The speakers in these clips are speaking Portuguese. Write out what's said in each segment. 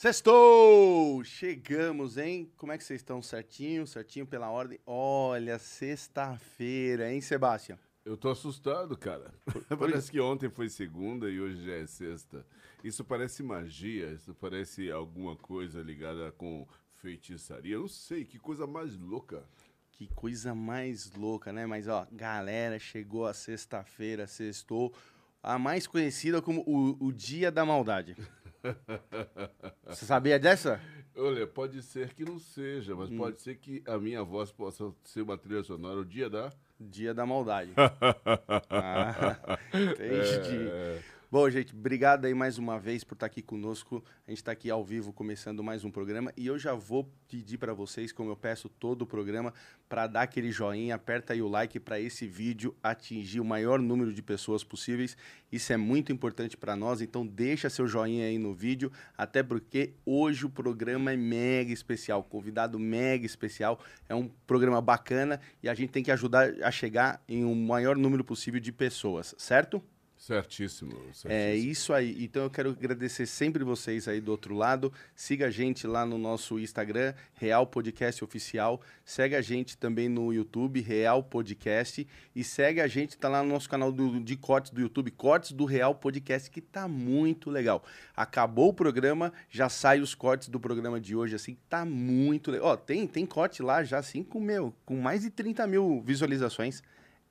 Sextou! Chegamos, hein? Como é que vocês estão? Certinho? Certinho pela ordem? Olha, sexta-feira, hein, Sebastião? Eu tô assustado, cara. parece que ontem foi segunda e hoje já é sexta. Isso parece magia, isso parece alguma coisa ligada com feitiçaria. Eu não sei, que coisa mais louca. Que coisa mais louca, né? Mas, ó, galera, chegou a sexta-feira, sextou, a mais conhecida como o, o Dia da Maldade. Você sabia dessa? Olha, pode ser que não seja, mas hum. pode ser que a minha voz possa ser uma trilha sonora o dia da. Dia da maldade. ah, entendi. É... Bom, gente, obrigado aí mais uma vez por estar aqui conosco. A gente está aqui ao vivo começando mais um programa e eu já vou pedir para vocês, como eu peço todo o programa, para dar aquele joinha, aperta aí o like para esse vídeo atingir o maior número de pessoas possíveis. Isso é muito importante para nós, então deixa seu joinha aí no vídeo, até porque hoje o programa é mega especial, convidado mega especial, é um programa bacana e a gente tem que ajudar a chegar em um maior número possível de pessoas, certo? Certíssimo, certíssimo, É isso aí. Então eu quero agradecer sempre vocês aí do outro lado. Siga a gente lá no nosso Instagram, Real Podcast Oficial. Segue a gente também no YouTube, Real Podcast. E segue a gente, tá lá no nosso canal do, de cortes do YouTube, Cortes do Real Podcast, que tá muito legal. Acabou o programa, já sai os cortes do programa de hoje, assim, tá muito legal. Ó, tem, tem corte lá já, assim, com, meu, com mais de 30 mil visualizações.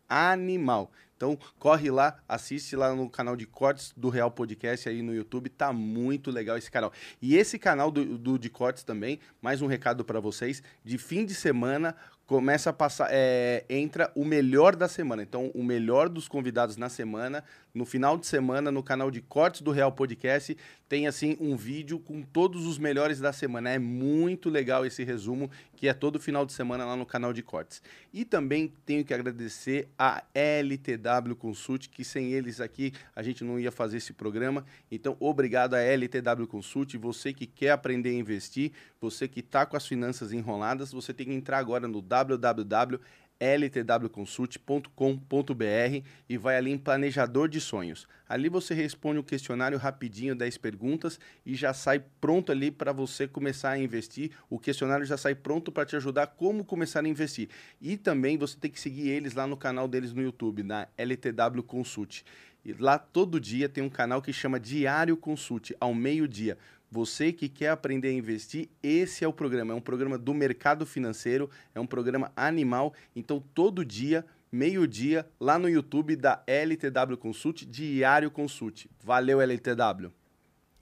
Animal. Então, corre lá, assiste lá no canal de cortes do Real Podcast aí no YouTube, tá muito legal esse canal. E esse canal do, do de cortes também, mais um recado para vocês, de fim de semana começa a passar, é, entra o melhor da semana. Então, o melhor dos convidados na semana, no final de semana, no canal de cortes do Real Podcast, tem assim um vídeo com todos os melhores da semana. É muito legal esse resumo, que é todo final de semana lá no canal de cortes. E também tenho que agradecer a LTW Consult, que sem eles aqui a gente não ia fazer esse programa. Então, obrigado a LTW Consult. Você que quer aprender a investir, você que está com as finanças enroladas, você tem que entrar agora no www.ltwconsult.com.br e vai ali em Planejador de Sonhos. Ali você responde um questionário rapidinho, 10 perguntas e já sai pronto ali para você começar a investir. O questionário já sai pronto para te ajudar como começar a investir. E também você tem que seguir eles lá no canal deles no YouTube, na LTW Consult. E lá todo dia tem um canal que chama Diário Consult, ao meio-dia. Você que quer aprender a investir, esse é o programa. É um programa do mercado financeiro, é um programa animal. Então, todo dia, meio-dia, lá no YouTube da LTW Consult, Diário Consult. Valeu, LTW.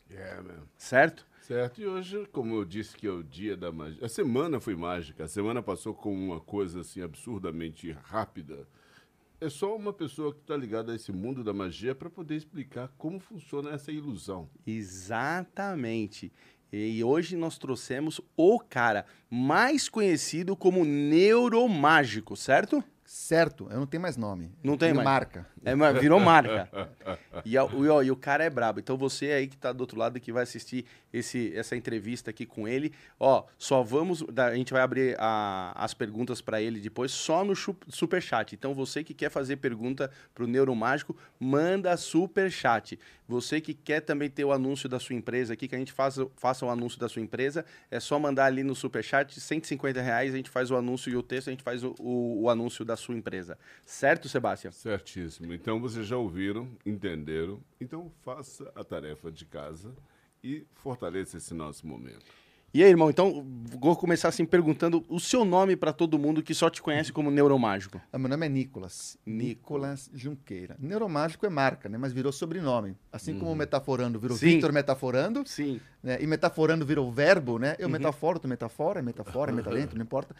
Yeah, man. Certo? Certo. E hoje, como eu disse que é o dia da magia. A semana foi mágica. A semana passou com uma coisa assim absurdamente rápida é só uma pessoa que está ligada a esse mundo da magia para poder explicar como funciona essa ilusão. Exatamente. E hoje nós trouxemos o cara mais conhecido como neuromágico, certo? Certo, eu não tenho mais nome. Não tem mais. Marca. É, virou marca. e, o, e o cara é brabo. Então você aí que está do outro lado que vai assistir esse, essa entrevista aqui com ele, ó, só vamos. A gente vai abrir a, as perguntas para ele depois, só no super chat. Então você que quer fazer pergunta para o Neuromágico, manda super chat. Você que quer também ter o anúncio da sua empresa aqui, que a gente faça, faça o anúncio da sua empresa, é só mandar ali no super chat, 150 reais, a gente faz o anúncio e o texto, a gente faz o, o, o anúncio da sua empresa. Certo, Sebastião? Certíssimo. Então vocês já ouviram, entenderam. Então faça a tarefa de casa e fortaleça esse nosso momento. E aí, irmão, então vou começar assim perguntando o seu nome para todo mundo que só te conhece como Neuromágico. Ah, meu nome é Nicolas. Nicolas Junqueira. Neuromágico é marca, né? Mas virou sobrenome. Assim uhum. como Metaforando virou Sim. Victor Metaforando. Sim. Né? E Metaforando virou verbo, né? Eu uhum. metaforo, tu metafora, é metafora, é metalento, não importa.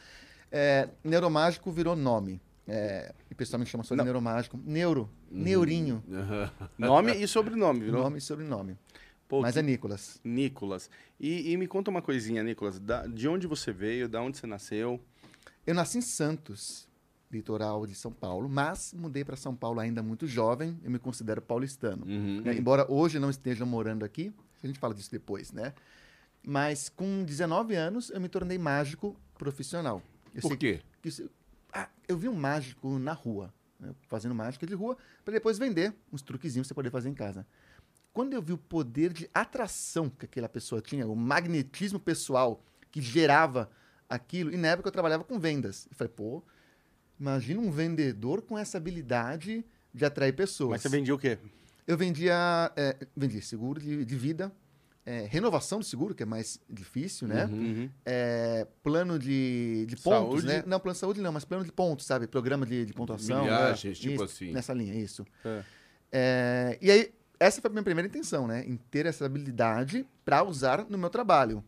É, neuromágico virou nome. É, e o pessoal me chama só de neuromágico. Neuro, uhum. neurinho. Nome e sobrenome, virou? Nome e sobrenome. Pô, Mas que... é Nicolas. Nicolas. E, e, me conta uma coisinha, Nicolas. Da, de onde você veio? Da onde você nasceu? Eu nasci em Santos, litoral de São Paulo, mas mudei para São Paulo ainda muito jovem. Eu me considero paulistano. Uhum. Né? Embora hoje não esteja morando aqui, a gente fala disso depois, né? Mas com 19 anos eu me tornei mágico profissional. Eu Por quê? Que, que, ah, eu vi um mágico na rua, né? fazendo mágica de rua, para depois vender uns truquezinhos pra você poder fazer em casa. Quando eu vi o poder de atração que aquela pessoa tinha, o magnetismo pessoal que gerava aquilo, e na época eu trabalhava com vendas. Eu falei, pô, imagina um vendedor com essa habilidade de atrair pessoas. Mas você vendia o quê? Eu vendia, é, vendia seguro de, de vida, é, renovação do seguro, que é mais difícil, né? Uhum. É, plano de, de pontos, Saúde? né? Não, plano de saúde não, mas plano de pontos, sabe? Programa de, de pontuação. né? Milhagens, tipo Isso, assim. Nessa linha, isso. É. É, e aí, essa foi a minha primeira intenção, né? Em ter essa habilidade para usar no meu trabalho.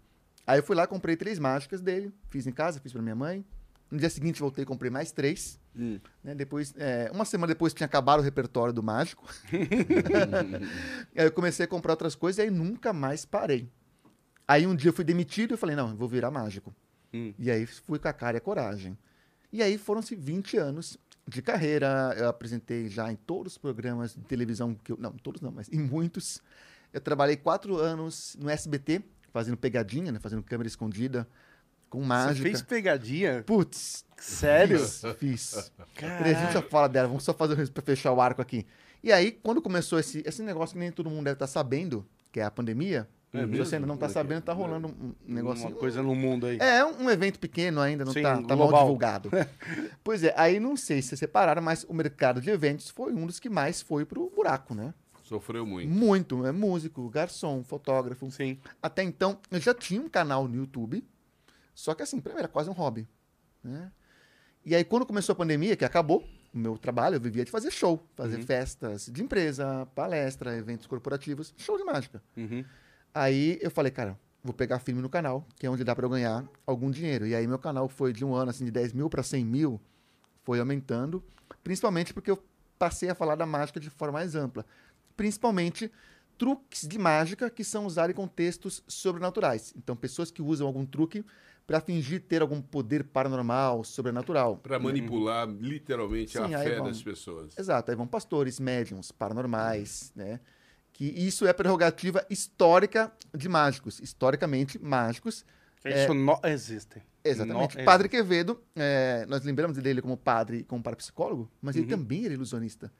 Aí eu fui lá, comprei três mágicas dele, fiz em casa, fiz para minha mãe. No dia seguinte voltei e comprei mais três. Hum. né? Depois, é, uma semana depois tinha acabado o repertório do mágico. aí eu comecei a comprar outras coisas e aí nunca mais parei. Aí um dia eu fui demitido e falei, não, eu vou virar mágico. Hum. E aí fui com a cara e a coragem. E aí foram-se 20 anos de carreira. Eu apresentei já em todos os programas de televisão que eu. Não, todos não, mas em muitos. Eu trabalhei quatro anos no SBT, fazendo pegadinha, né? Fazendo câmera escondida, com Você mágica. fez pegadinha? Putz, Sério? fiz. fiz. A gente já fala dela, vamos só fazer para fechar o arco aqui. E aí, quando começou esse, esse negócio que nem todo mundo deve estar sabendo, que é a pandemia, É se você ainda não está é sabendo, é? tá rolando um um negocinho. Uma coisa no mundo aí. É, um evento pequeno ainda, não Sim, tá, tá mal divulgado. pois é, aí não sei se vocês separaram, mas o mercado de eventos foi um dos que mais foi pro buraco, né? Sofreu muito. Muito, é músico, garçom, fotógrafo. Sim. Até então, eu já tinha um canal no YouTube, só que assim, pra mim era quase um hobby, né? E aí, quando começou a pandemia, que acabou o meu trabalho, eu vivia de fazer show, fazer Uhum. festas de empresa, palestra, eventos corporativos, show de mágica. Uhum. Aí eu falei, cara, vou pegar firme no canal, que é onde dá para eu ganhar algum dinheiro. E aí meu canal foi de um ano, assim, de 10 mil para 100 mil, foi aumentando, principalmente porque eu passei a falar da mágica de forma mais ampla. Principalmente truques de mágica que são usados em contextos sobrenaturais. Então, pessoas que usam algum truque para fingir ter algum poder paranormal, sobrenatural. Para manipular literalmente Sim, a fé vamos. das pessoas. Exato, aí vão pastores, médiums, paranormais, né? Que isso é prerrogativa histórica de mágicos. Historicamente, mágicos. Isso não existe. Exatamente. Não padre Quevedo, é, nós lembramos dele como padre, como parapsicólogo, mas ele Uhum. também era ilusionista.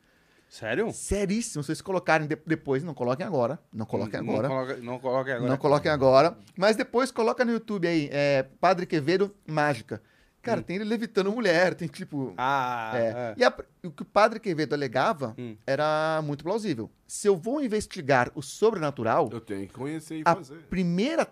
Sério? Seríssimo. Se vocês colocarem de- depois, não coloquem agora. Não coloquem Não agora. coloca- Não coloque agora. Não coloquem agora. Mas depois coloca no YouTube aí, é, Padre Quevedo Mágica. Cara, tem ele levitando mulher, tem tipo. Ah, É. é. E a- o que o padre Quevedo alegava Hum. era muito plausível. Se eu vou investigar o sobrenatural, Eu tenho que conhecer e a fazer. primeira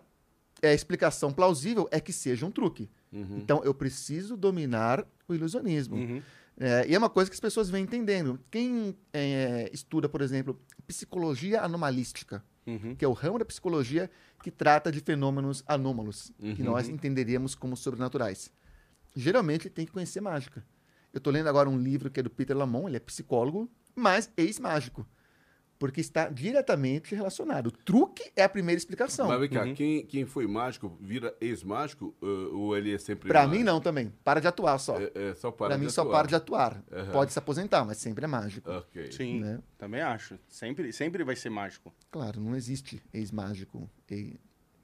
é, explicação plausível é que seja um truque. Uhum. Então eu preciso dominar o ilusionismo. Uhum. É, e é uma coisa que as pessoas vêm entendendo. Quem é, estuda, por exemplo, psicologia anomalística, Uhum. que é o ramo da psicologia que trata de fenômenos anômalos, que Uhum. nós entenderíamos como sobrenaturais. Geralmente tem que conhecer mágica. Eu estou lendo agora um livro que é do Peter Lamont, ele é psicólogo, mas ex-mágico. Porque está diretamente relacionado. O truque é a primeira explicação. Mas vem cá, Uhum. quem, quem foi mágico vira ex-mágico uh, ou ele é sempre Pra mágico? mim, não também. Para de atuar só. É, é só para Pra de mim, só atuar. para de atuar. Aham. Pode se aposentar, mas sempre é mágico. Ok. Sim, Né? também acho. Sempre, sempre vai ser mágico. Claro, não existe ex-mágico.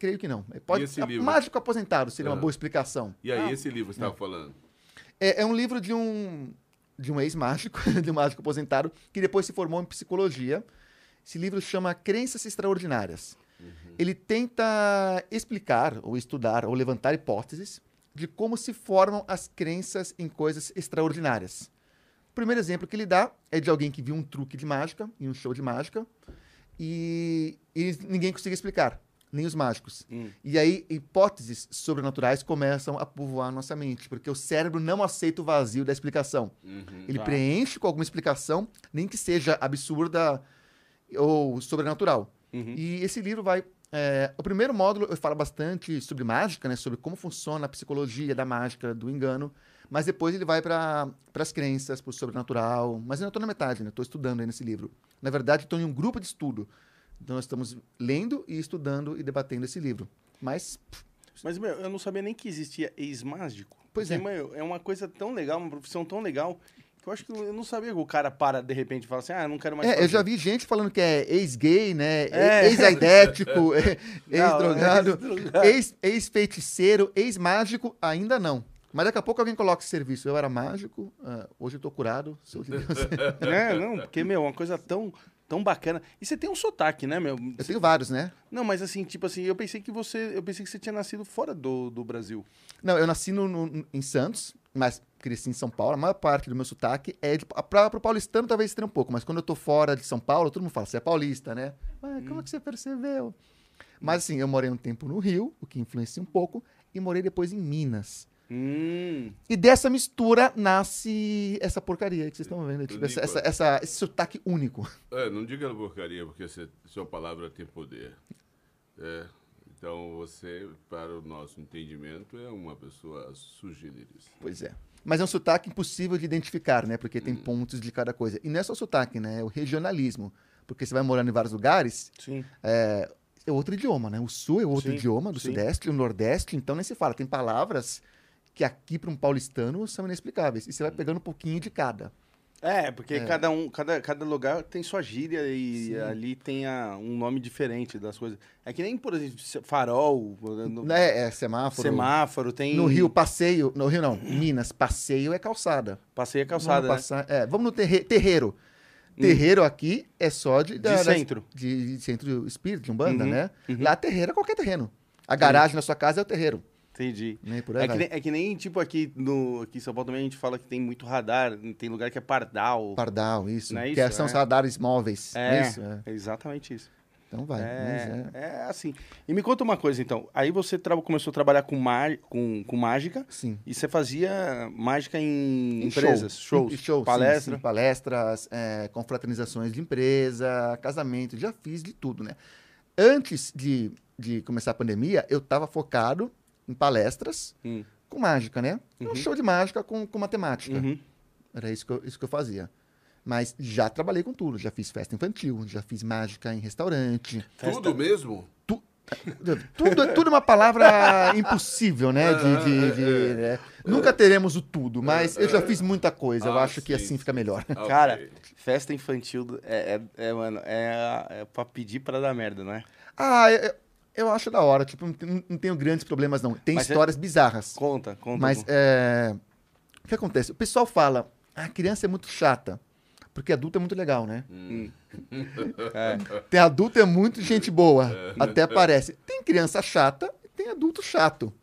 Creio que não. Pode, esse a- livro? Mágico aposentado seria uma Aham. boa explicação. E aí, Ah, esse livro que você estava falando? É, é um livro de um, de um ex-mágico, de um mágico aposentado, que depois se formou em psicologia. Esse livro chama Crenças Extraordinárias. Ele tenta explicar, ou estudar, ou levantar hipóteses de como se formam as crenças em coisas extraordinárias. O primeiro exemplo que ele dá é de alguém que viu um truque de mágica, em um show de mágica, e, e ninguém conseguia explicar, nem os mágicos. Hum. E aí, hipóteses sobrenaturais começam a povoar a nossa mente, porque o cérebro não aceita o vazio da explicação. Uhum. Ele Tá. preenche com alguma explicação, nem que seja absurda ou sobrenatural. Uhum. E esse livro vai. é, o primeiro módulo eu falo bastante sobre mágica, né, sobre como funciona a psicologia da mágica, do engano. Mas depois ele vai para as crenças, para o sobrenatural. Mas eu ainda estou na metade, né? Estou estudando aí nesse livro. Na verdade, estou em um grupo de estudo. Então, nós estamos lendo e estudando e debatendo esse livro. Mas, Mas, meu, eu não sabia nem que existia ex-mágico. Pois Porque, é. meu, é uma coisa tão legal, uma profissão tão legal, que eu acho que eu não sabia que o cara para de repente e fala assim, ah, eu não quero mais é, eu já vi gente falando que é ex-gay, né? É. Ex-aidético, é, ex-drogado, ex- ex-feiticeiro, ex-mágico, ainda não. Mas daqui a pouco alguém coloca esse serviço. Eu era mágico, ah, hoje eu tô curado, sou de Deus. É, não, porque, meu, uma coisa tão, tão bacana. E você tem um sotaque, né, meu? Eu tenho vários, né? Não, mas assim, tipo assim, eu pensei que você, eu pensei que você tinha nascido fora do, do Brasil. Não, eu nasci no, no- em Santos, mas cresci em São Paulo. A maior parte do meu sotaque é de. Para o paulistano, talvez tenha um pouco, mas quando eu tô fora de São Paulo, todo mundo fala, você é paulista, né? Ah, como é que você percebeu? Mas assim, eu morei um tempo no Rio, o que influencia um pouco, e morei depois em Minas. Hum. E dessa mistura nasce essa porcaria que vocês estão vendo. Tipo, essa, essa- essa- esse sotaque único. É, não diga porcaria, porque você- sua palavra tem poder. É, então você, para o nosso entendimento, é uma pessoa sugeriríssima. Pois é. Mas é um sotaque impossível de identificar, né? Porque tem pontos de cada coisa. E não é só sotaque, né? É o regionalismo. Porque você vai morando em vários lugares, Sim. é, é outro idioma, né? O sul é outro Sim, idioma, do sim. sudeste, o nordeste, então nem se fala. Tem palavras que aqui para um paulistano são inexplicáveis. E você vai pegando um pouquinho de cada. É, porque cada um, cada, cada lugar tem sua gíria e ali tem a- um nome diferente das coisas. É que nem, por exemplo, farol, no- É, é semáforo. semáforo, tem. No Rio, passeio. No Rio, não. Minas, passeio é calçada. Passei a calçada. Vamos, né? passar- é, vamos no terre- terreiro. Terreiro aqui é só de, da- das- centro. De, de centro espírita, de Umbanda, Uhum, né? Lá terreiro é qualquer terreno. A garagem na sua casa é o terreiro. Entendi. Né? Por aí É que, nem, é que nem, tipo, aqui, no, aqui em São Paulo também a gente fala que tem muito radar, tem lugar que é pardal. Pardal, isso. Não é que isso? são os É. radares móveis. É, É isso? É. é exatamente isso. Então vai. É, é- é assim. E me conta uma coisa, então. Aí você começou a trabalhar com, com, com mágica Sim. e você fazia mágica em, Em empresas, show. shows, Em show, sim, palestra. sim, palestras, é, confraternizações de empresa, casamento, já fiz de tudo, né? Antes de, de começar a pandemia, eu estava focado em palestras Hum. com mágica, né? Um show de mágica com, com matemática. Uhum. Era isso que, eu, isso que eu fazia. Mas já trabalhei com tudo. Já fiz festa infantil, já fiz mágica em restaurante. Tudo mesmo? Tudo, tudo é uma palavra impossível, né? De, de- de- né? Nunca teremos o tudo, mas eu já fiz muita coisa. Eu Ah, acho que sim, assim fica melhor. Ah, Cara, festa infantil é, é, é, mano, é, é pra pedir pra dar merda, não é? Ah, eu, eu acho da hora. Tipo, não, tenho grandes problemas, não. Tem Mas é- histórias bizarras. Conta, conta. Mas é, o que acontece? O pessoal fala, a criança é muito chata. Porque adulto é muito legal, né? É. Tem adulto é muito gente boa. Até parece. Tem criança chata e tem adulto chato.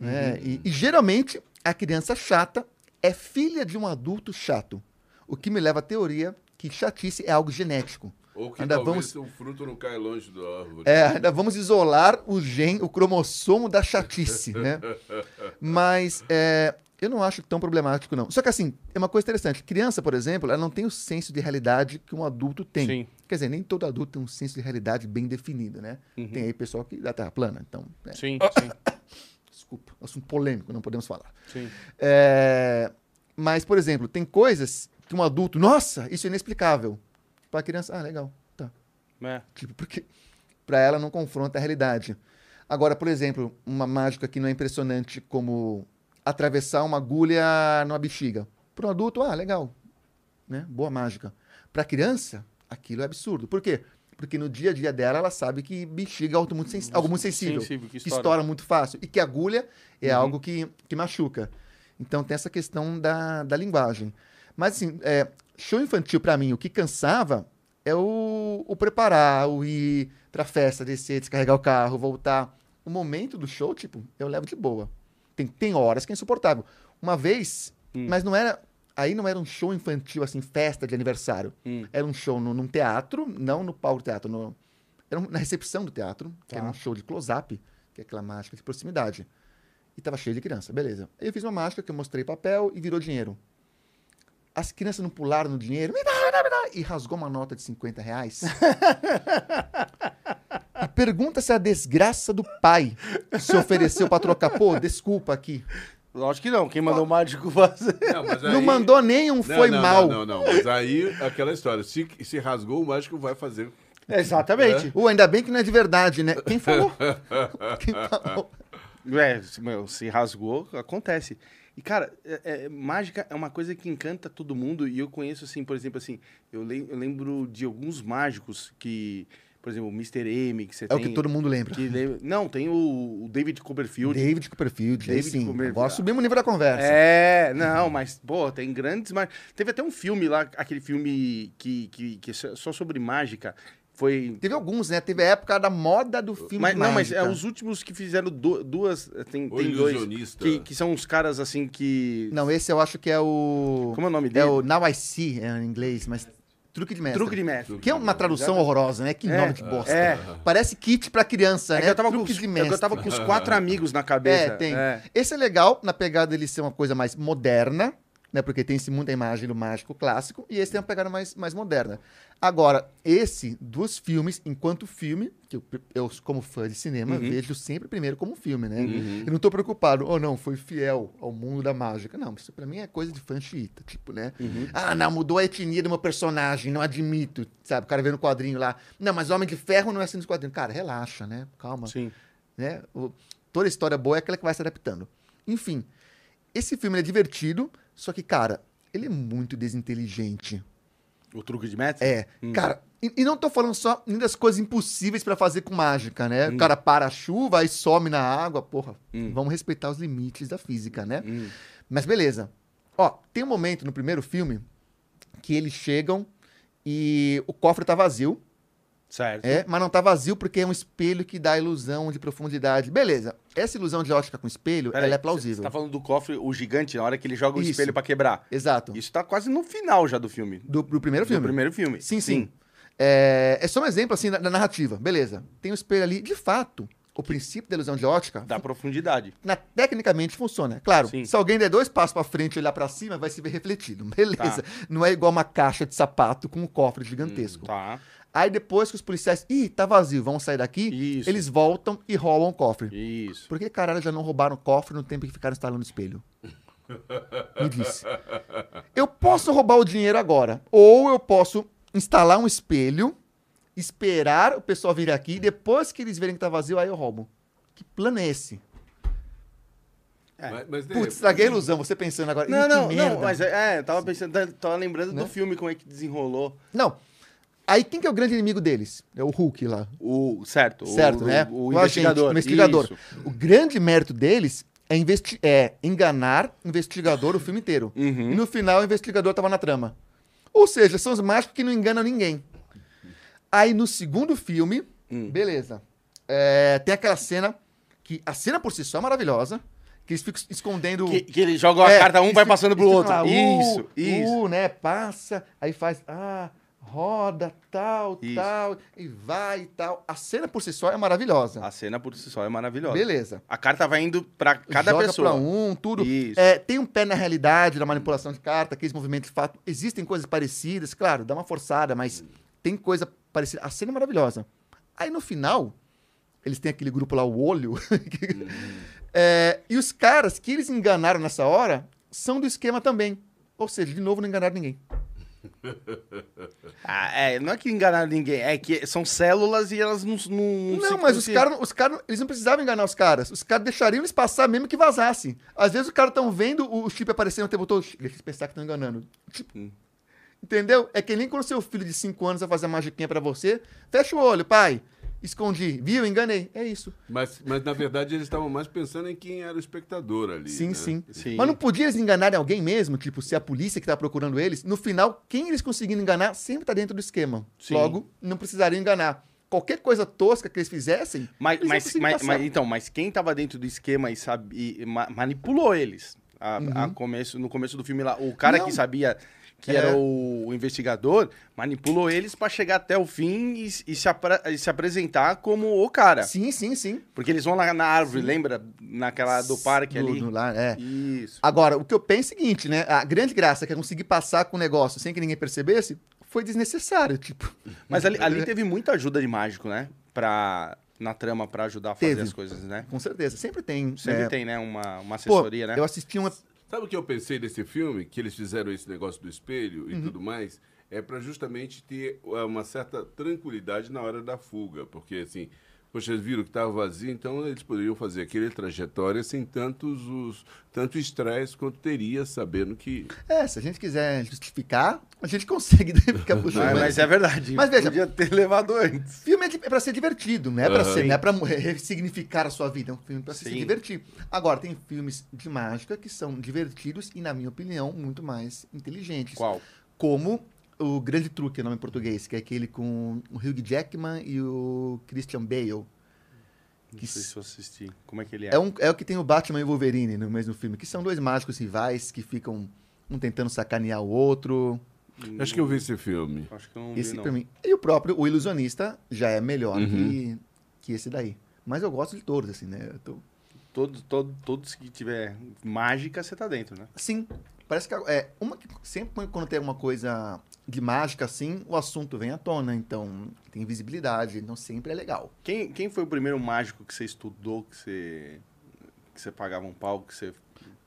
né? E, e geralmente a criança chata é filha de um adulto chato. O que me leva à teoria que chatice é algo genético. Ou que Ainda vamos- o fruto não caia longe da árvore. É, ainda vamos isolar o gen, o cromossomo da chatice, né? Mas é, eu não acho tão problemático, não. Só que assim, é uma coisa interessante. Criança, por exemplo, ela não tem o senso de realidade que um adulto tem. Sim. Quer dizer, nem todo adulto tem um senso de realidade bem definido, né? Tem aí pessoal que dá terra plana, então... é, Sim, sim, desculpa, assunto polêmico, não podemos falar. sim. É, mas, por exemplo, tem coisas que um adulto... Nossa, isso é inexplicável. Para a criança, ah, legal, tá. É. Tipo, porque para ela não confronta a realidade. Agora, por exemplo, uma mágica que não é impressionante como atravessar uma agulha numa bexiga. Para um adulto, ah, legal. Né? Boa mágica. Para criança, aquilo é absurdo. Por quê? Porque no dia a dia dela, ela sabe que bexiga é algo muito, sens- algo muito sensível, Sensível, que que estoura. estoura muito fácil. E que agulha é Uhum. algo que, que machuca. Então tem essa questão da, da linguagem. Mas assim, é, show infantil para mim, o que cansava é o, o preparar, o ir pra festa, descer, descarregar o carro, voltar. O momento do show, tipo, eu levo de boa. Tem, tem horas que é insuportável. Uma vez, Hum. mas não era. Aí não era um show infantil, assim, festa de aniversário. Hum. Era um show no, num teatro, não no palco do teatro, no, era um- na recepção do teatro, que Tá. era um show de close-up, que é aquela mágica de proximidade. E tava cheio de criança, beleza. Aí eu fiz uma mágica que eu mostrei papel e virou dinheiro. As crianças não pularam no dinheiro, me dá, me dá, me dá, e rasgou uma nota de 50 reais. e pergunta se a desgraça do pai se ofereceu pra trocar. Pô, desculpa aqui. Lógico que não. Quem mandou o mágico fazer? Não, mas Não aí- mandou nenhum, Não, foi não, mal. Não, não, não. Mas aí, aquela história. Se, se rasgou, o mágico vai fazer. Exatamente. Ou ainda bem que não é de verdade, né? Quem falou? Quem falou? É, meu, se rasgou, acontece. E, cara, é- é, mágica é uma coisa que encanta todo mundo. E eu conheço, assim, por exemplo, assim, eu, lem- eu lembro de alguns mágicos que. por exemplo, o Mr. M, que você É tem. o que todo mundo lembra. lembra- Não, tem o, o David Copperfield. David Copperfield, David sim. Copperfield. Agora subimos o nível da conversa. É, não, mas, pô, tem grandes. Teve até um filme lá, aquele filme que, que, que é só sobre mágica. Foi. Teve alguns, né? Teve a época da moda do filme Mas, de não, mas é os últimos que fizeram du- duas. Tem, O tem dois. Que, que são uns caras assim que. Não, esse eu acho que é o... Como é o nome É dele? o Now I See, é, em inglês, mas... Truque de mestre. Truque de mestre. Que é uma tradução horrorosa, né? Que É, nome de bosta. é. Parece kit pra criança, É que né? eu tava, com Truque os, de é que mestre. eu tava com os quatro amigos na cabeça. É, tem. É. Esse é legal na pegada dele ser uma coisa mais moderna, né? Porque tem esse muita imagem do mágico clássico, e esse tem uma pegada mais, mais moderna. Agora, esse dos filmes, enquanto filme, que eu, eu como fã de cinema, Uhum. vejo sempre primeiro como filme, né? Eu não tô preocupado, ou não, foi fiel ao mundo da mágica. Não, isso pra mim é coisa de fã xiita, tipo, né? Uhum. Ah, não, mudou a etnia do meu personagem, não admito, sabe? O cara vendo o quadrinho lá. Não, mas Homem de Ferro não é assim nos quadrinhos. Cara, relaxa, né? Calma Sim. né? O- toda história boa é aquela que vai se adaptando. Enfim, esse filme é divertido, só que, cara, ele é muito desinteligente. O truque de mestre? É, Hum. cara, e, e não tô falando só nem das coisas impossíveis pra fazer com mágica, né? Hum. O cara para a chuva e some na água, porra. Hum. Vamos respeitar os limites da física, né? Hum. Mas beleza. Ó, tem um momento no primeiro filme que eles chegam e o cofre tá vazio. Certo. É, mas não tá vazio porque é um espelho que dá ilusão de profundidade. Beleza. Essa ilusão de ótica com espelho, Peraí, ela é Você plausível. tá falando do cofre, o gigante, na hora que ele joga o Isso. espelho pra quebrar. Exato. Isso tá quase no final já do filme. Do, do primeiro Do filme. primeiro filme. Sim, sim. É, é só um exemplo, assim, da, da narrativa. Beleza. Tem o espelho ali. De fato, o princípio da ilusão de ótica, Da profundidade. na- tecnicamente funciona. Claro, Sim. se alguém der dois passos pra frente e olhar pra cima, vai se ver refletido. Beleza. Não é igual uma caixa de sapato com um cofre gigantesco. Tá. Aí depois que os policiais, ih, tá vazio, vamos sair daqui, Isso. eles voltam e roubam o cofre. Isso. Por que caralho já não roubaram o cofre no tempo que ficaram instalando o espelho? Me disse. Eu posso roubar o dinheiro agora. Ou eu posso instalar um espelho, esperar o pessoal vir aqui, e depois que eles verem que tá vazio, aí eu roubo. Que plano é esse? É. Mas, mas Putz, estraguei a ilusão, você pensando agora. Não, "Ih, que não, merda." não, mas é, é, tava pensando, tava lembrando Né? do filme, como é que desenrolou. Não. Aí quem que é o grande inimigo deles? É o Hulk lá. O, certo, o- Certo, o, né? O, agente, investigador. o investigador. Isso. O grande mérito deles é, investi é enganar o investigador o filme inteiro. Uhum. E no final o investigador tava na trama. Ou seja, são os mágicos que não enganam ninguém. Aí no segundo filme, Hum. beleza. É, tem aquela cena que a cena por si só é maravilhosa, que eles ficam escondendo. Que, que ele joga a É, carta, um eles vai passando pro eles outro. lá, uh, isso, isso. uh, né? Passa, aí faz, ah, roda, tal, Isso. tal, e vai e tal. A cena por si só é maravilhosa. A cena por si só é maravilhosa. Beleza. A carta vai indo pra cada Joga pessoa. pra um, tudo. Isso. É, tem um pé na realidade, na manipulação de carta, aqueles movimentos de fato. Existem coisas parecidas, claro, dá uma forçada, mas tem coisa parecida. A cena é maravilhosa. Aí no final, eles têm aquele grupo lá, o Olho. que- É, e os caras que eles enganaram nessa hora são do esquema também. Ou seja, de novo, não enganaram ninguém. Ah, é, não é que enganaram ninguém, é que são células e elas não. Não, Não, se- mas os caras, os caras, eles não precisavam enganar os caras. Os caras deixariam eles passar mesmo que vazasse. Às vezes os caras estão vendo o, chip aparecendo o tempo todo. Deixa eles pensar que estão enganando. Tipo, Hum. Entendeu? É que nem quando seu filho de 5 anos vai fazer a magiquinha pra você. Fecha o olho, pai. Escondi. Viu? Enganei. É isso. Mas, mas na verdade eles estavam mais pensando em quem era o espectador ali. Sim, né? sim, Sim. Mas não podia eles enganarem alguém mesmo? Tipo, se a polícia que tá procurando eles. No final, quem eles conseguiram enganar sempre tá dentro do esquema. Sim. Logo, não precisariam enganar. Qualquer coisa tosca que eles fizessem. Mas, eles mas, mas, mas- então, mas quem tava dentro do esquema e, sabe, e ma- manipulou eles a, a começo, no começo do filme lá. O cara Uhum. Não. que sabia que É. era o, investigador manipulou eles pra chegar até o fim e, e se, e se apresentar como o cara. Sim, sim, sim. Porque eles vão lá na árvore, lembra? Naquela do parque Do- ali. do lá, é. Isso. Agora, o que eu penso é o seguinte, né? A grande graça que é conseguir passar com o negócio sem que ninguém percebesse foi desnecessário, tipo. Mas ali, ali teve muita ajuda de mágico, né? Pra, na trama pra ajudar a fazer Teve. as coisas, né? Com certeza. Sempre tem. Sempre né? tem, né? Uma, uma Pô, assessoria, né? eu assisti uma. Sabe o que eu pensei desse filme? Que eles fizeram esse negócio do espelho e Uhum. tudo mais? É para justamente ter uh, uma certa tranquilidade na hora da fuga. Porque, assim, poxa, eles viram que estava vazio, então eles poderiam fazer aquele trajetória sem tantos os, tanto estresse quanto teria sabendo que. É, se a gente quiser justificar, a gente consegue ficar puxando. Ah, mas é verdade. Mas veja- Podia ter levado antes. Filme é, é pra ser divertido, não é pra Aham. ser, não é pra re- ressignificar a sua vida, é um filme pra se divertir. Agora, tem filmes de mágica que são divertidos e, na minha opinião, muito mais inteligentes. Qual? Como o Grande Truque, é o nome em português, que é aquele com o Hugh Jackman e o Christian Bale. Não Que sei s- se eu assisti. Como é que ele é? É, um, é o que tem o Batman e o Wolverine no mesmo filme, que são dois mágicos rivais que ficam um tentando sacanear o outro. Acho que eu vi esse filme. Acho que eu não vi, Esse não. pra mim. E o próprio, o Ilusionista, já é melhor Uhum. que, que esse daí. Mas eu gosto de todos, assim, né? Eu tô- Todos, todos, todos que tiver mágica, você tá dentro, né? Sim, parece que é uma que sempre quando tem alguma coisa de mágica assim, o assunto vem à tona, então tem visibilidade, então sempre é legal. Quem, quem foi o primeiro mágico que você estudou, que você, que você pagava um pau, que você...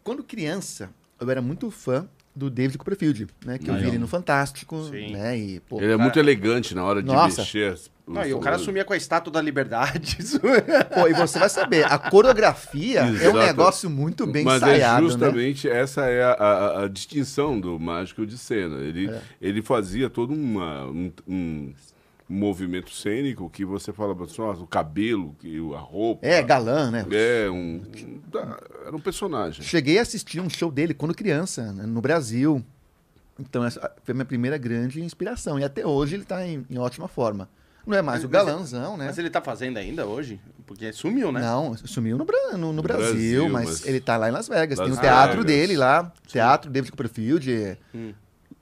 Quando criança, eu era muito fã do David Copperfield, né? Que eu vi ele no Fantástico, Sim. né? E, pô, Ele é cara- muito elegante na hora de Nossa. mexer. Não, e o cara sumia com a estátua da liberdade. Pô, e você vai saber, a coreografia é um Exato. negócio muito bem Mas ensaiado, é né? justamente essa é a, a- a distinção do mágico de cena. Ele, É. ele fazia todo uma, um, um movimento cênico que você fala, o cabelo, a roupa. É, galã, né? É, um, tá, era um personagem. Cheguei a assistir um show dele quando criança, né, no Brasil. Então, essa foi a minha primeira grande inspiração. E até hoje ele tá em, em ótima forma. Não é mais Mas- o mas- galãzão, né? Mas ele tá fazendo ainda hoje? Porque sumiu, né? Não, sumiu no, Bra- no- no Brasil, Brasil, mas, mas- ele tá lá em Las Vegas. Las Tem o teatro Vegas. dele lá, teatro David Copperfield, Hum.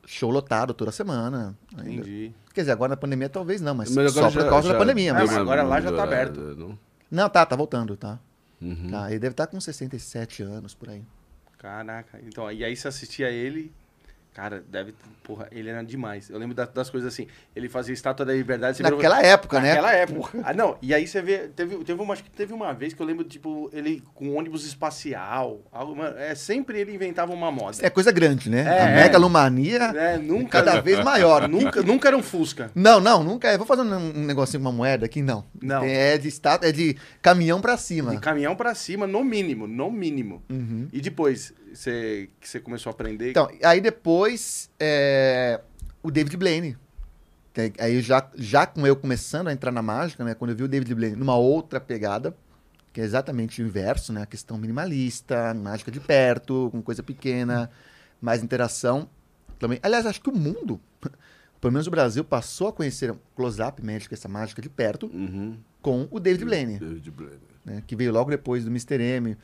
Show lotado toda semana. ainda. Entendi. Quer dizer, agora na pandemia talvez não, mas, Mas só por causa já da pandemia. Mas... agora lá já tá aberto. não? Não, tá, tá voltando, tá. Uhum. Tá, ele deve estar com 67 anos por aí. Caraca. Então, e aí você assistia ele... Cara, deve... Porra, ele era demais. Eu lembro da- das coisas assim. Ele fazia estátua da liberdade. Naquela época, né? Naquela época. Ah, não, e aí você vê, teve, teve uma, acho que teve uma vez que eu lembro, tipo, ele com ônibus espacial, algo, mano, é, sempre ele inventava uma moda. É coisa grande, né? É, a é. megalomania É, nunca, cada vez maior. nunca, nunca era um Fusca. Não, não, nunca é. Vou fazer um um negocinho com uma moeda aqui, não. Não. É de estátua, é de caminhão pra cima. De caminhão pra cima, no mínimo, no mínimo. Uhum. E depois, você, que você começou a aprender... Então, aí depois, é, o David Blaine. Aí- já, já com eu começando a entrar na mágica, né? Quando eu vi o David Blaine numa outra pegada, que é exatamente o inverso, né? A questão minimalista, mágica de perto, com coisa pequena, mais interação. Também. Aliás, acho que o mundo, pelo menos o Brasil, passou a conhecer close-up médico, essa mágica de perto, Uhum. com o David Blaine. David Blaine. né, que veio logo depois do Mr. M.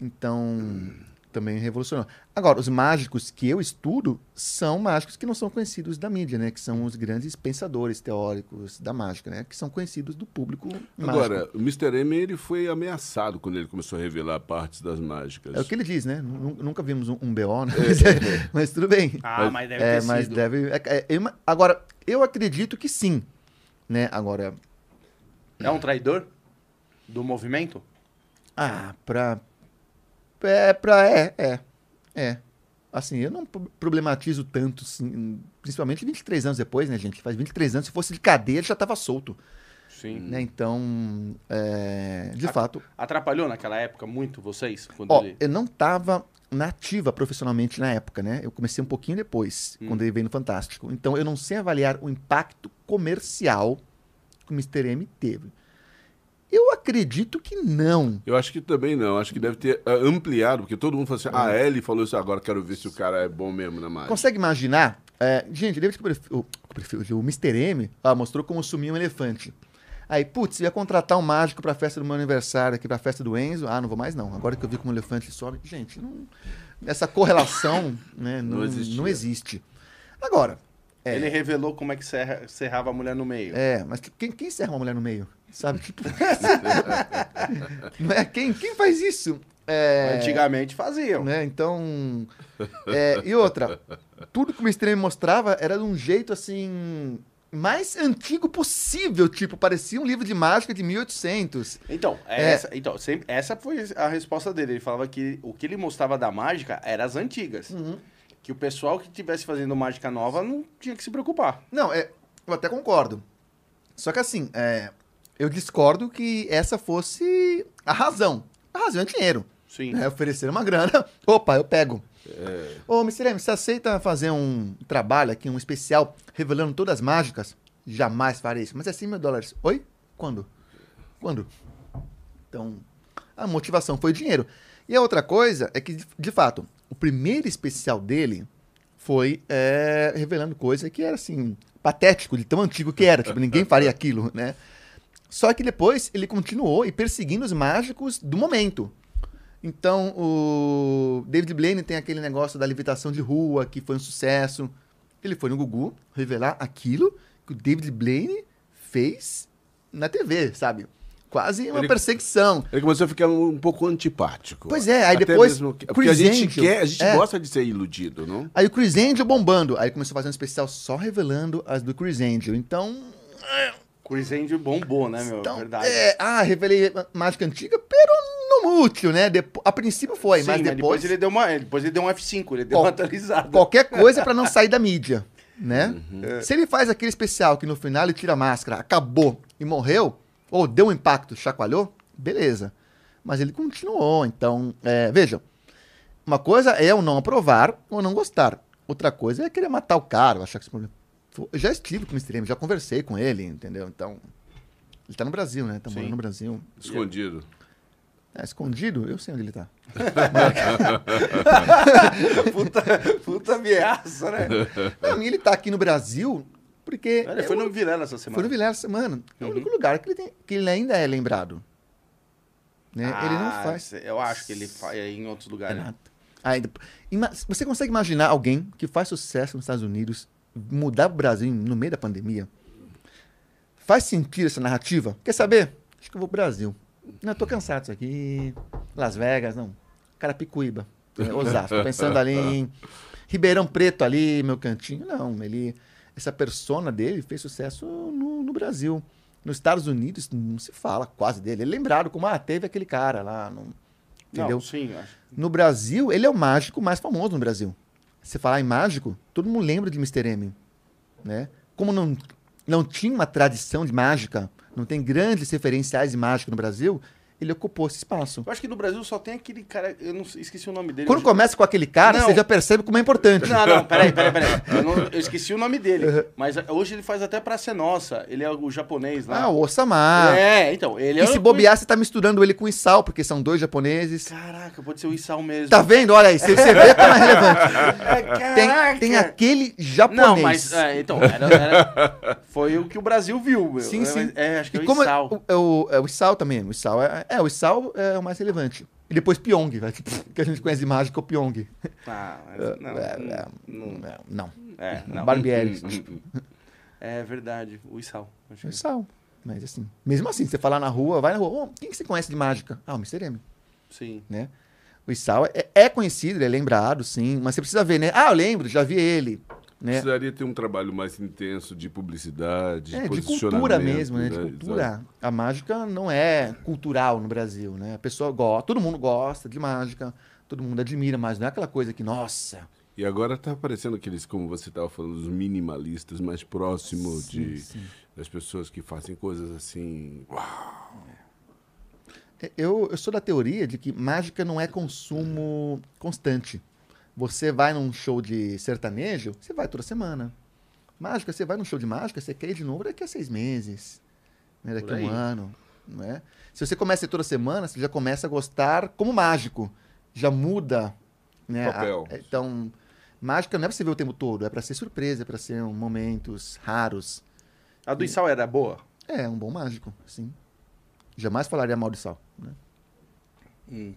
Então, também revolucionou. Agora, os mágicos que eu estudo são mágicos que não são conhecidos da mídia, né? Que são os grandes pensadores teóricos da mágica, né? Que são conhecidos do público mágico. Agora, o Mr. M ele foi ameaçado quando ele começou a revelar partes das mágicas. É o que ele diz, né? Nu- Nunca vimos um, um BO, né? Mas, mas tudo bem. Ah, mas deve É, ter mas sido. deve... é- é- agora, eu acredito que sim, né? Agora, É um traidor do movimento? Ah, pra. É, pra. É, é. É. Assim, eu não pro- problematizo tanto, assim, principalmente 23 anos depois, né, gente? Faz 23 anos, se fosse de cadeia, ele já tava solto, Sim. né? Então, é, de A- fato. Atrapalhou naquela época muito vocês? Quando Ó, ele... eu não tava nativa profissionalmente na época, né? Eu comecei um pouquinho depois, Hum. quando ele veio no Fantástico. Então, eu não sei avaliar o impacto comercial que o Mr. M teve. Eu acredito que não. Eu acho que também não. Acho que deve ter ah, ampliado, porque todo mundo falou assim: ah, ele falou isso agora, quero ver se o cara é bom mesmo na mágica. Consegue imaginar? É, gente, David Copperfield, o, Copperfield, o Mr. M ah, mostrou como sumir um elefante. Aí, putz, ia contratar um mágico pra festa do meu aniversário aqui, pra festa do Enzo. Ah, não vou mais não. Agora que eu vi como o elefante sobe. Gente, não- essa correlação né, não, Não não, existe. Agora, é. Ele revelou como é que serra, serrava a mulher no meio. é, mas quem, quem serra uma mulher no meio? Sabe? Tipo. é? quem, quem faz isso? É, Antigamente faziam. né? Então. é, e outra, tudo que o Mr. M mostrava era de um jeito assim. Mais antigo possível, tipo, parecia um livro de mágica de 1800. Então, É. essa, então sempre, essa foi a resposta dele. Ele falava que o que ele mostrava da mágica era as antigas. Uhum. Que o pessoal que estivesse fazendo mágica nova não tinha que se preocupar. Não, é, eu até concordo. Só que assim, é, eu discordo que essa fosse a razão. A razão é dinheiro. Sim. Né? Oferecer uma grana, opa, eu pego. Ô, Mr. M, você aceita fazer um trabalho aqui, um especial, revelando todas as mágicas? Jamais farei isso. Mas é 100 mil dólares. Oi? Quando? Quando? Então, a motivação foi o dinheiro. E a outra coisa é que, de fato, o primeiro especial dele foi é, revelando coisa que era, assim, patético, de tão antigo que era. Tipo, ninguém faria aquilo, né? Só que depois ele continuou e perseguindo os mágicos do momento. Então, o David Blaine tem aquele negócio da levitação de rua, que foi um sucesso. Ele foi no Gugu revelar aquilo que o David Blaine fez na TV, sabe? Quase uma Ele- perseguição. Ele começou a ficar um, um pouco antipático. Pois é, aí Até depois mesmo que- Chris porque a gente Angel, quer, a gente é. gosta de ser iludido, não? Aí o Chris Angel bombando. Aí começou a fazer um especial só revelando as do Chris Angel. Então, Chris Angel bombou, né, meu? então Verdade. é, ah, revelei mágica antiga, pero no mútil, né? Depo- a princípio foi, Sim, mas depois, ele deu uma, depois ele deu um F5, ele deu Qual- uma atualizada. qualquer coisa pra não sair da mídia, né? É. Se ele faz aquele especial que no final ele tira a máscara, acabou e morreu, ou deu um impacto, chacoalhou, beleza. Mas ele continuou, então, é, vejam, uma coisa é eu não aprovar ou não gostar. Outra coisa é querer matar o cara, achar que esse problema. Eu já estive com o Mr. M, já conversei com ele, entendeu? Então, ele tá no Brasil, né? Tá Sim. morando no Brasil. Escondido. É, escondido, eu sei onde ele tá. puta, puta ameaça, né? Pra mim, ele tá aqui no Brasil porque. Ele foi no Vilela essa semana. Foi no Vilela essa semana. É o Uhum. único lugar que ele, tem- que ele ainda é lembrado. Né? ele não Ah, faz. Eu acho que ele faz em outros lugares. Ima- Você consegue imaginar alguém que faz sucesso nos Estados Unidos mudar pro Brasil no meio da pandemia? Faz sentido essa narrativa? Quer saber? Acho que eu vou pro Brasil. Não, eu tô cansado disso aqui. Las Vegas, não. Carapicuíba. é, Osasco. Tô pensando ali em Ribeirão Preto ali, meu cantinho. Não, ele. Essa persona dele fez sucesso no, no Brasil. Nos Estados Unidos não se fala quase dele. Ele é lembrado como, ah, teve aquele cara lá. Não, entendeu? Não, sim, acho. No Brasil, ele é o mágico mais famoso no Brasil. Se falar em mágico, todo mundo lembra de Mr. M. Né? Como não, não tinha uma tradição de mágica, não tem grandes referenciais de mágica no Brasil, ele ocupou esse espaço. Eu acho que no Brasil só tem aquele cara. Eu não esqueci o nome dele. Quando começa com aquele cara, Não. você já percebe como é importante. Não, não, peraí, peraí, peraí. Eu, não- eu esqueci o nome dele. Mas hoje ele faz até pra ser nossa. Ele é o japonês lá. Ah, o Osama. É, então, ele é e se o- bobear, você tá misturando ele com o Isal, porque são dois japoneses. Caraca, pode ser o Isal mesmo. Tá vendo? Olha aí, você, você vê como é relevante. É, Tem, tem aquele japonês. Não, mas. é, então, era, era- foi o que o Brasil viu. meu. Sim, É, sim. É, acho que é E o como é, Isal. o, é o, é o Isal também. O Isal é, é, o Isal é o mais relevante. E depois Pyong, vai, que a gente conhece de mágica, o Pyong. Ah, mas não, é, é, não, não, é, não. é, não. Barbieri. É verdade, o Isal. Acho O que- Isal. Mas assim, mesmo assim, você falar na rua, vai na rua, "Ô, quem que você conhece de mágica? Ah, o Mr. M, Sim. né? O Isal é, é conhecido, ele é lembrado, sim, mas você precisa ver, né? Ah, eu lembro, já vi ele, né? Precisaria ter um trabalho mais intenso de publicidade, É, de cultura mesmo, né? De né? cultura. A mágica não é cultural no Brasil, né? A pessoa gosta, todo mundo gosta de mágica, todo mundo admira, mas não é aquela coisa que, nossa, E agora tá aparecendo aqueles, como você estava falando, os minimalistas mais próximos de, sim. das pessoas que fazem coisas assim. Uau! Eu, eu sou da teoria de que mágica não é consumo constante. Você vai num show de sertanejo, você vai toda semana. Mágica, você vai num show de mágica, você quer ir de novo daqui a seis meses, né? daqui a um ano. Não é? Se você começa a ir toda semana, você já começa a gostar como mágico. Já muda. Né? a- Papel. então, mágica não é pra você ver o tempo todo, é pra ser surpresa, é pra ser um, momentos raros. A do Isal era boa? É, um bom mágico, sim. Jamais falaria mal de sal. Né? Hum,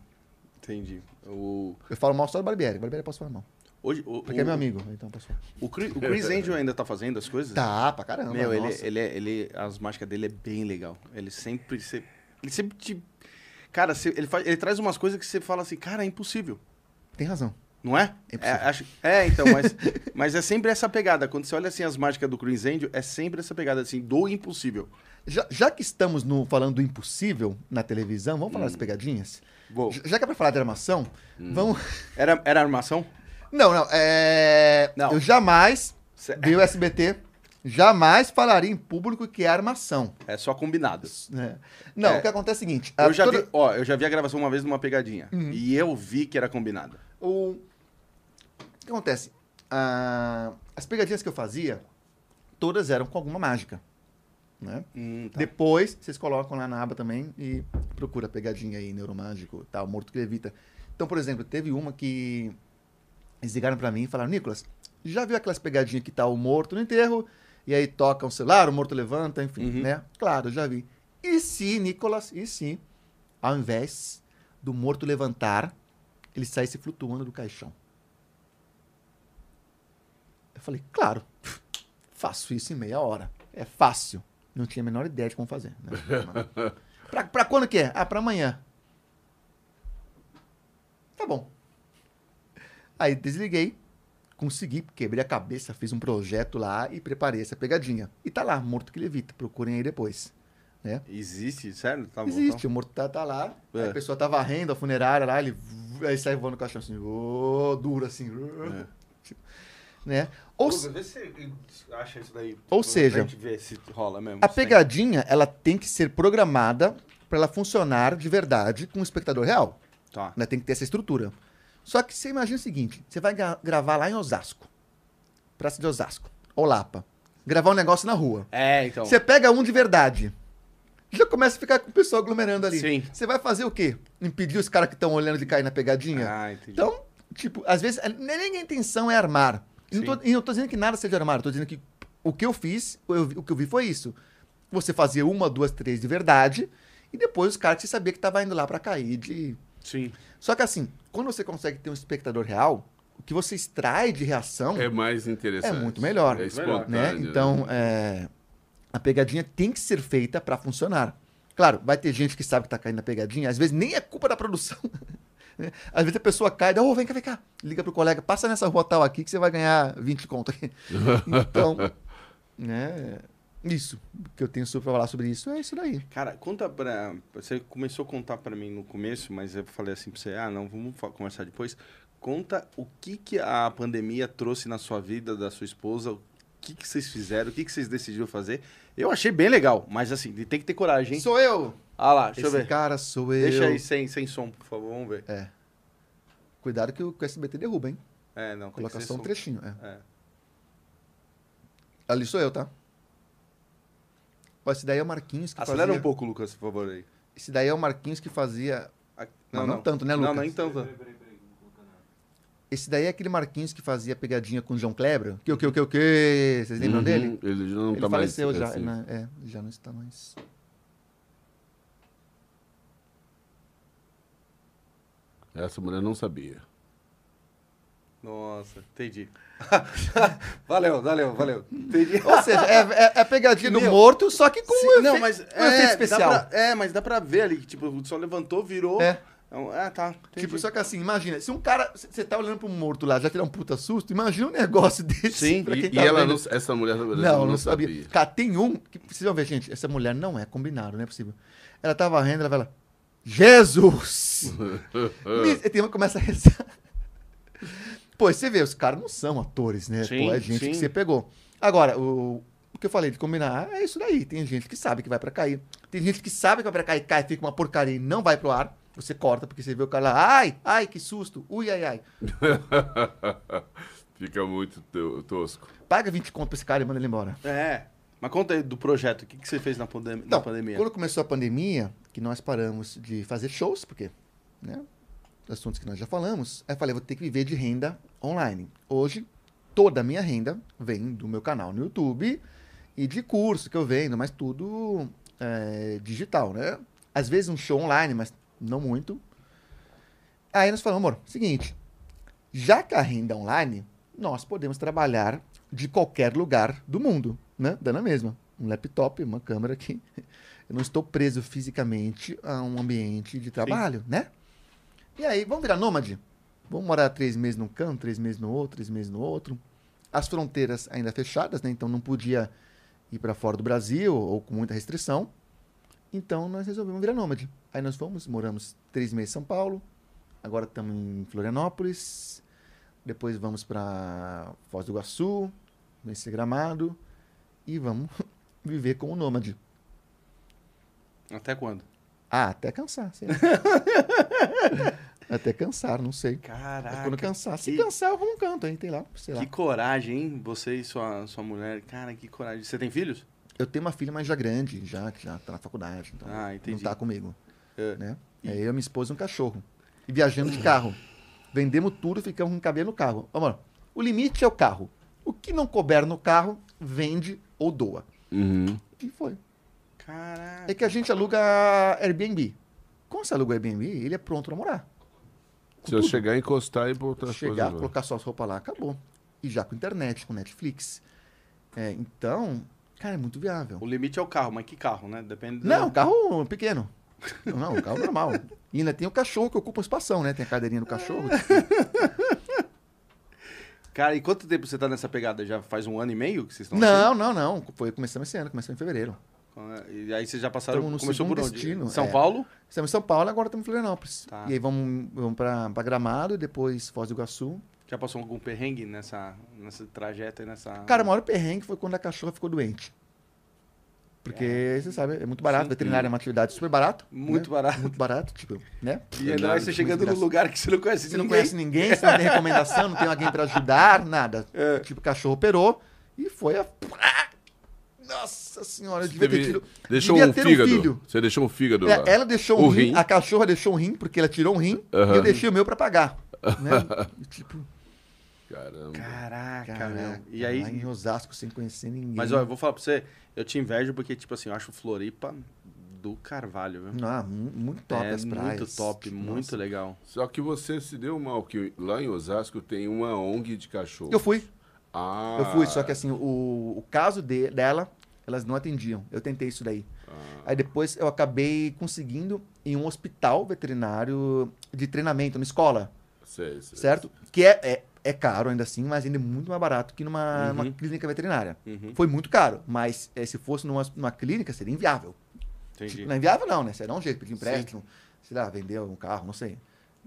entendi. O, Eu falo mal só do Barbieri. Barbieri eu posso falar mal. hoje, o, Porque é o- meu amigo, então posso falar. O, Chris, o Chris Angel ainda tá fazendo as coisas? Tá, pra caramba. Meu, ele, nossa. ele, é- ele, as mágicas dele é bem legal. Ele sempre, se- ele sempre te, cara, se- ele, faz, ele traz umas coisas que você fala assim, cara, é impossível, Tem razão. não é? É É, acho- é, então, mas, mas é sempre essa pegada. Quando você olha assim as mágicas do Chris Angel, é sempre essa pegada assim do impossível. Já, já que estamos no, falando do impossível na televisão, vamos falar das pegadinhas? Vou. Já que é pra falar de armação, vamos. Era, era armação? Não, não. É... Não. Eu jamais Cê- vi o SBT Jamais falaria em público que é armação. É só combinado. né? Não, É. o que acontece é o seguinte. Eu já, toda- vi, ó, eu já vi a gravação uma vez numa pegadinha. Uhum. E eu vi que era combinado. O... o que acontece? Ah, as pegadinhas que eu fazia, todas eram com alguma mágica. Né? Hum, tá. Depois, vocês colocam lá na aba também e procura pegadinha aí, neuromágico, tal, morto que levita. Então, por exemplo, teve uma que eles ligaram pra mim e falaram, Nicolas, já viu aquelas pegadinhas que tá o morto no enterro, e aí toca um celular, o morto levanta, enfim, Uhum. né? Claro, já vi. E se, Nicolas, e se, ao invés do morto levantar, ele saísse flutuando do caixão? Eu falei, claro, faço isso em meia hora. É fácil. Não tinha a menor ideia de como fazer. Né? pra, pra quando que é? Ah, pra amanhã. Tá bom. Aí desliguei, consegui, quebrei a cabeça, fiz um projeto lá e preparei essa pegadinha. E tá lá, morto que levita. Procurem aí depois. Né? Existe, sério? Tá bom, Existe, o morto tá, tá lá, É. a pessoa tá varrendo a funerária lá, ele aí sai voando no caixão assim, ô, duro assim, É. né? Ou, se você acha isso daí. Ou seja, gente ver se rola mesmo. A pegadinha, ela tem que ser programada para ela funcionar de verdade com o espectador real. Tá. Né? Tem que ter essa estrutura. Só que você imagina o seguinte: você vai gra- gravar lá em Osasco, Praça de Osasco, ou Lapa, gravar um negócio na rua. É, então. Você pega um de verdade. Já começa a ficar com o pessoal aglomerando ali. Sim. Você vai fazer o quê? Impedir os caras que estão olhando de cair na pegadinha? Ah, entendi. Então, tipo, às vezes, nem a intenção é armar. E não, tô, e não tô dizendo que nada seja armar, tô dizendo que o que eu fiz, eu o que eu vi foi isso. Você fazia uma, duas, três de verdade, e depois os caras que você sabia que tava indo lá pra cair de. Sim. Só que assim, quando você consegue ter um espectador real, o que você extrai de reação É mais interessante. É muito melhor. É Melhor, espontâneo. né? Então, é, a pegadinha tem que ser feita pra funcionar. Claro, vai ter gente que sabe que tá caindo na pegadinha, às vezes nem é culpa da produção. Às vezes a pessoa cai, dá, ô, vem cá, vem cá. Liga pro colega, passa nessa rua tal aqui que você vai ganhar 20 conto aqui. Então, né? Isso que eu tenho pra falar sobre isso é isso daí. Cara, conta pra. Você começou a contar pra mim no começo, mas eu falei assim pra você: ah, não, vamos conversar depois. Conta o que, que a pandemia trouxe na sua vida, da sua esposa, o que, que vocês fizeram, o que, que vocês decidiram fazer. Eu achei bem legal, mas assim, tem que ter coragem, hein? Sou eu! Ah lá, deixa Esse eu ver. cara sou eu. Deixa aí sem, sem som, por favor, vamos ver. Cuidado que o que o SBT derruba, hein? É, não, Coloca só um som. trechinho. É. É. Ali sou eu, tá? Ó, esse daí é o Marquinhos que Acelera fazia... um pouco, Lucas, por favor aí. Esse daí é o Marquinhos que fazia... Ah, Mas não tanto, né, Não, Lucas? não, então. Esse daí é aquele Marquinhos que fazia pegadinha com o João Kleber. Que, o que, o que, o que? Vocês lembram Uhum, dele? Ele já não Ele tá mais. faleceu já. assim. né? É, ele já não está mais. Essa mulher não sabia. Nossa, entendi. valeu, valeu, valeu. Entendi. Ou seja, é, é- é a pegadinha do Meu, morto, só que com Sim, um, não, efe- mas um é, efeito dá especial. pra- é, mas dá pra ver ali que, tipo, só levantou, virou. É. Então, Ah, tá. entendi. Tipo, só que assim, imagina, se um cara, você tá olhando pro morto lá, já que ele é um puta susto, imagina um negócio desse. Sim, pra quem E, tá e ela não, essa mulher verdade, Não, não, sabia. Cara, tem um. Que, vocês vão ver, gente, essa mulher não é combinado, não é possível. Ela tá varrendo, ela fala: Jesus! Me- tem uma que começa a rezar. Pô, você vê, os caras não são atores, né? Sim, Pô, é gente sim. que você pegou. Agora, o, o que eu falei de combinar é isso daí. Tem gente que sabe que vai pra cair. Tem gente que sabe que vai pra cair, cai, fica uma porcaria e não vai pro ar. Você corta, porque você vê o cara lá, ai, ai, que susto, ui, ai, ai. Fica muito to- tosco. Paga 20 conto pra esse cara e manda ele embora. É. Mas conta aí do projeto. O que, que você fez na, pandem- na Então, pandemia? quando começou a pandemia, que nós paramos de fazer shows, porque, né, assuntos que nós já falamos, aí eu falei, vou ter que viver de renda online. Hoje, toda a minha renda vem do meu canal no YouTube e de curso que eu vendo, mas tudo é, digital, né? Às vezes um show online, mas não muito. Aí nós falamos, amor, seguinte, já que a renda online, nós podemos trabalhar de qualquer lugar do mundo, né? Dando a mesma. Um laptop, uma câmera que eu não estou preso fisicamente a um ambiente de trabalho, né? E aí, vamos virar nômade? Vamos morar três meses num canto, três meses no outro, três meses no outro. As fronteiras ainda fechadas, né? Então não podia ir para fora do Brasil ou com muita restrição. Então nós resolvemos virar nômade. Aí nós fomos, moramos três meses em São Paulo. Agora estamos em Florianópolis. Depois vamos para Foz do Iguaçu, nesse Gramado. e vamos viver como nômade. Até quando? Ah, até cansar, sei lá. até cansar, não sei. Caraca. Quando cansar. Se que- cansar, eu vou um canto aí, sei lá, sei lá. Que coragem, hein? Você e sua, sua mulher. Cara, que coragem. Você tem filhos? Eu tenho uma filha, mas já grande, já, que já tá na faculdade, então Ah, não tá comigo, É. né? É eu, minha esposa e um cachorro. E viajando de carro. Vendemos tudo, ficamos com cabelo no carro. Amor, o limite é o carro. O que não couber no carro, vende ou doa. Uhum. E foi. Caraca. É que a gente aluga Airbnb. Como você aluga Airbnb, ele é pronto pra morar. Se eu chegar, encostar e botar as Chegar, coisas colocar suas roupas lá, acabou. E já com internet, com Netflix. É, então, cara, é muito viável. O limite é o carro, mas que carro, né? Depende do- Não, carro pequeno. Não, não, carro normal. E ainda tem o cachorro que ocupa espação, né? Tem a cadeirinha do cachorro. Cara, e quanto tempo você tá nessa pegada? Já faz um ano e meio que vocês estão Não, não, não. Foi começamos esse ano, começamos em fevereiro. assim? E aí vocês já passaram. No Começou por onde? destino, São é. Paulo? Estamos em São Paulo, agora estamos em Florianópolis. Tá. E aí vamos, vamos pra, pra Gramado, depois Foz do Iguaçu. Já passou algum perrengue nessa, nessa trajeto e nessa. Cara, o maior perrengue foi quando a cachorra ficou doente. Porque, você sabe, é muito barato. Sim. Veterinária é uma atividade super barato. Muito né? barato. Muito barato, tipo, né? E ainda mais você chegando num lugar que você não conhece Você não ninguém. conhece ninguém, você não tem recomendação, não tem alguém pra ajudar, nada. É. Tipo, o cachorro operou e foi a. Nossa senhora, eu devia ter Teve- tido. Deixou devia um ter fígado. filho. Você deixou um fígado É, lá. ela deixou O um rim, rim. a cachorra deixou um rim, porque ela tirou um rim, Aham. e eu deixei o meu pra pagar. Né? E, tipo, Caramba. Caraca, caraca, meu. E aí. lá em Osasco sem conhecer ninguém. Mas ó, eu vou falar pra você, eu te invejo porque, tipo assim, eu acho Floripa do Carvalho, viu? Não, mu- muito top é as praias. muito top, Tipo, muito nossa. legal. Só que você se deu mal, que lá em Osasco tem uma ONG de cachorro. Eu fui, Ah. eu fui, só que assim, o, o caso de- dela, elas não atendiam. Eu tentei isso daí. Ah. Aí depois eu acabei conseguindo em um hospital veterinário de treinamento, numa escola, Sei, sei. certo? Que é, é, é caro ainda assim, mas ainda é muito mais barato que numa, Uhum. clínica veterinária. Uhum, Foi muito caro, mas eh, se fosse numa, numa clínica seria inviável. entendi. Tipo, não é inviável não, né? Você dá um jeito, pedir empréstimo, sei lá, vender um carro, não sei.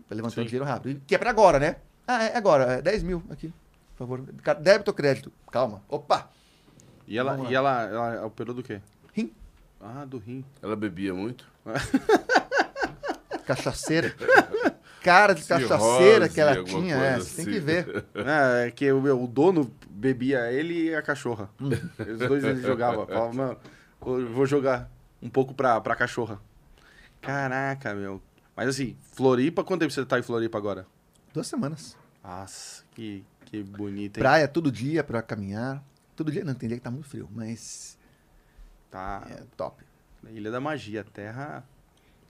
Pra levantar Sim. o dinheiro rápido. Que é pra agora, né? Ah, é agora, é 10 mil aqui, por favor. Débito ou crédito? Calma. Opa! E ela, Vamos lá. e ela, ela operou do quê? Rim. Ah, do rim. Ela bebia muito? Cachaceira. Cara de Cirrose, cachaceira que ela tinha, é, você tem assim. que ver. É, é que o, meu- o dono bebia ele e a cachorra. Hum. Os dois eles jogavam. Falava, mano, vou vou jogar um pouco pra, pra cachorra. Caraca, meu. Mas assim, Floripa, quanto tempo você tá em Floripa agora? Duas semanas. Nossa, que, que bonito, hein? Praia todo dia pra caminhar. Todo dia, não, tem dia que tá muito frio, mas Tá. é top. Ilha da Magia, terra,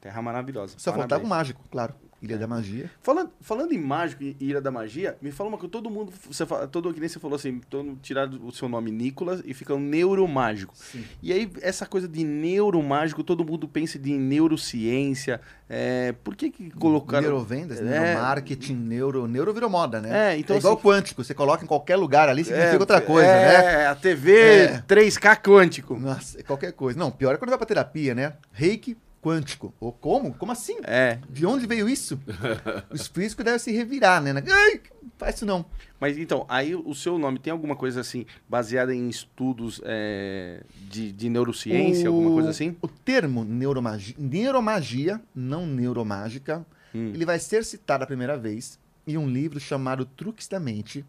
terra maravilhosa. Só Parabéns. faltava o mágico, claro. Ilha É. da Magia. Falando, falando em mágico e Ilha da Magia, me fala uma coisa, todo mundo, você fala, todo que nem você falou assim, todo mundo tirar o seu nome Nicolas e fica um neuromágico. Sim. E aí, essa coisa de neuromágico, todo mundo pensa de neurociência. É, por que que colocaram... Neurovendas, É. neuromarketing, neuro. Neuro virou moda, né? É, então é igual assim- quântico. Você coloca em qualquer lugar ali, significa é, outra coisa, é, né? a TV É. 3K quântico. Nossa, é qualquer coisa. Não, pior é quando vai pra terapia, né? Reiki quântico. Ou como? Como assim? É, De onde veio isso? Os físicos devem se revirar, né? Ai, faz isso não. mas então, aí o seu nome tem alguma coisa assim, baseada em estudos é, de, de neurociência, O- alguma coisa assim? O termo neuromagia, neuromagia, não neuromágica, Hum. ele vai ser citado a primeira vez em um livro chamado Truques da Mente,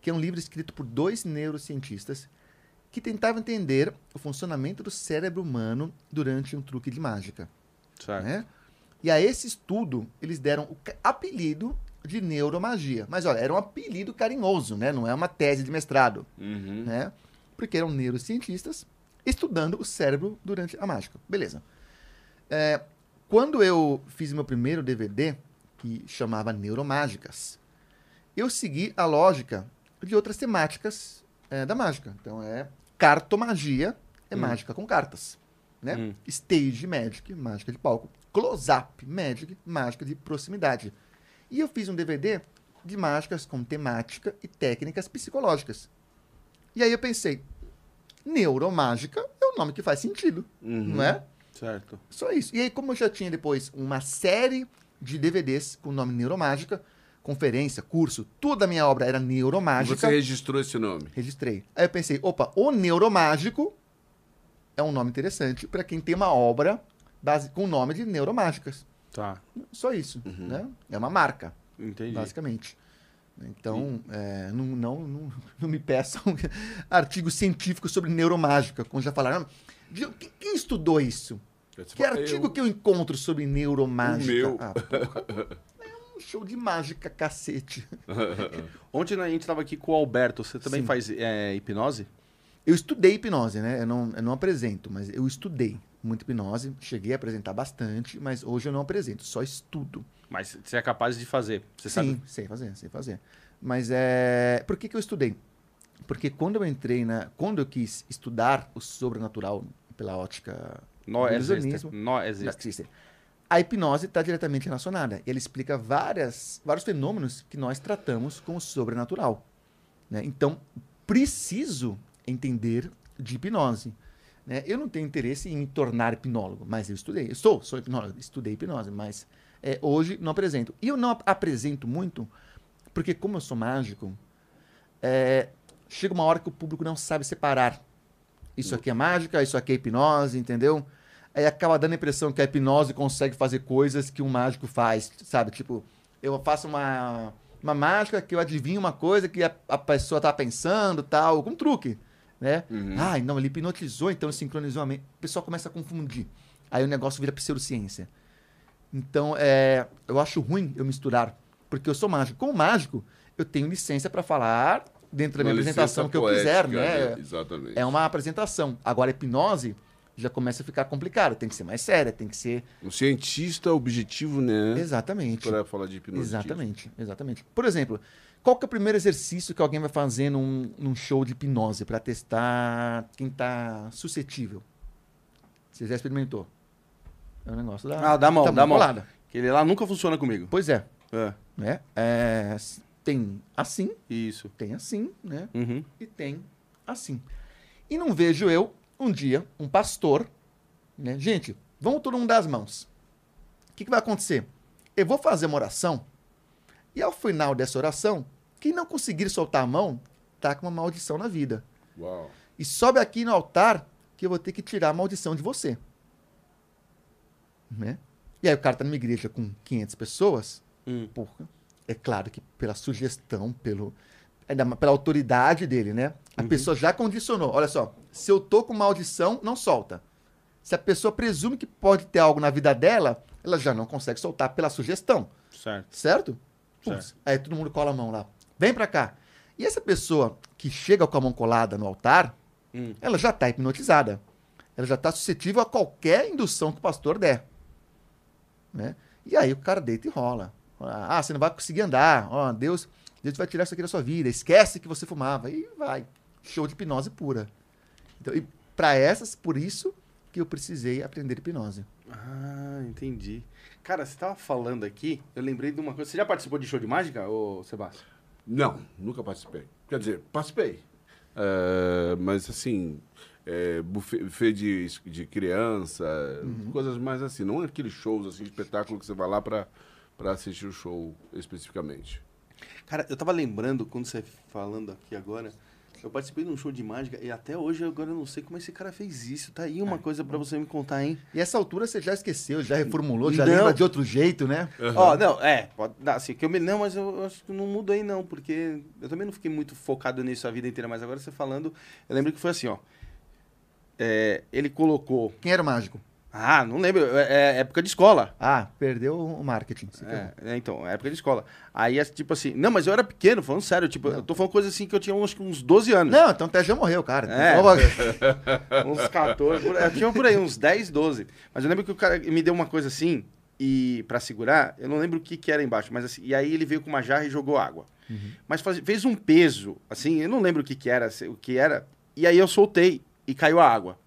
que é um livro escrito por dois neurocientistas que tentavam entender o funcionamento do cérebro humano durante um truque de mágica. Certo. né? E a esse estudo, eles deram o apelido de neuromagia. Mas olha, era um apelido carinhoso, né? Não é uma tese de mestrado, Uhum. né? Porque eram neurocientistas estudando o cérebro durante a mágica. Beleza. É, quando eu fiz meu primeiro DVD, que chamava Neuromágicas, eu segui a lógica de outras temáticas é, da mágica. Então é cartomagia, é Hum. mágica com cartas. Né? Hum. Stage Magic, mágica de palco. Close-up Magic, mágica de proximidade. E eu fiz um DVD de mágicas com temática e técnicas psicológicas. E aí eu pensei, neuromágica é o nome que faz sentido, Uhum. não é? Certo. Só isso. E aí, como eu já tinha depois uma série de DVDs com o nome Neuromágica, conferência, curso, tudo da minha obra era neuromágica. Você registrou esse nome? Registrei. Aí eu pensei, opa, o neuromágico é um nome interessante para quem tem uma obra base, com o nome de neuromágicas. Tá. Só isso, né? É uma marca, Entendi. basicamente. Então, é, não, não, não, não me peçam artigos científicos sobre neuromágica, como já falaram. Viu? Quem, quem estudou isso? Que artigo eu- que eu encontro sobre neuromágica? O meu. Ah, porra. um show de mágica, cacete. Ontem a gente estava aqui com o Alberto. Você também Sim. faz é, hipnose? Eu estudei hipnose, né? Eu não, eu não apresento, mas eu estudei muito hipnose. Cheguei a apresentar bastante, mas hoje eu não apresento, só estudo. Mas você é capaz de fazer. Você Sim, sabe? sei fazer, sei fazer. Mas é. Por que, que eu estudei? Porque quando eu entrei na. Quando eu quis estudar o sobrenatural pela ótica Nó do existe. da existe. A hipnose está diretamente relacionada. Ele explica várias, vários fenômenos que nós tratamos como sobrenatural. né? Então, preciso entender de hipnose. né? Eu não tenho interesse em me tornar hipnólogo, mas eu estudei. Eu sou, sou hipnólogo, estudei hipnose, mas é, hoje não apresento. E eu não ap- apresento muito, porque como eu sou mágico, é, chega uma hora que o público não sabe separar. Isso aqui é mágica, isso aqui é hipnose, entendeu? Aí acaba dando a impressão que a hipnose consegue fazer coisas que um mágico faz, sabe? Tipo, eu faço uma, uma mágica que eu adivinho uma coisa que a, a pessoa tá pensando, tal, com truque, né? Uhum. Ah, não, ele hipnotizou, então sincronizou a mente. O pessoal começa a confundir. Aí o negócio vira pseudociência. Então, é, eu acho ruim eu misturar, porque eu sou mágico. Como mágico, eu tenho licença para falar dentro da minha Uma apresentação licença que eu quiser, poética, né? Exatamente. É uma apresentação. Agora, hipnose já começa a ficar complicado. Tem que ser mais séria, tem que ser. Um cientista objetivo, né? Exatamente. Para falar de hipnose. Exatamente, exatamente. Por exemplo, qual que é o primeiro exercício que alguém vai fazer num, num show de hipnose para testar quem está suscetível? Você já experimentou? É um negócio da. Ah, dá mão, da dá mão. Aquele lá nunca funciona comigo. Pois é, É, né? É, tem assim, isso. tem assim, né? Uhum. e tem assim. E não vejo eu, um dia, um pastor, né? Gente, vamos todo mundo dar as mãos. O que, que vai acontecer? Eu vou fazer uma oração, e ao final dessa oração, quem não conseguir soltar a mão, tá com uma maldição na vida. Uau. E sobe aqui no altar que eu vou ter que tirar a maldição de você. Né? E aí o cara tá numa igreja com 500 pessoas, Hum. porra, é claro que pela sugestão, pelo, pela autoridade dele, né? A pessoa já condicionou. Olha só, se eu tô com maldição, não solta. Se a pessoa presume que pode ter algo na vida dela, ela já não consegue soltar pela sugestão, Certo. certo? Putz, aí todo mundo cola a mão lá. Vem pra cá. E essa pessoa que chega com a mão colada no altar, Hum. ela já está hipnotizada. Ela já está suscetível a qualquer indução que o pastor der. Né? E aí o cara deita e rola. Ah, você não vai conseguir andar. Ó, Deus, Deus vai tirar isso aqui da sua vida. Esquece que você fumava. E vai. Show de hipnose pura. Então, e para essas, por isso que eu precisei aprender hipnose. Ah, entendi. Cara, você tava falando aqui, eu lembrei de uma coisa. Você já participou de show de mágica, ô Sebastião? Não, nunca participei. Quer dizer, participei. É, mas assim, é, buffet, buffet de, de criança, Uhum. coisas mais assim. Não aqueles shows, assim, espetáculo que você vai lá pra assistir o show especificamente. Cara, eu tava lembrando, quando você falando aqui agora, eu participei de um show de mágica e até hoje agora eu não sei como esse cara fez isso. Tá aí uma É. coisa pra você me contar, hein? E essa altura você já esqueceu, já reformulou, já Não. lembra de outro jeito, né? Ó, não, é, pode dar, assim, que eu me, não, mas eu, eu acho que não mudei não, porque eu também não fiquei muito focado nisso a vida inteira, mas agora você falando, eu lembro que foi assim, ó. É, ele colocou, Quem era o mágico? Ah, não lembro, é, é época de escola. Ah, perdeu o marketing. É, é, então, é época de escola. Aí, é tipo assim, não, mas eu era pequeno, falando sério, tipo, eu tô falando coisa assim que eu tinha uns, uns 12 anos. Não, então até já morreu, cara. É. Então, uns 14, por, eu tinha por aí, uns 10, 12. Mas eu lembro que o cara me deu uma coisa assim, e para segurar, eu não lembro o que, que era embaixo, mas assim, e aí ele veio com uma jarra e jogou água. Mas faz- fez um peso, assim, eu não lembro o que, que era, o que era, e aí eu soltei e caiu a água.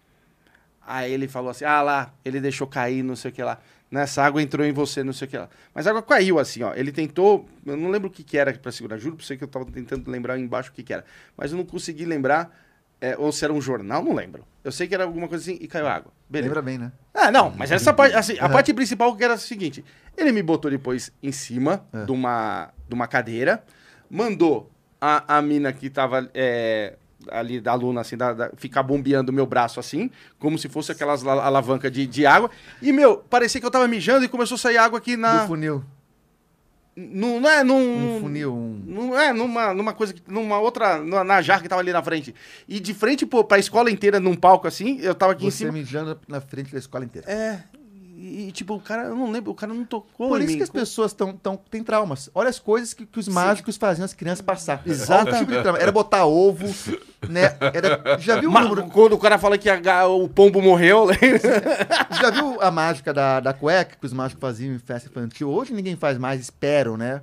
Aí ele falou assim: ah lá, ele deixou cair, não sei o que lá. Nessa água entrou em você, não sei o que lá. Mas a água caiu assim, ó. Ele tentou, eu não lembro o que, que era pra segurar, juro pra você que eu tava tentando lembrar embaixo o que, que era. Mas eu não consegui lembrar. é, ou se era um jornal, não lembro. Eu sei que era alguma coisa assim e caiu água. Beleza. Lembra bem, né? Ah, não, mas essa parte, assim, a parte principal que era a seguinte: ele me botou depois em cima É. de, uma, de uma cadeira, mandou a, a mina que tava é, ali da aluna, assim, da, da- ficar bombeando o meu braço assim, como se fosse aquelas la- alavanca de, de água. E, meu, parecia que eu tava mijando e começou a sair água aqui na. Do funil. Num- não é num. Um funil, um... Não é, numa, numa coisa, numa outra, na, na jarra que tava ali na frente. E de frente pô, pra escola inteira, num palco assim, eu tava aqui em Você cima. mijando na frente da escola inteira. É. E, e, tipo, o cara, eu não lembro, o cara não tocou Por em isso mim. que as pessoas tão, tão, têm traumas. Olha as coisas que, que os mágicos faziam as crianças passar. Exato. Tipo de trauma. Era botar ovo, né? Era, já viu o Ma- número, Quando o cara fala que a o pombo morreu, Já viu a mágica da, da cueca que os mágicos faziam em festa infantil? Hoje ninguém faz mais, esperam, né?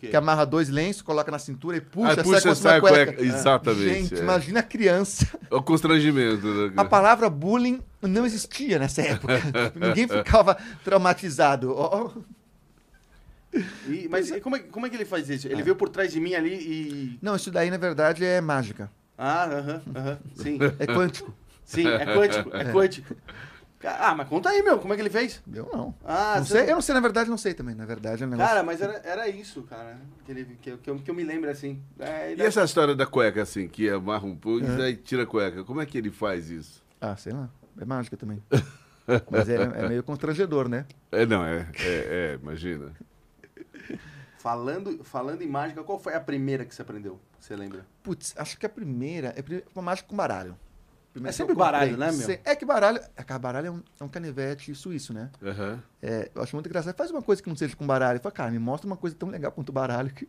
Que amarra dois lenços, coloca na cintura e puxa, Ah, puxa, sai, sai a cueca. cueca. Exatamente, Gente, é. imagina a criança. O constrangimento. Né? A palavra bullying não existia nessa época. ninguém ficava traumatizado. Ó, ó. E- mas e como, é, como é que ele faz isso? Ele veio por trás de mim ali e. Não, isso daí, na verdade, é mágica. Ah, aham, aham. Sim, É quântico. sim, é quântico, é quântico. Ca- Ah, mas conta aí, meu, como é que ele fez? Eu não. Ah, não sei, eu não sei, na verdade, não sei também. Na verdade, é um negócio. Cara, mas era, era isso, cara. Que, ele, que, eu- que, eu, que eu me lembro assim. É, E essa história da cueca, assim, que amarra um pouco É. e tira a cueca, como é que ele faz isso? Ah, sei lá. É mágica também. Mas é, é meio constrangedor, né? É, não, é, é, é, imagina. Falando, falando em mágica, qual foi a primeira que você aprendeu? Você lembra? Putz, acho que a primeira é uma mágica com baralho. Primeira É que sempre baralho, né, meu? Se- É que baralho. É que baralho é um, é um canivete suíço, né? Aham. É, eu acho muito engraçado. Faz uma coisa que não seja com baralho. Fala, cara, me mostra uma coisa tão legal quanto o baralho que,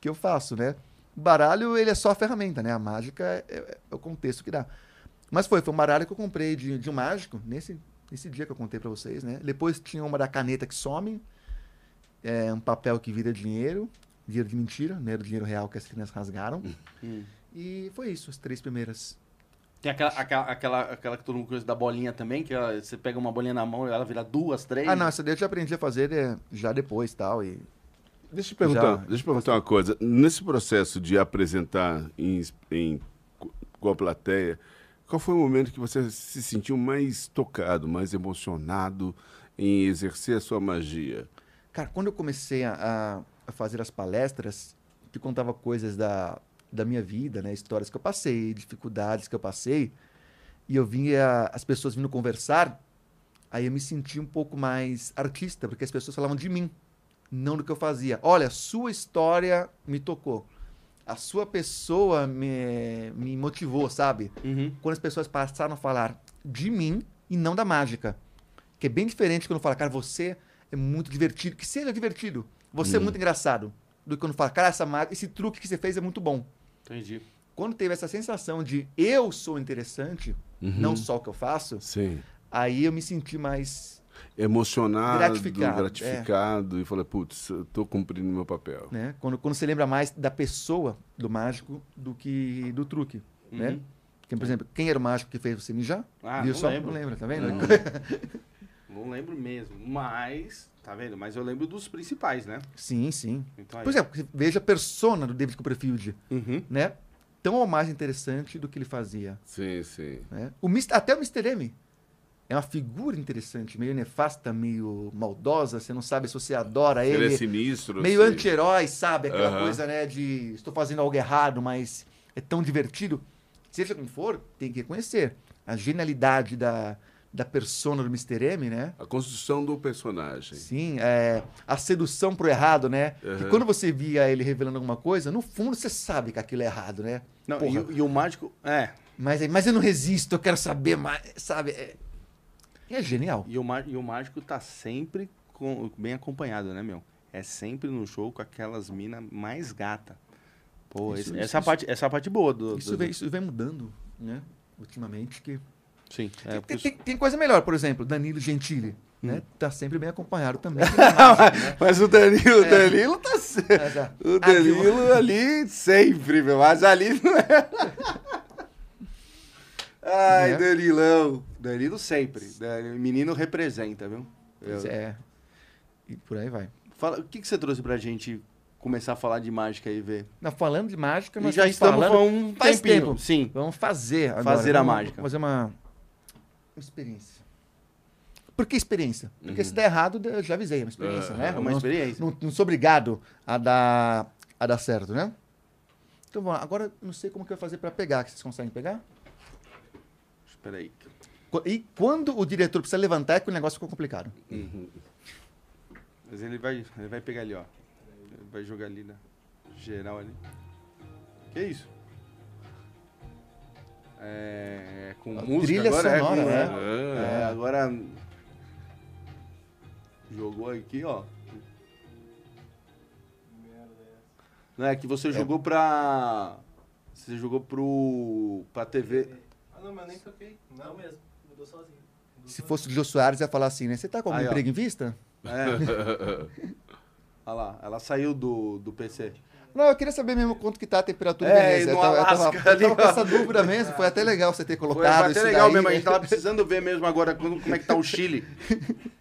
que eu faço, né? O baralho, ele é só a ferramenta, né? A mágica é, é- é o contexto que dá. Mas foi, foi um baralho que eu comprei de, de um mágico, nesse, nesse dia que eu contei pra vocês, né? Depois tinha uma da caneta que some, é, um papel que vira dinheiro, dinheiro de mentira, não era o dinheiro real que as crianças rasgaram. Hum. E foi isso, as três primeiras. Tem aquela, aquela, aquela, aquela que todo mundo conhece da bolinha também, que ela- você pega uma bolinha na mão e ela vira duas, três. Ah, não, essa daí eu já aprendi a fazer é, já depois tal, e Deixa eu perguntar, Já. deixa eu perguntar uma coisa. Nesse processo de apresentar em, em, com a plateia, qual foi o momento que você se sentiu mais tocado, mais emocionado em exercer a sua magia? Cara, quando eu comecei a, a- fazer as palestras, que contava coisas da, da minha vida, né? Histórias que eu passei, dificuldades que eu passei, e eu via as pessoas vindo conversar, aí eu me senti um pouco mais artista, porque as pessoas falavam de mim, não do que eu fazia. Olha, sua história me tocou. A sua pessoa me, me motivou, sabe? Uhum. quando as pessoas passaram a falar de mim e não da mágica. Que é bem diferente quando fala, cara, você é muito divertido. Que seja divertido. Você é muito engraçado. Do que quando fala, cara, essa mágica, esse truque que você fez é muito bom. Entendi. Quando teve essa sensação de eu sou interessante, não só o que eu faço, Sim. aí eu me senti mais, Emocionado, Gratificado, gratificado, e falei, putz, eu tô cumprindo meu papel. né? Quando, quando você lembra mais da pessoa do mágico do que do truque, né? Uhum. Porque, por exemplo, quem era o mágico que fez você mijar? Ah, Viu não só? lembro. Não lembra, tá vendo? Não. Não lembro mesmo. Mas, tá vendo? Mas eu lembro dos principais, né? Sim, sim. Então. Por exemplo, veja a persona do David Copperfield. Uhum. né? Tão ou mais interessante do que ele fazia. Sim, sim. Né? O até o Mr. M é uma figura interessante, meio nefasta, meio maldosa. Você não sabe se você adora Ele, ele. é sinistro. meio anti-herói, sabe? Aquela Aham. coisa, né, de estou fazendo algo errado, mas é tão divertido. Seja como for, tem que reconhecer a genialidade da, da persona do Mr. M, né? A construção do personagem. Sim, é, a sedução pro errado, né? Que Aham. quando você via ele revelando alguma coisa, no fundo você sabe que aquilo é errado, né? Não, e, o- e o mágico. É. Mas, mas eu não resisto, eu quero saber mais, sabe? É, é genial. E o, e o mágico tá sempre com- bem acompanhado, né, meu? É sempre no show com aquelas minas mais gata. Pô, Isso, esse- isso, essa, isso. Parte, essa é parte boa do. Isso do- vem, isso vem mudando, né? Ultimamente. Que... Sim. É, tem, tem, tem coisa melhor, por exemplo, Danilo Gentili, né? Tá sempre bem acompanhado também. Mas o Danilo, o Danilo tá sempre. Mas, ah, O Danilo ali sempre, meu. Mas ali não é. Ai, Né? Danilão. Danilo sempre. Danilo- Menino representa, viu? pois Eu- é. E por aí vai. Fala, o que, que você trouxe pra gente começar a falar de mágica aí, ver? Não, falando de mágica, E nós já estamos falando um faz tempinho. tempo. Sim. Vamos fazer agora. Fazer a Vamos mágica. Fazer uma, uma experiência. Por que experiência? Porque Uhum. se der errado, eu já avisei, é uma experiência, É, né? É uma Não- experiência. Não, não sou obrigado a dar, a dar certo, né? Então vamos lá. Agora, não sei como que eu vou fazer para pegar. Vocês conseguem pegar? Espera aí. E quando o diretor precisa levantar, é que o negócio ficou complicado. Mas ele vai, ele vai pegar ali, ó. Ele vai jogar ali na geral ali. Que isso? É, com A música trilha agora? sonora, é, com, né? é, agora jogou aqui, ó. Não é que você jogou pra você jogou pro pra TV. Ah, não, mas eu nem toquei. Não mesmo. Mudou sozinho. Mudou Se sozinho. fosse o Jô Soares, ia falar assim, né? Você tá com algum Aí, ó. emprego em vista? É. Olha lá, ela saiu do, do PC. Não, eu queria saber mesmo quanto que tá a temperatura É, e Eu no tava, eu tava- eu com ó. essa dúvida mesmo. Foi até legal você ter Foi, colocado foi até isso legal daí, mesmo, a gente tava precisando ver mesmo agora como, como é que tá o Chile.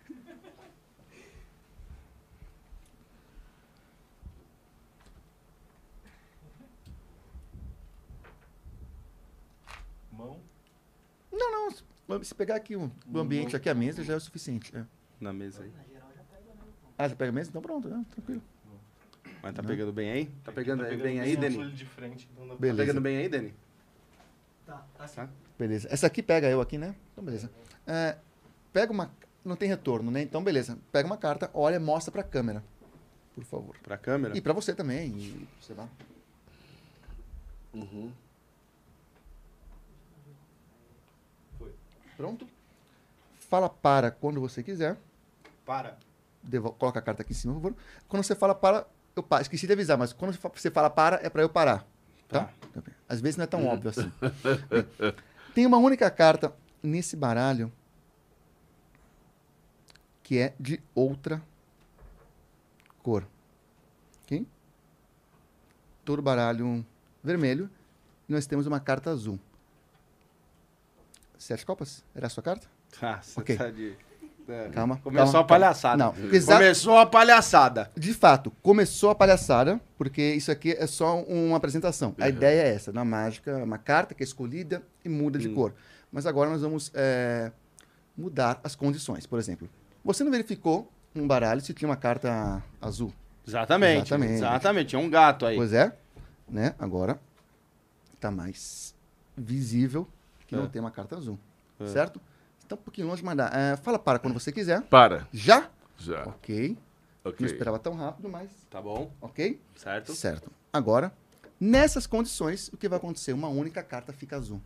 Mão. Não, não. Se pegar aqui o, o ambiente, aqui a mesa, já é o suficiente. é. Na mesa aí. Ah, já pega a mesa? Então pronto, né? tranquilo. Mas tá pegando bem aí? Tá pegando, Tá bem aí, bem Dani? ele de frente, então pra- Tá Beleza. pegando bem aí, Dani? Tá, tá sim. Tá? Beleza. Essa aqui pega eu aqui, né? Então, beleza. É, pega uma... Não tem retorno, né? Então, beleza. Pega uma carta, olha mostra pra câmera. Por favor. Pra câmera? E pra você também. E, sei lá. Uhum. Foi. Pronto? Fala para quando você quiser. Para. Devo- Coloca a carta aqui em cima, por favor. Quando você fala para, eu paro. Esqueci de avisar, mas quando você fala para, é para eu parar. Tá? Tá bem. Às vezes não é tão óbvio assim. Tem uma única carta nesse baralho que é de outra cor. Ok? Todo baralho vermelho. E nós temos uma carta azul. Sete copas? Era a sua carta? Ah, você Ok. tá de... é, Calma, Começou calma, a palhaçada. Não, exa- Começou a palhaçada. De fato, começou a palhaçada, porque isso aqui é só uma apresentação. A ideia é essa, na mágica, uma carta que é escolhida e muda de Hum. cor. Mas agora nós vamos é, mudar as condições. Por exemplo, você não verificou um baralho se tinha uma carta azul. Exatamente. Exatamente. Exatamente. Tinha um gato aí. Pois é, né? Agora está mais visível que não É. tem uma carta azul. É. Certo? Está um pouquinho longe de mandar. É, fala para quando você quiser. Para. Já? Já. Ok. Não Ok. esperava tão rápido, mas Tá bom. ok. Certo. Certo. Agora, nessas condições, o que vai acontecer? Uma única carta fica azul.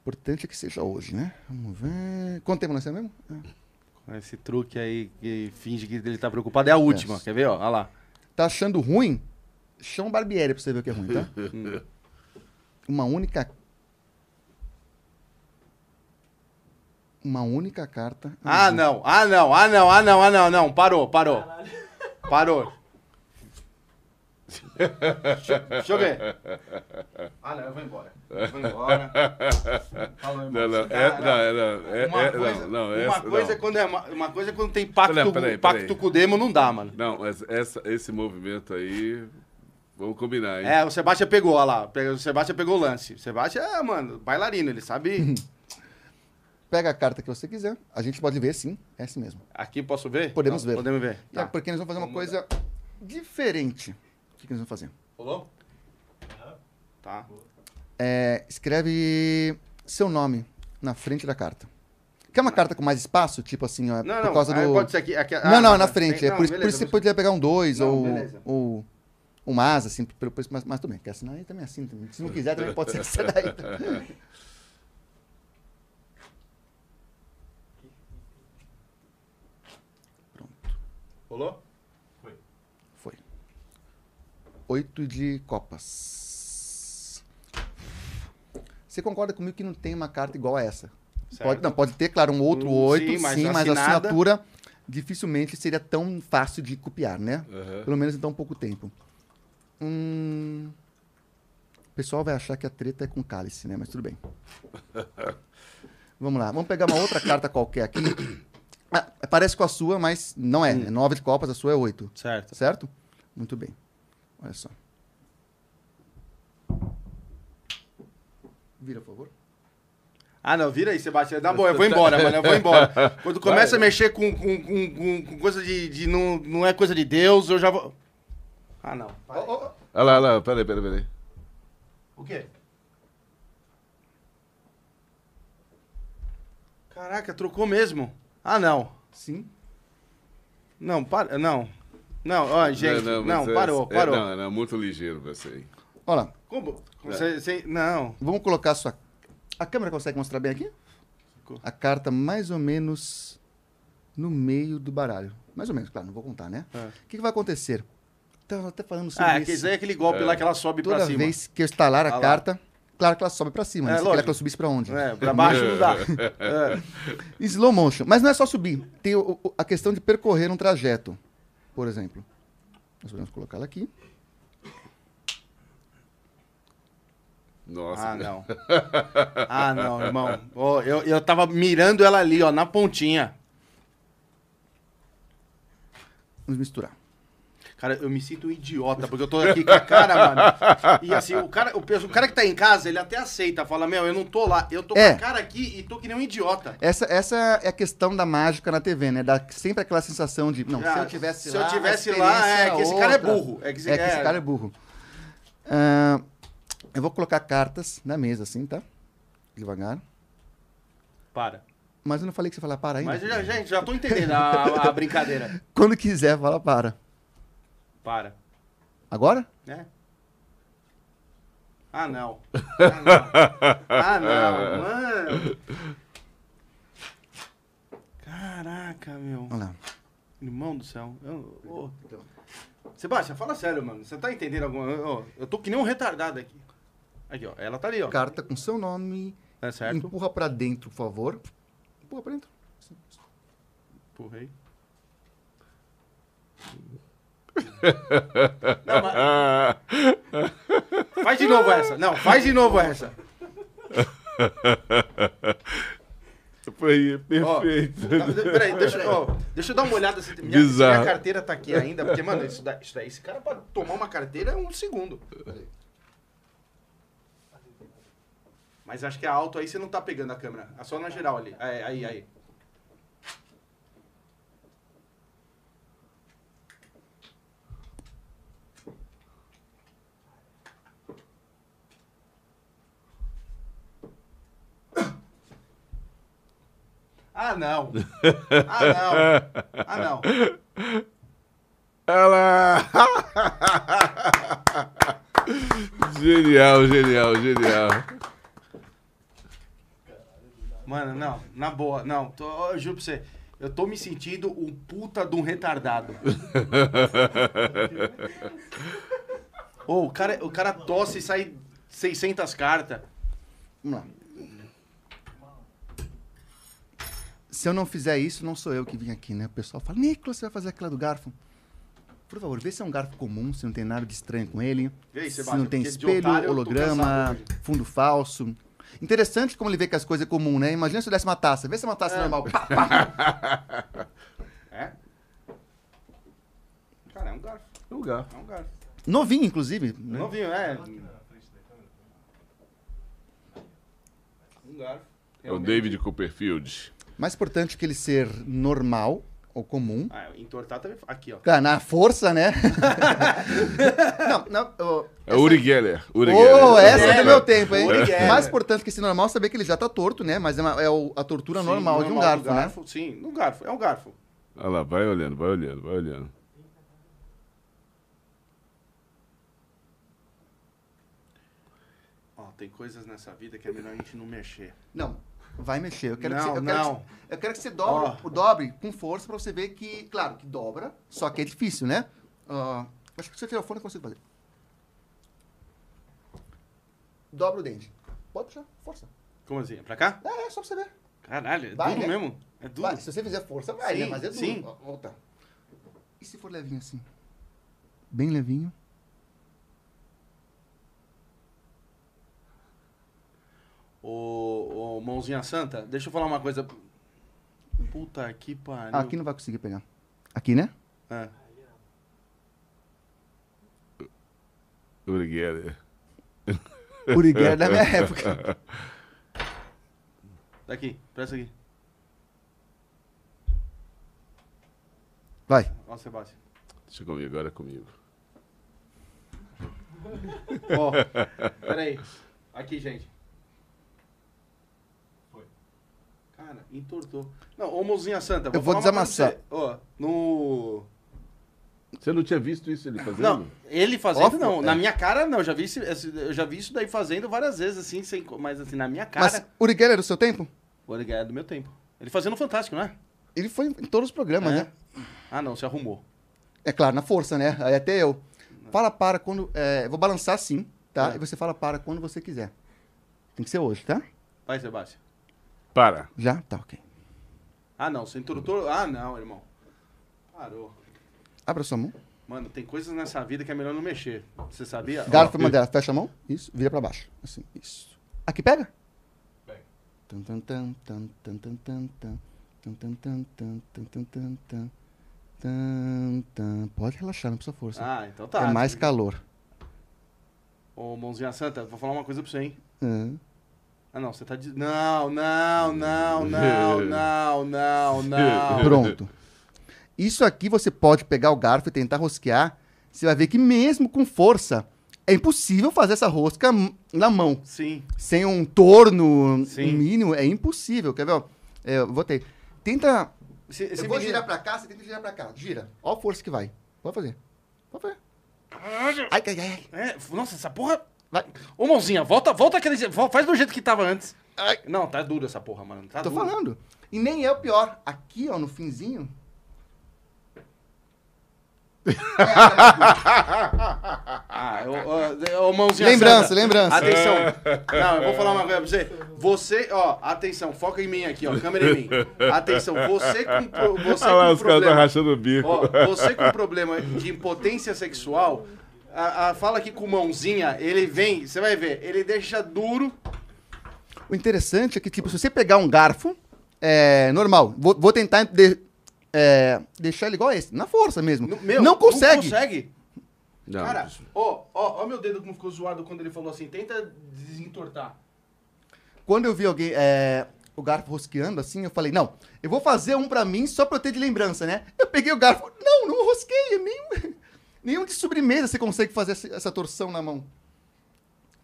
Importante é que seja hoje, né? Vamos ver. Quanto tempo nós temos mesmo? Ah. Esse truque aí que finge que ele tá preocupado é a última. Yes. Quer ver, ó? Olha lá. Tá achando ruim? Chama o Barbieri pra você ver o que é ruim, tá? Uma única. Uma única carta. Ah, azul. não. Ah, não. Ah, não. Ah, não. Ah, não. Não. Parou. Parou. Parou. deixa, deixa eu ver. Ah, não. Eu vou embora. Eu vou embora. Falou, Não, não, é, não, é, não, é, Uma é, coisa, não, não, uma essa, coisa não. é quando é uma, uma coisa é quando tem pacto, Não, peraí, pacto peraí. com o demo, não dá, mano. Não, mas essa, esse movimento aí, vamos combinar, hein? É, o Sebastião pegou, olha lá. Pega- O Sebastião pegou o lance. O Sebastião é, mano, bailarino, ele sabe. Pega a carta que você quiser. A gente pode ver, sim. É assim mesmo. Aqui posso ver? Podemos ver. Podemos ver. É, Tá. porque nós vamos fazer uma Vamos coisa diferente. O que, que nós vamos fazer? Rolou? Tá. É, escreve seu nome na frente da carta. Quer uma carta com mais espaço? Tipo assim, ó, Não, por não, causa do. pode ser aqui. aqui ah, não, não, tá. na frente. Tem- é não, por, isso- por beleza, isso você poderia pegar um 2 Não, ou, beleza. ou um asa, assim, pelo, pelo- mas, mas tudo bem. Quer assinar aí também assim. também. Se não quiser, também pode ser essa daí. Rolou? Foi. Oito de copas. Você concorda comigo que não tem uma carta igual a essa? Certo. Pode, não, pode ter, claro, um outro Hum, oito, sim, sim, mas mas, a assinatura dificilmente seria tão fácil de copiar, né? Aham. Pelo menos em tão pouco tempo. Hum... O pessoal vai achar que a treta é com cálice, né? Mas tudo bem. Vamos lá. Vamos pegar uma outra carta qualquer aqui. Ah, parece com a sua, mas não é. É nove de copas, a sua é oito. Certo. Certo? Muito bem. Olha só. Vira, por favor. Ah, não, vira aí, Sebastião. Dá boa, eu vou embora, mano. Eu vou embora. Quando começa a mexer com, com, com, com- com coisa de. de não, não é coisa de Deus, eu já vou. Ah, não. Ó, ó, ó. Olha lá, olha lá, peraí, peraí, peraí. O quê? Caraca, trocou mesmo. Ah, não. Sim. Não, para. Não. Não, ó, gente. Não, mas é- parou, é- parou. não, não, muito ligeiro você aí. Olha lá. Como? Você, você- não. Vamos colocar a sua. A câmera consegue mostrar bem aqui? A carta mais ou menos no meio do baralho. Mais ou menos, claro, não vou contar, né? É. O que, que vai acontecer? Estava até falando sobre Ah, isso. aquele, é aquele golpe lá que ela sobe Toda pra cima. vez que eu estalar a Ah lá. carta, claro que ela sobe pra cima. É, né? Que ela subisse pra onde? É, pra baixo não dá. É. Slow motion. Mas não é só subir. Tem o- o- a questão de percorrer um trajeto. Por exemplo. Nós podemos colocá-la aqui. Nossa. Ah, não. Ah, não, irmão. Ó, eu, eu tava mirando ela ali, ó, na pontinha. Vamos misturar. Cara, eu me sinto um idiota, porque eu tô aqui com a cara, mano. E assim, o cara, o, o cara que tá em casa, ele até aceita, fala, meu, eu não tô lá. Eu tô É. com a cara aqui e tô que nem um idiota. Essa, essa é a questão da mágica na TV, né? Dá sempre aquela sensação de. Não, se Ah, eu tivesse se lá. eu tivesse lá, é era que esse cara é outra. burro. É que esse, É que esse cara é burro. Ah, eu vou colocar cartas na mesa, assim, tá? Devagar. Para. Mas eu não falei que você falar para ainda. Mas, já, gente, já tô entendendo a, a brincadeira. Quando quiser, fala para. Para. Agora? né? Ah, não. Ah, não. Ah, não. Mano. Caraca, meu. Olha lá. Irmão do céu. Eu, ô. Sebastião, fala sério, mano. Você tá entendendo alguma eu, eu tô que nem um retardado aqui. Aqui, ó. Ela tá ali, ó. Carta com seu nome. É certo? Empurra pra dentro, por favor. Empurra pra dentro. Empurrei. Não, mas... Faz de novo essa. Não, faz de novo essa. Foi perfeito. tá, peraí, deixa, ó, deixa eu dar uma olhada se minha, minha carteira tá aqui ainda. Porque, mano, isso daí, isso daí, esse cara pra tomar uma carteira é um segundo. Mas acho que a alto aí você não tá pegando a câmera. É só na geral ali. Aí, aí, aí. Ah, não. Ah, não. Ah, não. Ela. genial, genial, genial. Mano, não, na boa, não. Tô, eu juro pra você, eu tô me sentindo um puta de um retardado. Ô, o, cara, o cara tosse e sai 600 cartas. Vamos lá. Se eu não fizer isso, não sou eu que vim aqui, né? O pessoal fala, Nicolas, você vai fazer aquela do garfo? Por favor, vê se é um garfo comum, se não tem nada de estranho com ele. Vê aí, se não tem espelho, otário holograma, fundo falso. Interessante como ele vê que as coisas é comum, né? Imagina se eu desse uma taça. Vê se é uma taça É. normal. Pá, pá. É? Cara, é um garfo. É um garfo. É um garfo. Novinho, inclusive. né? Novinho, é. Um garfo. É o David Copperfield. Mais importante que ele ser normal ou comum. Ah, entortar também. Aqui, ó. Claro, na força, né? não, não. ó, É o Uri Geller. Uri Geller. Oh, essa é do meu tempo, hein? Mais importante que esse normal é saber que ele já tá torto, né? Mas é, uma- é a tortura Sim, normal, de um do garfo, né? Sim, no garfo. É um garfo. Olha lá, vai olhando, vai olhando, vai olhando. Ó, tem coisas nessa vida que é melhor a gente não mexer. Não, vai mexer. Eu quero Não, que você, eu quero. Que, eu quero que você dobre, o dobre com força pra você ver que, claro, que dobra, só que é difícil, né? Ah, acho que se você tirar o fone eu consigo fazer. Dobra o dente. Pode puxar, força. Como assim? Pra cá? É, é só pra você ver. Caralho, é Vai, duro né? mesmo. É duro. Vai, se você fizer força, vai, Sim, né? Mas é duro. sim. Volta. E se for levinho assim? Bem levinho. Ô, ô, mãozinha santa, deixa eu falar uma coisa. Puta que pariu. Ah, aqui não vai conseguir pegar. Aqui, né? É. Obrigado. Uri Geller é da minha época. Daqui, presta aqui. Vai. Ó, Sebastião. Deixa comigo, agora é comigo. Ó, peraí. Aqui, gente. Foi. Cara, entortou. Não, ô mozinha santa. Eu vou uma coisa desamassar. você. Ó, no... Você não tinha visto isso ele fazendo? Não, ele fazendo não. é. Na minha cara, não. Eu já vi, esse- eu já vi isso daí fazendo várias vezes, assim, sem, mas assim, na minha cara... Mas Uri Geller é do seu tempo? O Obrigado é do meu tempo. Ele fazendo Fantástico, não é? Ele foi em todos os programas, É? né? Ah, não, se arrumou. É claro, na força, né? Aí até eu. Fala para quando. é, eu vou balançar sim, tá? É. E você fala para quando você quiser. Tem que ser hoje, tá? Vai, Sebastião. Para. Já? Tá, ok. Ah, não, você introdutor... Ah, não, irmão. Parou. Abra sua mão. Mano, tem coisas nessa vida que é melhor não mexer. Você sabia? Garfo Ó, uma delas. Fecha a mão. Isso. Vira pra baixo. Assim. Isso. Aqui pega? Pega. Tan, tan, tan, tan, tan, tan, tan, tan. Tan, tan, tan, tan, tan, tan, tan, tan. Tan, tan. Pode relaxar, não precisa força. Ah, então tá. é mais calor. Ô, mãozinha santa, vou falar uma coisa pra você, hein? Ah. Ah, não, você tá de... Não, não, não, não, não, não, não. Pronto. Isso aqui você pode pegar o garfo e tentar rosquear. Você vai ver que mesmo com força, é impossível fazer essa rosca na mão. Sim. Sem um torno Sim. mínimo, é impossível. Quer ver? ó? É, eu botei. Tenta. Esse eu vou girar pra cá, você tenta girar pra cá. Gira. Ó a força que vai. Pode fazer. Pode fazer. Ai, ai, ai. ai. É, nossa, essa porra... Vai. Ô, mãozinha, volta, volta aquele... Faz do jeito que tava antes. Ai. Não, tá duro essa porra, mano. Tá Tô duro. falando. E nem é o pior. Aqui, ó, no finzinho. Ah, ô, ô, ô, mãozinha Lembrança, santa. lembrança. Atenção. Não, eu vou falar uma coisa pra você. Você, ó, atenção, foca em mim aqui, ó, câmera em mim. Atenção, você com, pro- você Olha lá, com os caras estão problema... rachando o bico. Ó, você com problema de impotência sexual, a- a- fala aqui com mãozinha, ele vem, você vai ver, ele deixa duro. O interessante é que, tipo, se você pegar um garfo, é normal. Vou, vou tentar de- é, deixar ele igual a esse, na força mesmo. No- meu, não consegue. Não consegue. Não, Cara, ó, ó, ó meu dedo como ficou zoado quando ele falou assim, tenta desentortar. Quando eu vi alguém, é, o garfo rosqueando assim, eu falei, não, eu vou fazer um pra mim só pra eu ter de lembrança, né? Eu peguei o garfo, não, não rosqueia, nem, nenhum de sobremesa você consegue fazer essa, torção na mão.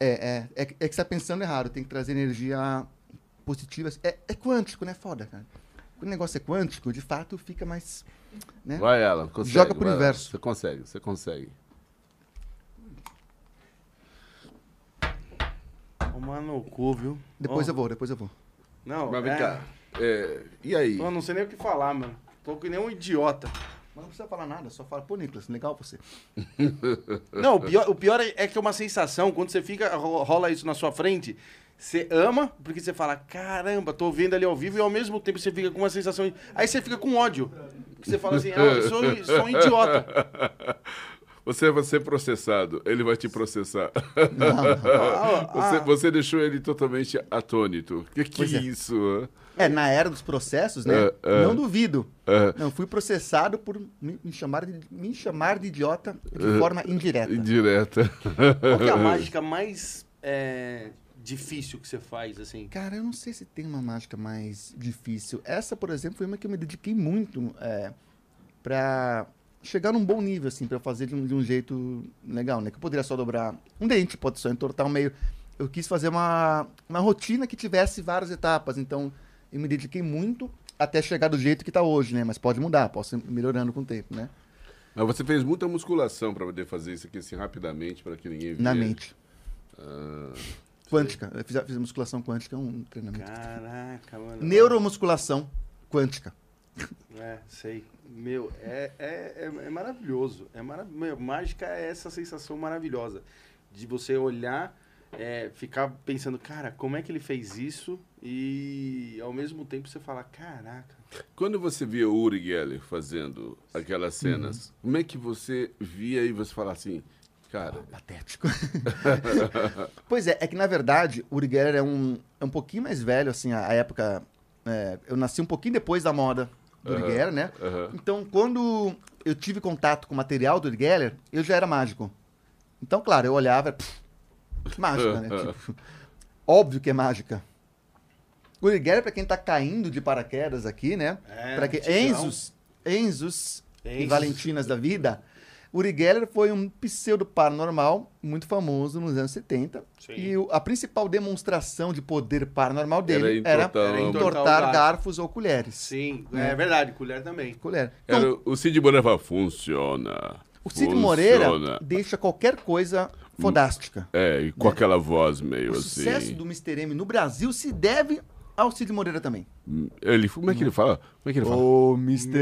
É, é, é, que- é que você tá pensando errado, tem que trazer energia positiva. É, é quântico, né? Foda, cara. Quando o negócio é quântico, de fato fica mais. Né? Vai, ela. Consegue, Joga pro universo. Você consegue, você consegue. Tomar no cu, viu? Depois Ó, eu vou, depois eu vou. Não, Mas vem é, cá. é, e aí? Eu não sei nem o que falar, mano. Tô que nem um idiota. Mas não precisa falar nada, só fala, pô, Nicolas, legal você. Não, o pior, o pior é, é que é uma sensação, quando você fica, ro- rola isso na sua frente, você ama, porque você fala, caramba, tô vendo ali ao vivo, e ao mesmo tempo você fica com uma sensação. Aí você fica com ódio. Porque você fala assim, ah, eu sou, sou um idiota. Você vai ser processado, ele vai te processar. Ah, Você, ah, você deixou ele totalmente atônito. Que que Pois é é. isso? hã? É, na era dos processos, né? É, é. Não duvido. É. Não, fui processado por me, me chamar, de, me chamar de idiota de forma indireta. Indireta. qual que é a mágica mais é, difícil que você faz, assim? Cara, eu não sei se tem uma mágica mais difícil. Essa, por exemplo, foi uma que eu me dediquei muito é, pra chegar num bom nível, assim, pra eu fazer de um, de um jeito legal, né? Que eu poderia só dobrar um dente, pode só entortar o meio. Eu quis fazer uma, uma rotina que tivesse várias etapas, então eu me dediquei muito até chegar do jeito que tá hoje, né? Mas pode mudar, posso ir melhorando com o tempo, né? Mas você fez muita musculação para poder fazer isso aqui assim rapidamente, para que ninguém Na via. mente. Ah, Quântica. Eu fiz, a- fiz musculação quântica, é um treinamento. Caraca, mano. Neuromusculação quântica. É, sei. Meu, é, é, é, é maravilhoso. É marav meu, mágica é essa sensação maravilhosa de você olhar, é, ficar pensando, cara, como é que ele fez isso? E ao mesmo tempo você fala, caraca. Quando você via o Uri Geller fazendo aquelas cenas, como é que você via e você fala assim, cara, Patético. pois é, é que na verdade o Uri Geller é um, é um pouquinho mais velho, assim, a, a época é, eu nasci um pouquinho depois da moda do Uri Aham, Geller, né? aham. Então, quando eu tive contato com o material do Uri Geller, eu já era mágico. Então, claro, eu olhava, pff, mágica, né? Tipo, óbvio que é mágica. O Uri Geller, pra quem tá caindo de paraquedas aqui, né? É, pra que, Tigrão. Enzos, Enzos e Enzos. Valentinas da vida, Uri Geller foi um pseudo paranormal muito famoso nos anos 70. Sim. E a principal demonstração de poder paranormal dele Era entortar- Era entortar entortar, o garfo. garfos ou colheres. Sim, é verdade, colher também. Colher. Então, Era o Cid Moreira funciona. o Cid Moreira funciona." deixa qualquer coisa fodástica. É, e com aquela voz meio O assim. sucesso do Mr. M no Brasil se deve ao Cid Moreira também. Ele, como é que ele fala? Como é que ele fala? Ô, Mr.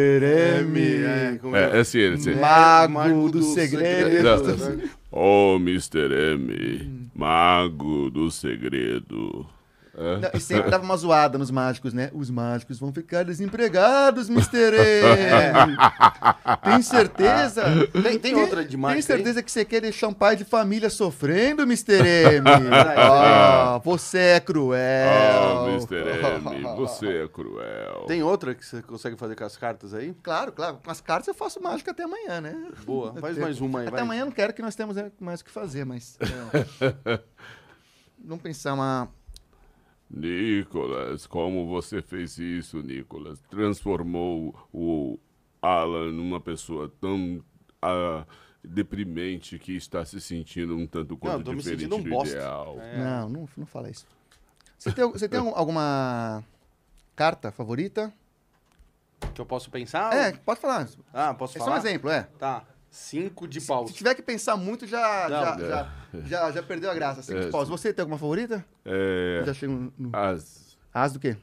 M, É, como É, é assim, ele assim. mago, Mago do, do segredo. segredo. Oh, Mr. M, mago do segredo. É. Não, E sempre dava uma zoada nos mágicos, né? Os mágicos vão ficar desempregados, Mr. M. Tem certeza? Tem, tem outra de Tem mágica aí? certeza que você quer deixar um pai de família sofrendo, Mr. M? Ah, você é cruel. Oh, Mr. M, você é cruel. Tem outra que você consegue fazer com as cartas aí? Claro, claro. Com as cartas eu faço mágica até amanhã, né? Boa, faz mais uma aí, Até vai. amanhã eu não quero que nós temos mais o que fazer, mas... é. Vamos pensar uma... Nicolas, como você fez isso, Nicolas? Transformou o Alan numa pessoa tão ah, deprimente que está se sentindo um tanto Não, quanto eu tô me diferente sentindo um do bosta. ideal. É. Não, não, não fala isso. Você tem, você tem algum- alguma carta favorita? Que eu posso pensar? É, pode falar. Ah, posso É só falar? um exemplo, é. Tá. Cinco de Se paus. tiver que pensar muito, já, já, já, já, já perdeu a graça. Cinco É, de paus. Você tem alguma favorita? É, Já chego no... as As do quê?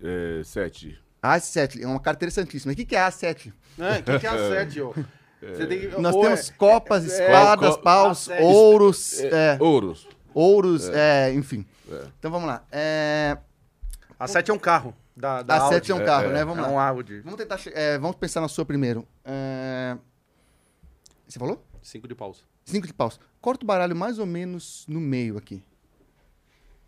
é, sete. As 7. É uma carta interessantíssima. O que, que é As 7? É, o que, que é a sete, ó? Você tem que- Nós ou temos é- copas, é- espadas, co- paus, a sete. ouros, é, Ouros. ouros, é, enfim. É. Então vamos lá. É, A sete é um carro. Da, da a 7 é Audi. um carro, É, né? é. Vamos É lá. um Audi. Vamos tentar. é, vamos pensar na sua primeiro. É, Você falou? Cinco de paus. Cinco de paus. Corta o baralho mais ou menos no meio aqui.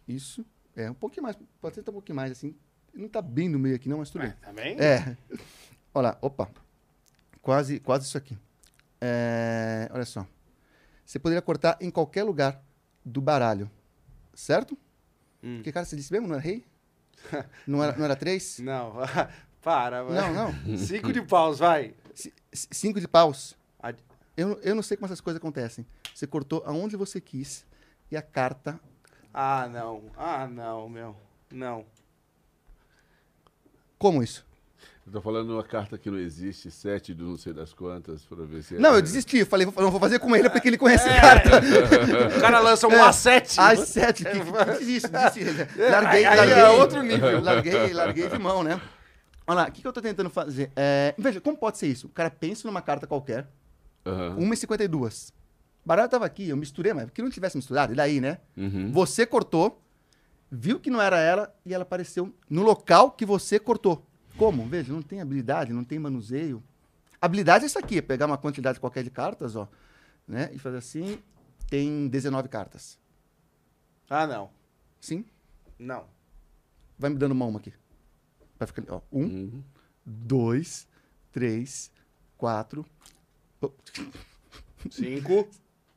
Isso. É, um pouquinho mais. Pode ser um pouquinho mais, assim. Não tá bem no meio aqui, não, mas tudo bem. Também? É. Olha lá, opa. Quase, quase isso aqui. É, olha só. Você poderia cortar em qualquer lugar do baralho. Certo? Hum. Que cara você disse mesmo? Não era rei? Não era, não era três? Não. Para. vai. Não, não. Cinco de paus, vai. C- cinco de paus. Eu, eu não sei como essas coisas acontecem. Você cortou aonde você quis e a carta. Ah, não. Ah, não, meu. Não. Como isso? Eu tô falando uma carta que não existe, sete do não sei das quantas, pra ver se... Não, eu desisti. Eu falei, vou- não vou fazer com ele porque ele conhece a carta. O cara lança um É. A7. As sete, que, que desisto, desisti. Larguei, aí larguei. é outro nível. Larguei, larguei de mão, né? Olha lá, o que, que eu tô tentando fazer? É, veja, como pode ser isso? O cara pensa numa carta qualquer, Aham. 1,52. O baralho tava aqui, eu misturei, mas que não tivesse misturado, e daí, né? Uhum. Você cortou, viu que não era ela e ela apareceu no local que você cortou. Como? Veja, não tem habilidade, não tem manuseio. Habilidade é isso aqui, é pegar uma quantidade qualquer de cartas, ó, né? E fazer assim, tem 19 cartas. Ah, não. Sim? Não. Vai me dando uma uma aqui. Vai ficar, ó, um, Uhum. dois, três, quatro, Cinco.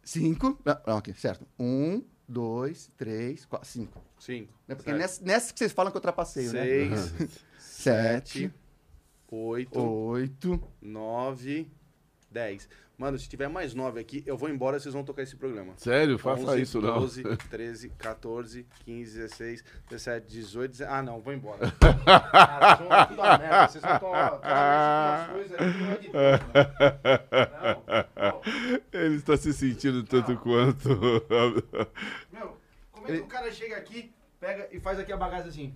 cinco. Não, não, aqui, certo. Um, dois, três, quatro, cinco. Cinco. Né? Porque Certo. nessa, nessa que vocês falam que eu trapaceio, né? Seis. Sete, Oito. oito. Nove. Dez. Mano, se tiver mais nove aqui, eu vou embora, vocês vão tocar esse programa. Sério, faça 11, isso não. 12, 13, 14, 15, 16, 17, 18, 19... Ah, não, vou embora. Cara, vocês vão merda. Vocês vão tomar umas coisas aí que não é de Deus, né? Não, não. Ele está se sentindo tanto quanto. Meu, como é que o cara chega aqui, pega e faz aqui a bagagem assim?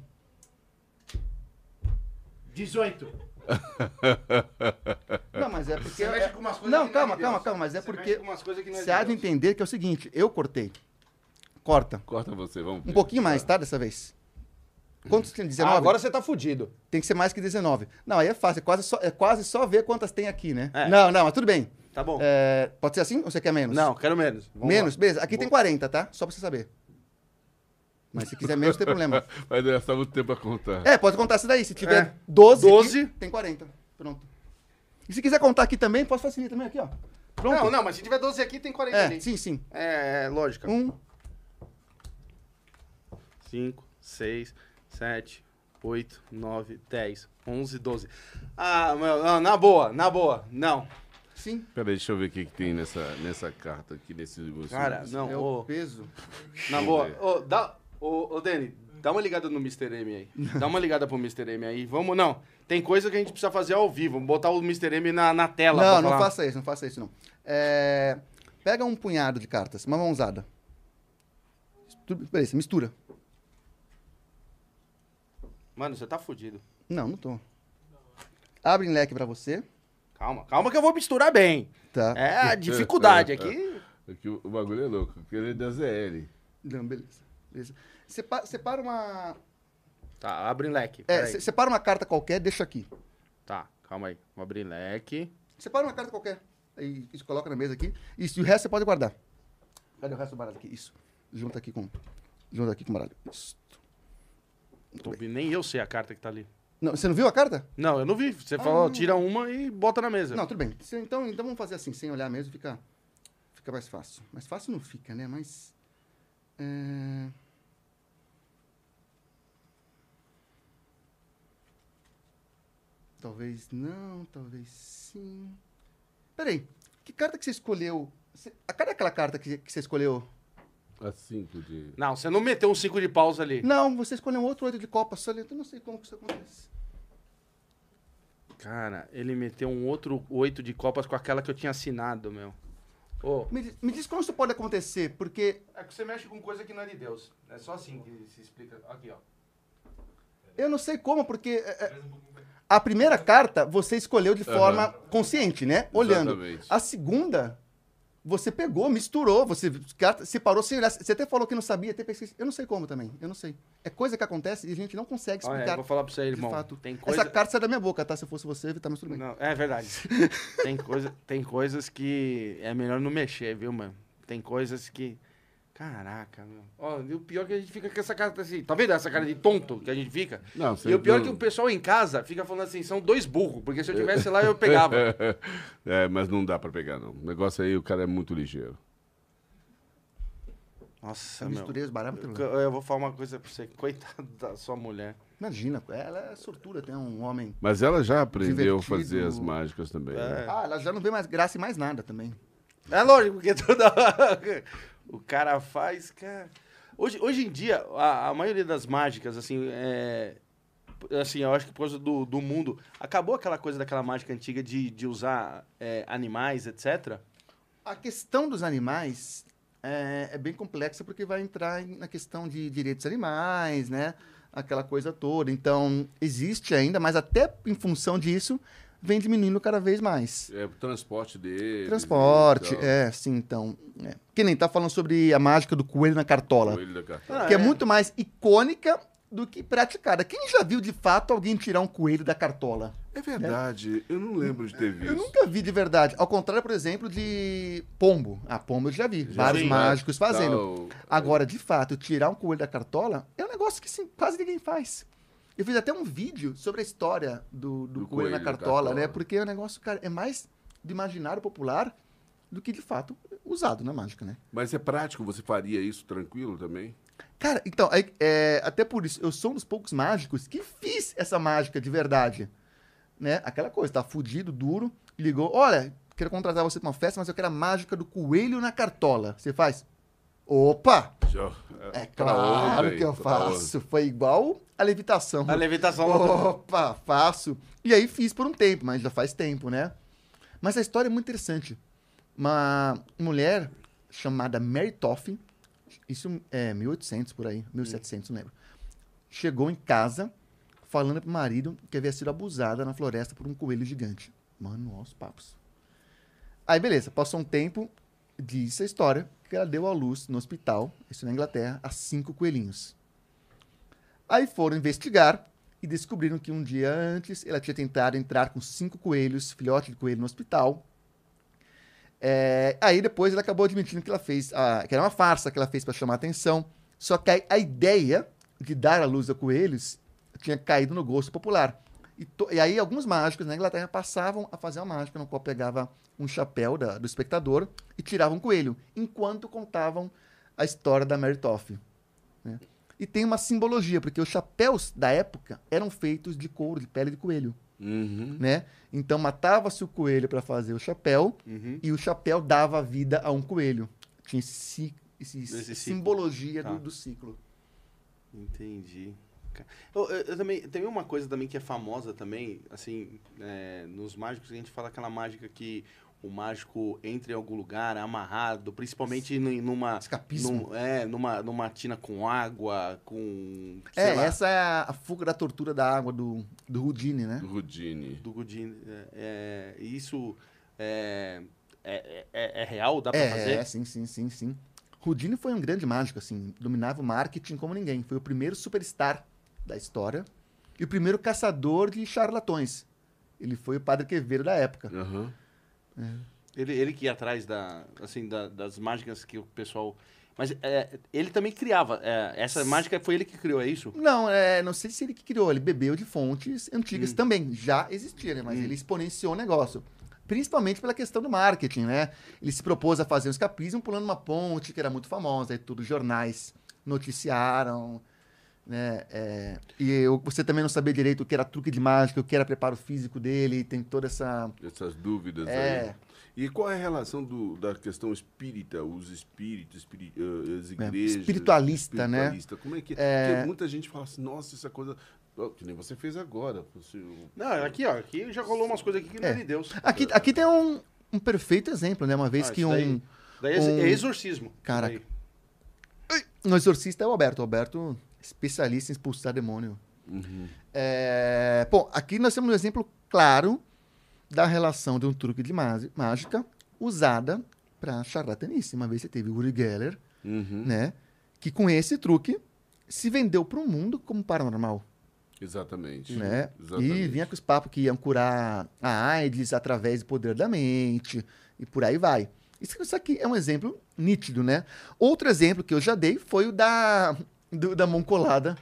18. Não, mas é porque. Você mexe com umas coisas Não, que não é calma, de calma, Deus. calma, mas é Você porque. mexe com umas coisas que não é Você há de entender que é o seguinte: eu cortei. Corta. Corta você, vamos Um ver. pouquinho mais, tá? Dessa vez. Quantos tem? 19? Ah, agora você tá fudido. Tem que ser mais que 19. Não, aí é fácil. É quase só, é quase só ver quantas tem aqui, né? É. Não, não, mas tudo bem. Tá bom. É, pode ser assim ou você quer menos? Não, quero menos. Vamos menos? lá. Beleza. Aqui Vou- tem 40, tá? Só pra você saber. Mas se quiser menos, não tem problema. Vai gastar muito tempo a contar. É, pode contar isso daí. Se tiver É. 12, 12. aqui, tem 40. Pronto. E se quiser contar aqui também, posso facilitar também aqui, ó. Pronto. Não, não, mas se tiver 12 aqui, tem 40 É, ali. sim, sim. É, é, lógica. Um, 5, 6, 7, 8, 9, 10, 11, 12. Ah, meu, não, na boa, na boa. Não. sim. Peraí, deixa eu ver o que, que tem nessa, nessa carta aqui, nesse. Cara, não, é o peso. na boa. Ô, dá, ô, ô, Dani, dá uma ligada no Mr. M aí. Dá uma ligada pro Mr. M aí. Vamos, não. Tem coisa que a gente precisa fazer ao vivo. Vamos botar o Mr. M na, na tela. Não, não falar. faça isso, não faça isso, não. É, pega um punhado de cartas, uma mãozada. Você mistura. Mano, você tá fudido. Não, não tô. Abre em leque pra você. Calma, calma que eu vou misturar bem. Tá. É a dificuldade aqui. Aqui o, o bagulho é louco, ele é da ZL. Não, beleza. Beleza. Sepa- separa uma. Tá, abre leque. É, se- separa uma carta qualquer, deixa aqui. Tá, calma aí. Vou abrir leque. Separa uma carta qualquer. Aí, isso, coloca na mesa aqui. Isso, e o resto você pode guardar. Cadê o resto do baralho aqui? Isso. Junta aqui com. Junta aqui com o baralho. Isso. Nem eu sei a carta que tá ali. Não, você não viu a carta? Não, eu não vi. Você falou, tira uma e bota na mesa. Não, tudo bem. Então, então vamos fazer assim, sem olhar mesmo, fica, fica mais fácil. Mais fácil não fica, né? Mas. é, Talvez não, talvez sim. Peraí, que carta que você escolheu? Você... Cadê aquela carta que, que você escolheu? A 5 de. Não, você não meteu um 5 de paus ali. Não, você escolheu um outro oito de copa só Eu não sei como que isso acontece. Cara, ele meteu um outro 8 de copas com aquela que eu tinha assinado, meu. Ô. Me, diz- me diz como isso pode acontecer, porque É que você mexe com coisa que não é de Deus. É só assim que se explica. Aqui, ó. Eu não sei como, porque é, é, a primeira carta você escolheu de forma consciente, né? Olhando. Exatamente. A segunda, você pegou, misturou, você separou sem olhar. Você até falou que não sabia, até pensei, eu não sei como também, eu não sei. É coisa que acontece e a gente não consegue Olha, explicar. eu vou falar pra você, de irmão. fato. Tem coisa... Essa carta sai da minha boca, tá? Se eu fosse você, tá, mas tudo bem. Não, é verdade. tem, coisa, tem coisas que é melhor não mexer, viu, mano? Tem coisas que. Caraca, meu. Ó, e o pior é que a gente fica com essa cara assim. Tá vendo essa cara de tonto que a gente fica? Não, E o pior é que o pessoal em casa fica falando assim, são dois burros, porque se eu tivesse lá eu pegava. é, mas não dá pra pegar, não. O negócio aí, o cara é muito ligeiro. Nossa, Eu meu. misturei os baralhos. Eu, eu vou falar uma coisa pra você. Coitado da sua mulher. Imagina, ela é sortuda, tem um homem. Mas ela já aprendeu a fazer as mágicas também. né? Ah, ela já não vê mais graça em mais nada também. É lógico, porque toda hora o cara faz, cara. Hoje, hoje em dia, a, a maioria das mágicas, assim, é. Assim, eu acho que por causa do, do mundo. Acabou aquela coisa daquela mágica antiga de, de usar é, animais, etc. A questão dos animais é, é bem complexa porque vai entrar na questão de direitos animais, né? Aquela coisa toda. Então, existe ainda, mas até em função disso, vem diminuindo cada vez mais. É o transporte dele. Transporte, é, sim, então. É. Que nem tá falando sobre a mágica do coelho na cartola, Coelho da cartola. Ah, que é. é. muito mais icônica do que praticada. Quem já viu de fato alguém tirar um coelho da cartola? É verdade, eu não lembro de ter visto. Eu nunca vi de verdade. Ao contrário, por exemplo, de pombo. Ah, pombo eu já vi. Já vários vi, mágicos né? fazendo. Tal- Agora, de fato, tirar um coelho da cartola é um negócio que sim, quase ninguém faz. Eu fiz até um vídeo sobre a história do, do Do coelho, na coelho da cartola, né? cartola. Porque o negócio, cara, é mais do imaginário popular do que, de fato, usado na mágica, né? Mas é prático, você faria isso tranquilo também? Cara, então, aí, é, até por isso, eu sou um dos poucos mágicos que fiz essa mágica de verdade. Né? Aquela coisa, tá fudido, duro, ligou, olha, quero contratar você pra uma festa, mas eu quero a mágica do coelho na cartola. Você faz? Opa! Já- É pra onde, claro que eu onde? faço. Foi igual a levitação. A levitação. Opa, faço. E aí fiz por um tempo, mas já faz tempo, né? Mas a história é muito interessante. Uma mulher chamada Mary Toffin, isso é 1800 por aí, 1700, não lembro. Chegou em casa falando pro marido que havia sido abusada na floresta por um coelho gigante. Mano, olha os papos. Aí, beleza, passou um tempo, disse a história que ela deu à luz no hospital, isso na Inglaterra, a cinco coelhinhos. Aí foram investigar e descobriram que um dia antes ela tinha tentado entrar com cinco coelhos, filhote de coelho, no hospital. É, aí depois ela acabou admitindo que ela fez, ah, que era uma farsa que ela fez para chamar atenção. Só que a, a ideia de dar a luz a coelhos tinha caído no gosto popular. E, to- e aí alguns mágicos na Inglaterra passavam a fazer uma mágica no qual pegava um chapéu da- do espectador e tiravam um coelho, enquanto contavam a história da Mary Toffee. né? E tem uma simbologia, porque os chapéus da época eram feitos de couro, de pele de coelho. Uhum. Né? Então matava-se o coelho para fazer o chapéu Uhum. e o chapéu dava vida a um coelho. Tinha esse, esse Esse simbologia Tá. do, do ciclo. Entendi. Eu, eu- eu também tem uma coisa também que é famosa também, assim, é, nos mágicos a gente fala aquela mágica que o mágico entra em algum lugar amarrado, principalmente num- numa Escapismo. num- é, numa numa tina com água, com sei É, lá, essa é a, fuga da tortura da água do, do Houdini, né? Rudine. do Godin. É, é, isso é, é, é, é real, dá pra É, fazer? é, sim, sim, sim, sim. Houdini foi um grande mágico, assim, dominava o marketing como ninguém. Foi o primeiro superstar da história e o primeiro caçador de charlatões. Ele foi o padre Quevedo da época. Aham. Ele, ele que ia atrás da, assim, da- das mágicas que o pessoal. Mas é, ele também criava. é, essa mágica foi ele que criou, é isso? Não, é, não sei se ele que criou, ele bebeu de fontes antigas Hum. também, já existia, né? Mas Hum. ele exponenciou o negócio. Principalmente pela questão do marketing, né? Ele se propôs a fazer um escapismo pulando uma ponte que era muito famosa, aí todos os jornais noticiaram, né? É, e eu- você também não sabia direito o que era truque de mágica, o que era preparo físico dele, tem toda essa... Essas dúvidas É. aí. E qual é a relação do- da questão espírita, os espíritos, espiri- eh, as igrejas? espiritualista, né? espiritualista? Como é que é? Porque muita gente fala assim, nossa, essa coisa... Ó, Que nem você fez agora. Você, Não, aqui, ó. Aqui já rolou umas coisas aqui que não é É. de Deus. Aqui, aqui tem um, um perfeito exemplo, né? Uma vez Ah, que um... daí- Daí é, um- é exorcismo. Caraca. Daí. Um exorcista é o Alberto. O Alberto, especialista em expulsar demônio. Uhum. É, Bom, aqui nós temos um exemplo claro da relação de um truque de mágica usada para charlatanice. Uma vez você teve o Uri Geller, Uhum. né? Que com esse truque se vendeu para o mundo como paranormal, Exatamente. né? Exatamente. E vinha com os papos que iam curar a AIDS através do poder da mente e por aí vai. Isso, isso aqui é um exemplo nítido, né? Outro exemplo que eu já dei foi o da, do- da mão colada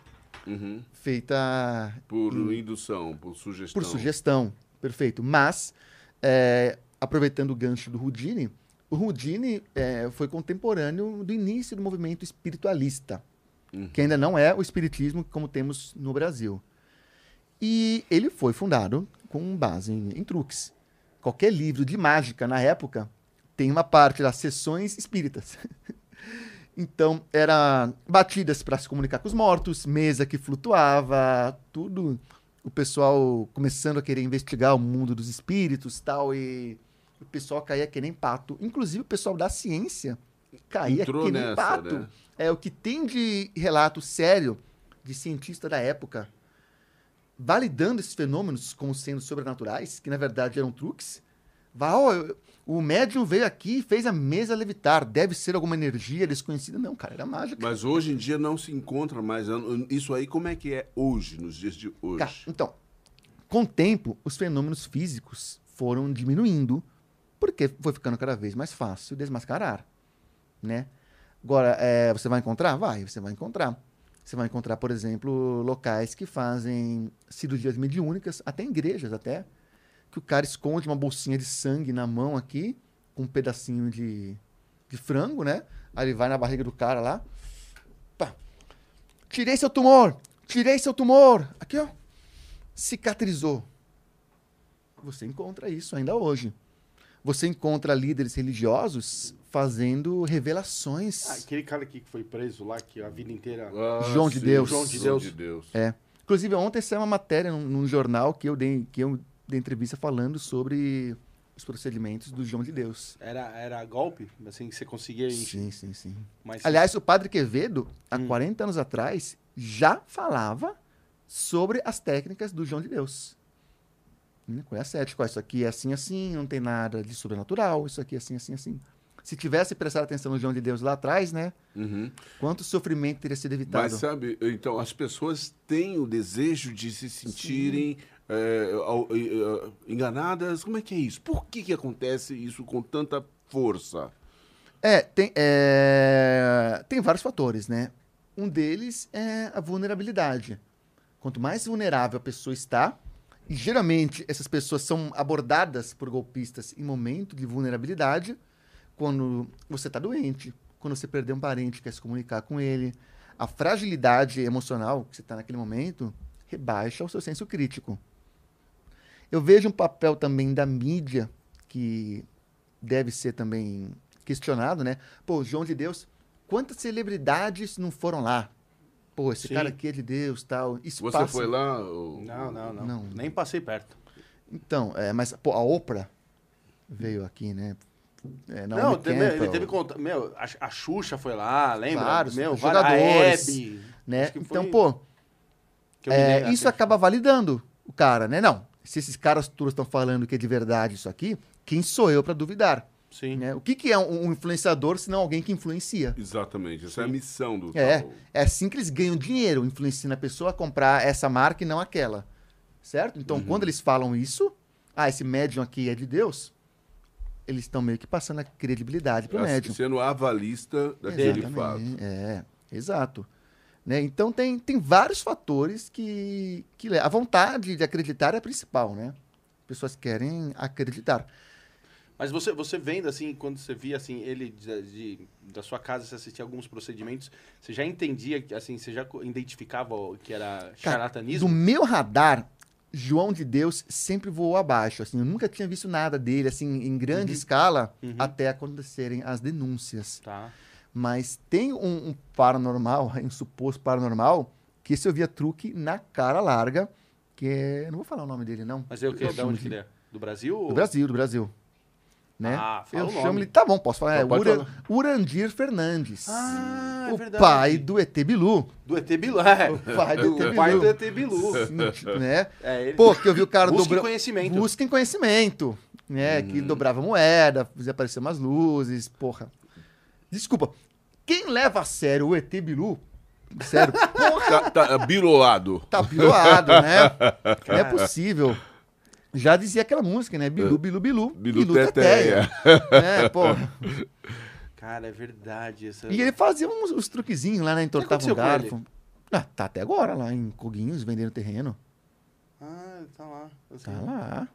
Uhum. feita Por indução, por sugestão. por sugestão. Perfeito. Mas, é, aproveitando o gancho do Houdini, o Houdini é, foi contemporâneo do início do movimento espiritualista, Uhum. que ainda não é o espiritismo como temos no Brasil. E ele foi fundado com base em, em truques. Qualquer livro de mágica na época tem uma parte das sessões espíritas. Então, era batidas para se comunicar com os mortos, mesa que flutuava, tudo. O pessoal começando a querer investigar o mundo dos espíritos tal, e o pessoal caía que nem pato. Inclusive, o pessoal da ciência caía Entrou que nem nessa, pato. né? É o que tem de relato sério de cientista da época validando esses fenômenos como sendo sobrenaturais, que na verdade eram truques. Vai, ó, eu- o médium veio aqui e fez a mesa levitar. Deve ser alguma energia desconhecida. Não, cara, era mágica. Mas hoje em dia não se encontra mais. Isso aí, como é que é hoje, nos dias de hoje? Cara, então, com o tempo, os fenômenos físicos foram diminuindo, porque foi ficando cada vez mais fácil desmascarar, né? Agora, é, você vai encontrar? Vai, você vai encontrar. Você vai encontrar, por exemplo, locais que fazem cirurgias mediúnicas, até igrejas até, que o cara esconde uma bolsinha de sangue na mão aqui, com um pedacinho de, de frango, né? Aí ele vai na barriga do cara lá, pá, tirei seu tumor, tirei seu tumor, aqui ó, cicatrizou. Você encontra isso ainda hoje. Você encontra líderes religiosos fazendo revelações. Ah, aquele cara aqui que foi preso lá, que a vida inteira. Ah, João de Deus. João de João Deus. de Deus. É. Inclusive, ontem saiu uma matéria num, num jornal que eu, dei, que eu dei entrevista falando sobre os procedimentos do João de Deus. Era, era golpe? Assim, que você conseguia. Sim, sim, sim. Mas Aliás, o padre Quevedo, há Hum. 40 anos atrás, já falava sobre as técnicas do João de Deus. Qual é a cética? Isso aqui é assim, assim, não tem nada de sobrenatural, isso aqui é assim, assim, assim. Se tivesse prestado atenção no João de Deus lá atrás, né? Uhum. Quanto sofrimento teria sido evitado? Mas sabe, então, as pessoas têm o desejo de se sentirem ao- é, enganadas. Como é que é isso? Por que, que acontece isso com tanta força? É, tem, é, tem vários fatores, né? Um deles é a vulnerabilidade. Quanto mais vulnerável a pessoa está, e geralmente essas pessoas são abordadas por golpistas em momento de vulnerabilidade, quando você está doente, quando você perdeu um parente, quer se comunicar com ele. A fragilidade emocional que você está naquele momento rebaixa o seu senso crítico. Eu vejo um papel também da mídia que deve ser também questionado, né? Pô, João de Deus, quantas celebridades não foram lá? Pô, esse Sim. cara aqui é de Deus, tal. Isso Você passa... foi lá? ou- Não, não, não, Não. Nem passei perto. Então, é, mas pô, a Oprah veio aqui, né? É, não, teve- ele teve contato. Meu, a, a Xuxa foi lá, lembra? Vários meu, jogadores, A Hebe, né? acho que Então, foi- pô, é, isso assim, acaba validando o cara, né? Não, se esses caras todos estão falando que é de verdade isso aqui, quem sou eu para duvidar? Sim. Né? O que, que é um, um influenciador se não alguém que influencia? Exatamente, essa é a missão do É, tal. é assim que eles ganham dinheiro, influenciando a pessoa a comprar essa marca e não aquela. Certo? Então, Uhum. quando eles falam isso, ah, esse médium aqui é de Deus, eles estão meio que passando a credibilidade pro Assim, médium. Sendo avalista daquele Exatamente, fato. É, exato. Né? Então tem, tem vários fatores que, que a vontade de acreditar é a principal, né? Pessoas querem acreditar. Mas você, você vendo, assim, quando você via, assim, ele de, de- da sua casa, você assistia alguns procedimentos, você já entendia, que, assim, você já identificava que era Cara, charlatanismo? Do meu radar, João de Deus sempre voou abaixo. Assim, eu nunca tinha visto nada dele assim em grande Uhum. escala Uhum. até acontecerem as denúncias. Tá. Mas tem um, um paranormal, um suposto paranormal, que esse eu via truque na cara larga, que é. Não vou falar o nome dele, não. Mas é o quê? Eu Da onde de- que ele é? Do Brasil? Do Brasil, do Brasil. Né? Ah, fala eu o chamo ele. Tá bom, posso falar. É Pode Ura- falar. Urandir Fernandes. Ah, é o verdade. pai do ET Bilu. Do ET Bilu. É. O pai do ET O pai Bilu. do ET Bilu. né? É, ele... Pô, que eu vi o cara Busque dobrando. conhecimento. Busquem conhecimento. Né? Que dobrava moeda, fazia aparecer umas luzes. Porra. Desculpa. Quem leva a sério o ET Bilu? Sério, porra, Tá, tá bilolado. tá biloado, né? Não é possível. Já dizia aquela música, né? Bilu, bilu, bilu. Bilu teteia. né? Porra. Cara, é verdade. Essa... E ele fazia uns, uns truquezinhos lá, né? Entortava um garfo. Ah, tá até agora lá em Coguinhos, vendendo terreno. Ah, tá lá. Tá lá.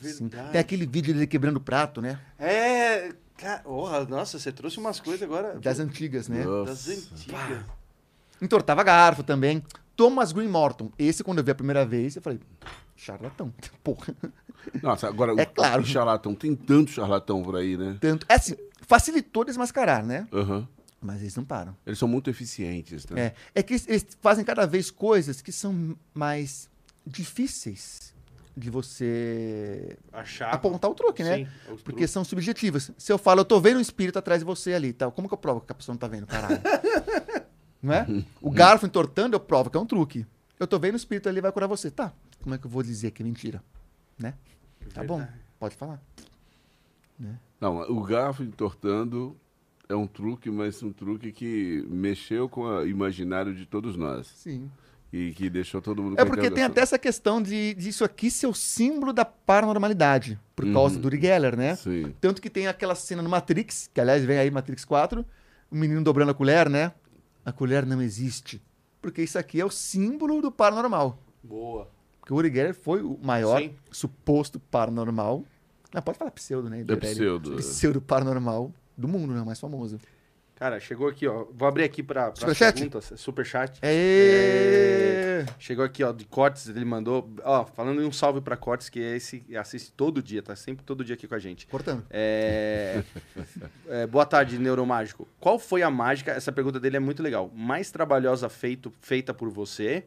Verdade. Tem aquele vídeo dele quebrando o prato, né? É... Ca... Porra, nossa, você trouxe umas coisas agora... Das antigas, né? Nossa. Das antigas. Entortava garfo também. Thomas Green Morton. Esse, quando eu vi a primeira vez, eu falei, charlatão. Porra. Nossa, agora É claro. o charlatão, tem tanto charlatão por aí, né? Tanto. É assim, facilitou desmascarar, né? Aham. Mas eles não param. Eles são muito eficientes, né? É, é que eles, eles fazem cada vez coisas que são mais difíceis de você Achar... apontar o truque, né? Sim, é Porque são subjetivas. Se eu falo, eu tô vendo um espírito atrás de você ali, tal, como que eu provo que a pessoa não tá vendo, caralho? não é? O garfo entortando, eu provo que é um truque. Eu tô vendo o espírito ali, vai curar você. Tá, como é que eu vou dizer que é mentira? Né? Tá bom, pode falar. Não, o garfo entortando é um truque, mas um truque que mexeu com o imaginário de todos nós. Sim. E que deixou todo mundo É porque tem até essa questão de, de isso aqui ser o símbolo da paranormalidade, por causa Uhum. do Uri Geller, né? Sim. Tanto que tem aquela cena no Matrix, que aliás vem aí Matrix 4, o menino dobrando a colher, né? A colher não existe. Porque isso aqui é o símbolo do paranormal. Boa. Porque o Uri Geller foi o maior Sim. suposto paranormal. Não, pode falar pseudo, né? É pseudo. Pseudo paranormal do mundo, né? O mais famoso. Cara, chegou aqui, ó. Vou abrir aqui para Superchat? perguntas. Superchat. É... Chegou aqui, ó, de Cortes, ele mandou. Ó, falando em um salve pra Cortes, que é esse assiste todo dia, tá sempre todo dia aqui com a gente. Cortando. É... é, boa tarde, Neuromágico. Qual foi a mágica? Essa pergunta dele é muito legal. Mais trabalhosa feito, feita por você?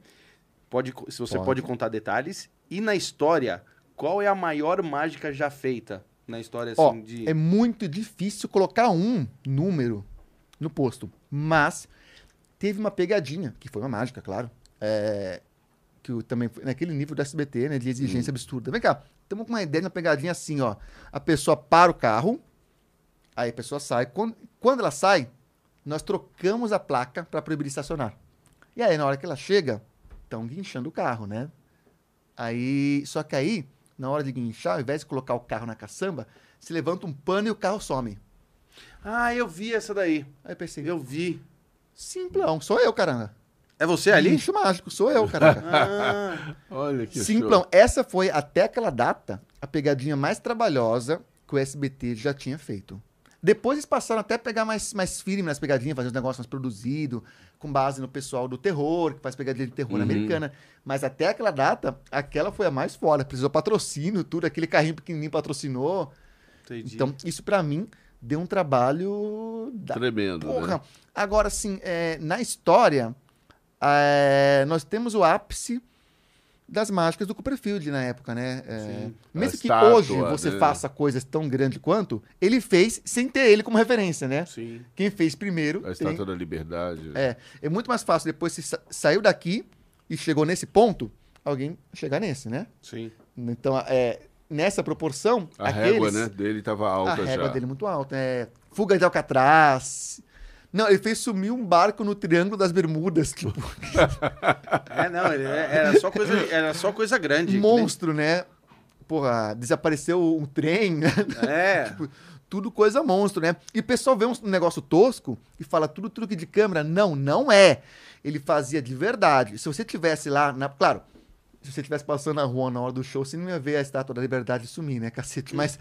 Pode, se você pode. Pode. contar detalhes. E na história, qual é a maior mágica já feita? Na história, assim, Ó, de. é muito difícil colocar um número no posto. Mas teve uma pegadinha, que foi uma mágica, claro. É, que também foi naquele nível do SBT, né? De exigência absurda. Vem cá, estamos com uma ideia de uma pegadinha assim, ó. A pessoa para o carro, aí a pessoa sai. Quando, quando ela sai, nós trocamos a placa para proibir de estacionar. E aí, na hora que ela chega, estão guinchando o carro, né? Aí, só que aí, na hora de guinchar, ao invés de colocar o carro na caçamba, se levanta um pano e o carro some. Ah, eu vi essa daí. Aí eu pensei, Eu vi. Simplão. Sou eu, caramba. É você ali? Bicho mágico, sou eu, caraca. Ah, Olha que Simplão. Essa foi, até aquela data, a pegadinha mais trabalhosa que o SBT já tinha feito. Depois eles passaram até a pegar mais, mais firme nas pegadinhas, fazer uns negócios mais produzidos, com base no pessoal do terror, que faz pegadinha de terror Uhum. americana. Mas até aquela data, aquela foi a mais foda. Precisou patrocínio, tudo. Aquele carrinho pequenininho patrocinou. entendi. Então, isso pra mim deu um trabalho da Tremendo, porra. né? Agora, assim, é, na história, é, nós temos o ápice das mágicas do Copperfield na época, né? É, Sim. mesmo A que estátua, hoje você né? faça coisas tão grandes quanto, ele fez sem ter ele como referência, né? Sim. Quem fez primeiro. A tem- Estátua da Liberdade. é, é muito mais fácil depois você sa- saiu daqui e chegou nesse ponto, alguém chegar nesse, né? Sim. Então, é, nessa proporção, A aqueles, régua, né, dele estava a alta régua já. dele muito alta. É, fuga de Alcatraz. Não, ele fez sumir um barco no Triângulo das Bermudas, tipo, É, não, ele é- era só coisa, era só coisa grande. monstro, né? Porra, desapareceu um trem, né? É. tudo coisa monstro, né? E o pessoal vê um negócio tosco e fala tudo truque de câmera. Não, não é. Ele fazia de verdade. Se você tivesse lá, na... claro, se você tivesse passando na rua na hora do show, você não ia ver a Estátua da Liberdade sumir, né, cacete? Mas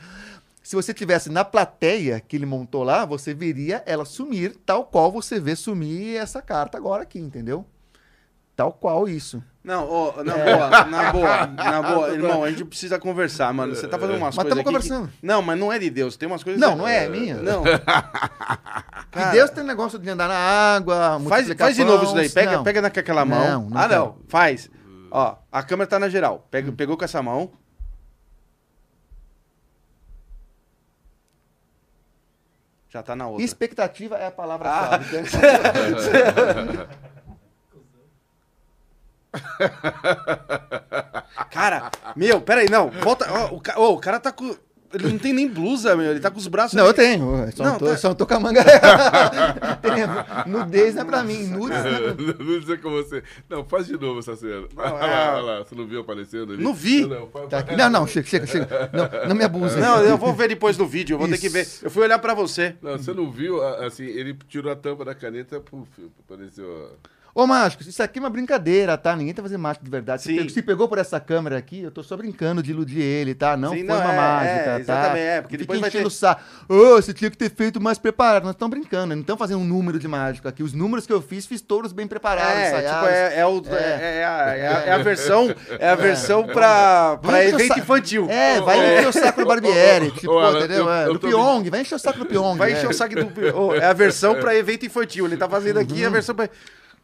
se você tivesse na plateia que ele montou lá, você veria ela sumir, tal qual você vê sumir essa carta agora aqui, entendeu? Tal qual isso. Não, ó, na boa, na boa, na boa, irmão, a gente precisa conversar, mano. Você tá fazendo umas Mas coisas aqui que- conversando. Não, mas não é de Deus, tem umas coisas... Não, não é, é minha. Não, Que Deus tem negócio de andar na água, faz, faz de novo isso daí, pega, Não. pega naquela mão. Não, não ah, quero. não, faz. Ó, a câmera tá na geral, pega, pegou com essa mão. Já tá na outra. Expectativa é a Ah. palavra-chave. Cara, meu, peraí, não, volta, ó, o, ca- ó, o cara tá com... Ele não tem nem blusa, meu, ele tá com os braços... Não, eu ali. tenho. eu Só não, Não, tô, tá. só não tô com a manga. Tenho. Nudez não é pra mim. Nudes não é pra não com você. Não, faz de novo essa cena. Não, Olha é- lá, olha lá, você não viu aparecendo ali? Não vi. Não, faz- Tá. Não, não, chega, chega, chega. Não, não me abuse. Não, eu vou ver depois do vídeo, eu vou ter que ver. Isso. Eu fui olhar pra você. Não, você não viu, assim, ele tirou a tampa da caneta, puf, apareceu... ó. Ô, Mágico, isso aqui é uma brincadeira, tá? Ninguém tá fazendo mágica de verdade. Se Sim. Se pegou por essa câmera aqui, eu tô só brincando de iludir ele, tá? Não Sim, foi não, uma é, mágica, é, tá? exatamente, é, porque Não depois fica vai ter- o saco. Ô, você tinha que ter feito mais preparado. Nós estamos brincando, não estamos fazendo um número de mágico aqui. Os números que eu fiz, fiz todos bem preparados, É, tipo, é, é, o, é, é a, é a- é a versão, é a versão pra, pra evento sa- infantil. É, vai encher o saco do Barbieri, tipo, ô, Alan, entendeu? eu- É, eu do Pyong, vai encher o saco do Pyong. Vai é. encher o saco do. é a versão pra evento infantil. Ele tá fazendo aqui a versão pra.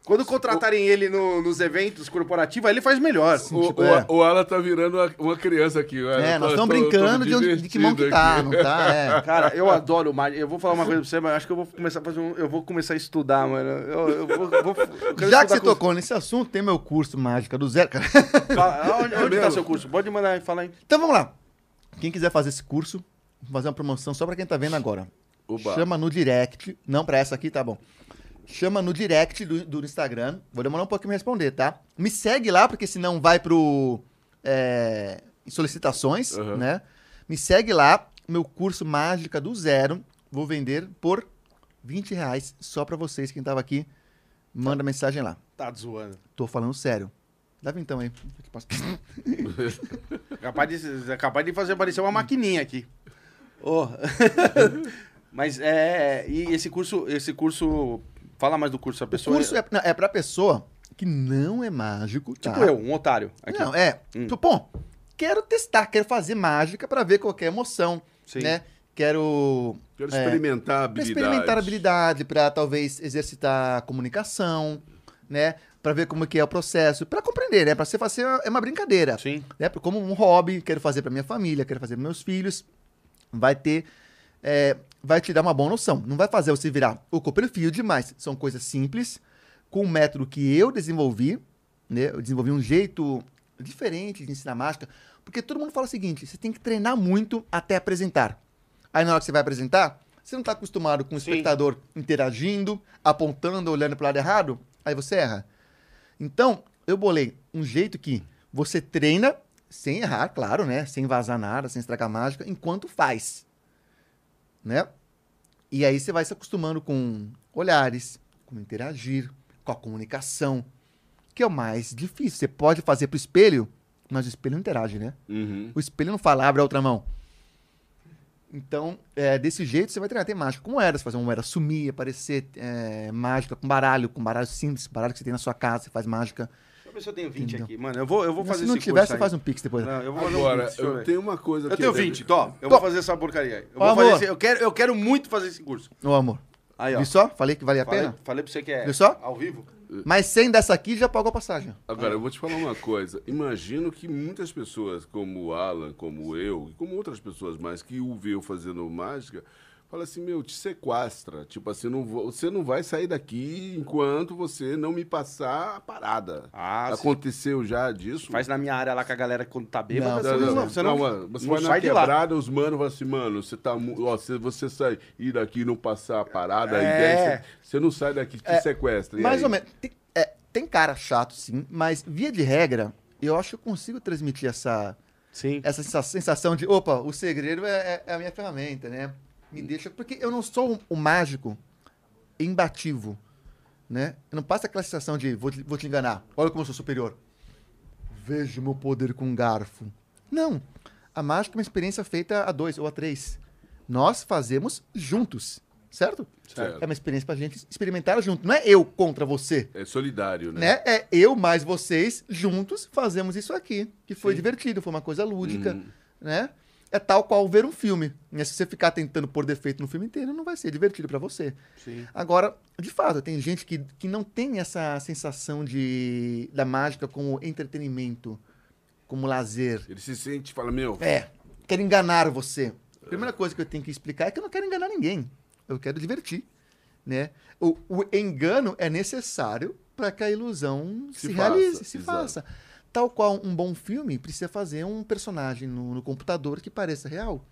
Quando contratarem ele no- nos eventos corporativos, aí ele faz melhor. O, tipo, o, é. o Alan tá virando uma, uma criança aqui. É, nós tô- estamos tô- tô brincando de, de que mão que tá, aqui. não tá? É. Cara, eu adoro mágica. Eu vou falar uma coisa pra você, mas acho que eu vou começar a fazer um. Eu vou começar a estudar, mano. Eu, eu vou, eu vou- eu Já que você tocou nesse assunto, tem meu curso Mágica do Zero. cara. Fala, onde, onde tá mesmo? seu curso? Pode mandar aí, fala aí. Então vamos lá. Quem quiser fazer esse curso, vou fazer uma promoção só pra quem tá vendo agora. Oba. Chama no direct. Não pra essa aqui, tá bom. Chama no direct do, do Instagram. Vou demorar um pouquinho pra responder, tá? Me segue lá, porque senão vai pro. É, solicitações, Uhum. né? Me segue lá. Meu curso Mágica do Zero. Vou vender por 20 reais só pra vocês. Quem tava aqui, manda mensagem lá. Tá zoando. Tô falando sério. Dá então aí. Capaz de, capaz de fazer parecer uma maquininha aqui. Ô. Mas é. E esse curso, esse curso. Fala mais do curso. A O pessoa. curso é, não, é pra pessoa que não é mágico, tá? Tipo eu, um otário. Aqui. Não, é. Hum. Tipo, Pô, quero testar, quero fazer mágica pra ver qual que é a emoção, Sim. né? Quero Quero É. experimentar a pra habilidade. experimentar habilidade, pra talvez exercitar comunicação, né? Pra ver como que é o processo, pra compreender, né? Pra você fazer é uma brincadeira, Sim. né? Como um hobby, quero fazer pra minha família, quero fazer pros meus filhos, vai ter é, vai te dar uma boa noção. Não vai fazer você virar o Copperfield, mas são coisas simples, com um método que eu desenvolvi, né? Eu desenvolvi um jeito diferente de ensinar mágica, porque todo mundo fala o seguinte, você tem que treinar muito até apresentar. Aí na hora que você vai apresentar, você não está acostumado com o Sim. espectador interagindo, apontando, olhando para o lado errado, aí você erra. Então, eu bolei um jeito que você treina sem errar, claro, né? Sem vazar nada, sem estragar mágica, enquanto faz. Né? E aí você vai se acostumando com olhares, como interagir, com a comunicação, que é o mais difícil. Você pode fazer pro espelho, mas o espelho não interage, né? Uhum. O espelho não fala, abre a outra mão. Então, é, desse jeito você vai treinar. Tem mágica com moeda, você faz uma moeda sumir, aparecer, é, mágica com baralho, com baralho simples, baralho que você tem na sua casa, você faz mágica. Deixa eu ver se eu tenho 20 Entendeu? aqui. Mano, eu vou, eu vou Mas fazer se não esse tiver, você aí. faz um pix depois. Não, eu vou fazer um Agora, pix, eu tenho uma coisa Eu tenho deve- 20, ó. Eu Tô. vou fazer essa porcaria aí. Eu, Ó, vou fazer amor. esse, eu, quero, eu quero muito fazer esse curso. Ô, amor. Aí, ó. Viu só? Falei que valia a Falei, pena? falei pra você que é Viu só? ao vivo. Mas sem dessa aqui, já pagou a passagem. Agora, eu vou te falar uma coisa. Imagino que muitas pessoas, como o Alan, como eu, e como outras pessoas mais que o viu fazendo mágica, fala assim, meu, te sequestra. Tipo assim, não vou- você não vai sair daqui enquanto você não me passar a parada. Ah, Aconteceu já disso? Faz na minha área lá com a galera quando tá bêbada. Não, você Não, não, não, não, você não, mano, você não vai na quebrada, os manos falam assim, mano, você tá. Ó, se você sair daqui e não passar a parada, É. você, você não sai daqui, te sequestra. E Mais aí? ou menos. Tem, é, tem cara chato, sim, mas via de regra, eu acho que eu consigo transmitir essa, Sim. essa sensa- sensação de, opa, o segredo é, é- é a minha ferramenta, né? Me deixa. Porque eu não sou um, um mágico imbativo, né? Eu não passo aquela sensação de vou te, vou te enganar. Olha como eu sou superior. Veja o meu poder com um garfo. Não. A mágica é uma experiência feita a dois ou a três. Nós fazemos juntos, certo? Certo. É uma experiência pra gente experimentar junto. Não é eu contra você É solidário, né? né? É eu mais vocês juntos fazemos isso aqui, que foi divertido, foi uma coisa lúdica, Uhum. né? É tal qual ver um filme. Né? Se você ficar tentando pôr defeito no filme inteiro, não vai ser divertido pra você. Sim. Agora, de fato, tem gente que, que não tem essa sensação de da mágica como entretenimento, como lazer. Ele se sente, fala, meu, É, quero enganar você. A primeira coisa que eu tenho que explicar é que eu não quero enganar ninguém. Eu quero divertir, né? O, o engano é necessário para que a ilusão se, Se realize, faça, se exato. faça. Tal qual um bom filme precisa fazer um personagem no, no computador que pareça real.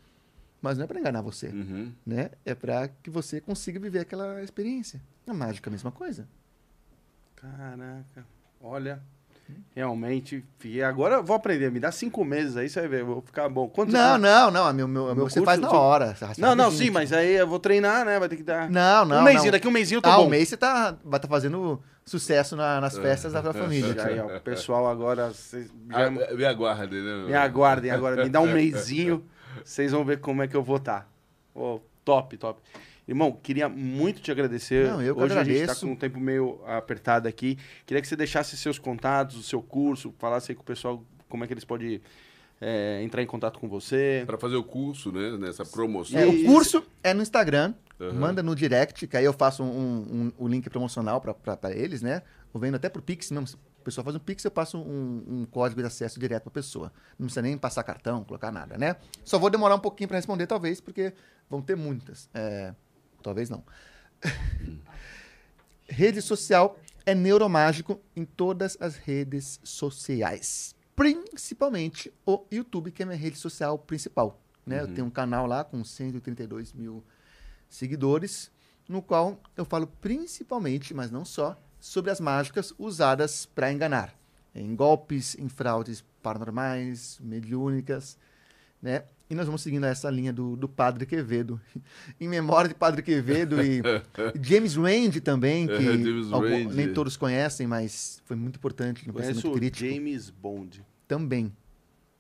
Mas não é para enganar você, uhum. né? É para que você consiga viver aquela experiência. A mágica é a mesma coisa. Caraca. Olha. Realmente. fiquei- Agora eu vou aprender. Me dá cinco meses aí, você vai ver. Eu vou ficar bom. Quanto Não, não, não. Meu, meu, Meu meu você curso- faz na hora. Não, não, sim, mas aí eu vou treinar, né? Vai ter que dar. Não, não. um mêsinho, daqui um mêsinho eu tô Ah, bom. um mês você tá, vai estar fazendo sucesso na- nas festas da família. Já aí, ó, o pessoal agora. Vocês já Ah, me aguardem, né? me aguardem agora. Me dá um mêsinho. Vocês vão ver como é que eu vou estar. Ô, top, top. Irmão, queria muito te agradecer. Não, eu que Hoje a gente tá agradeço. com um tempo meio apertado aqui. Queria que você deixasse seus contatos, o seu curso, falasse aí com o pessoal como é que eles podem é, entrar em contato com você. Para fazer o curso, né? Nessa promoção. É, o curso é no Instagram, Aham. manda no direct, que aí eu faço um, um- o link promocional para eles, né? Eu vendo até pro Pix mesmo. Se a pessoa faz um Pix, eu passo um, um código de acesso direto pra pessoa. Não precisa nem passar cartão, colocar nada, né? Só vou demorar um pouquinho para responder, talvez, porque vão ter muitas. É, talvez não. Rede social é neuromágico em todas as redes sociais. Principalmente o YouTube, que é a minha rede social principal. Né? Eu tenho um canal lá com 132 mil seguidores, no qual eu falo principalmente, mas não só, sobre as mágicas usadas para enganar. Em golpes, em fraudes paranormais, mediúnicas, né? E nós vamos seguindo essa linha do, do Padre Quevedo. em memória de Padre Quevedo e James Randi também, que É, James algum- nem todos conhecem, mas foi muito importante no Conheço pensamento o crítico James Bond. também.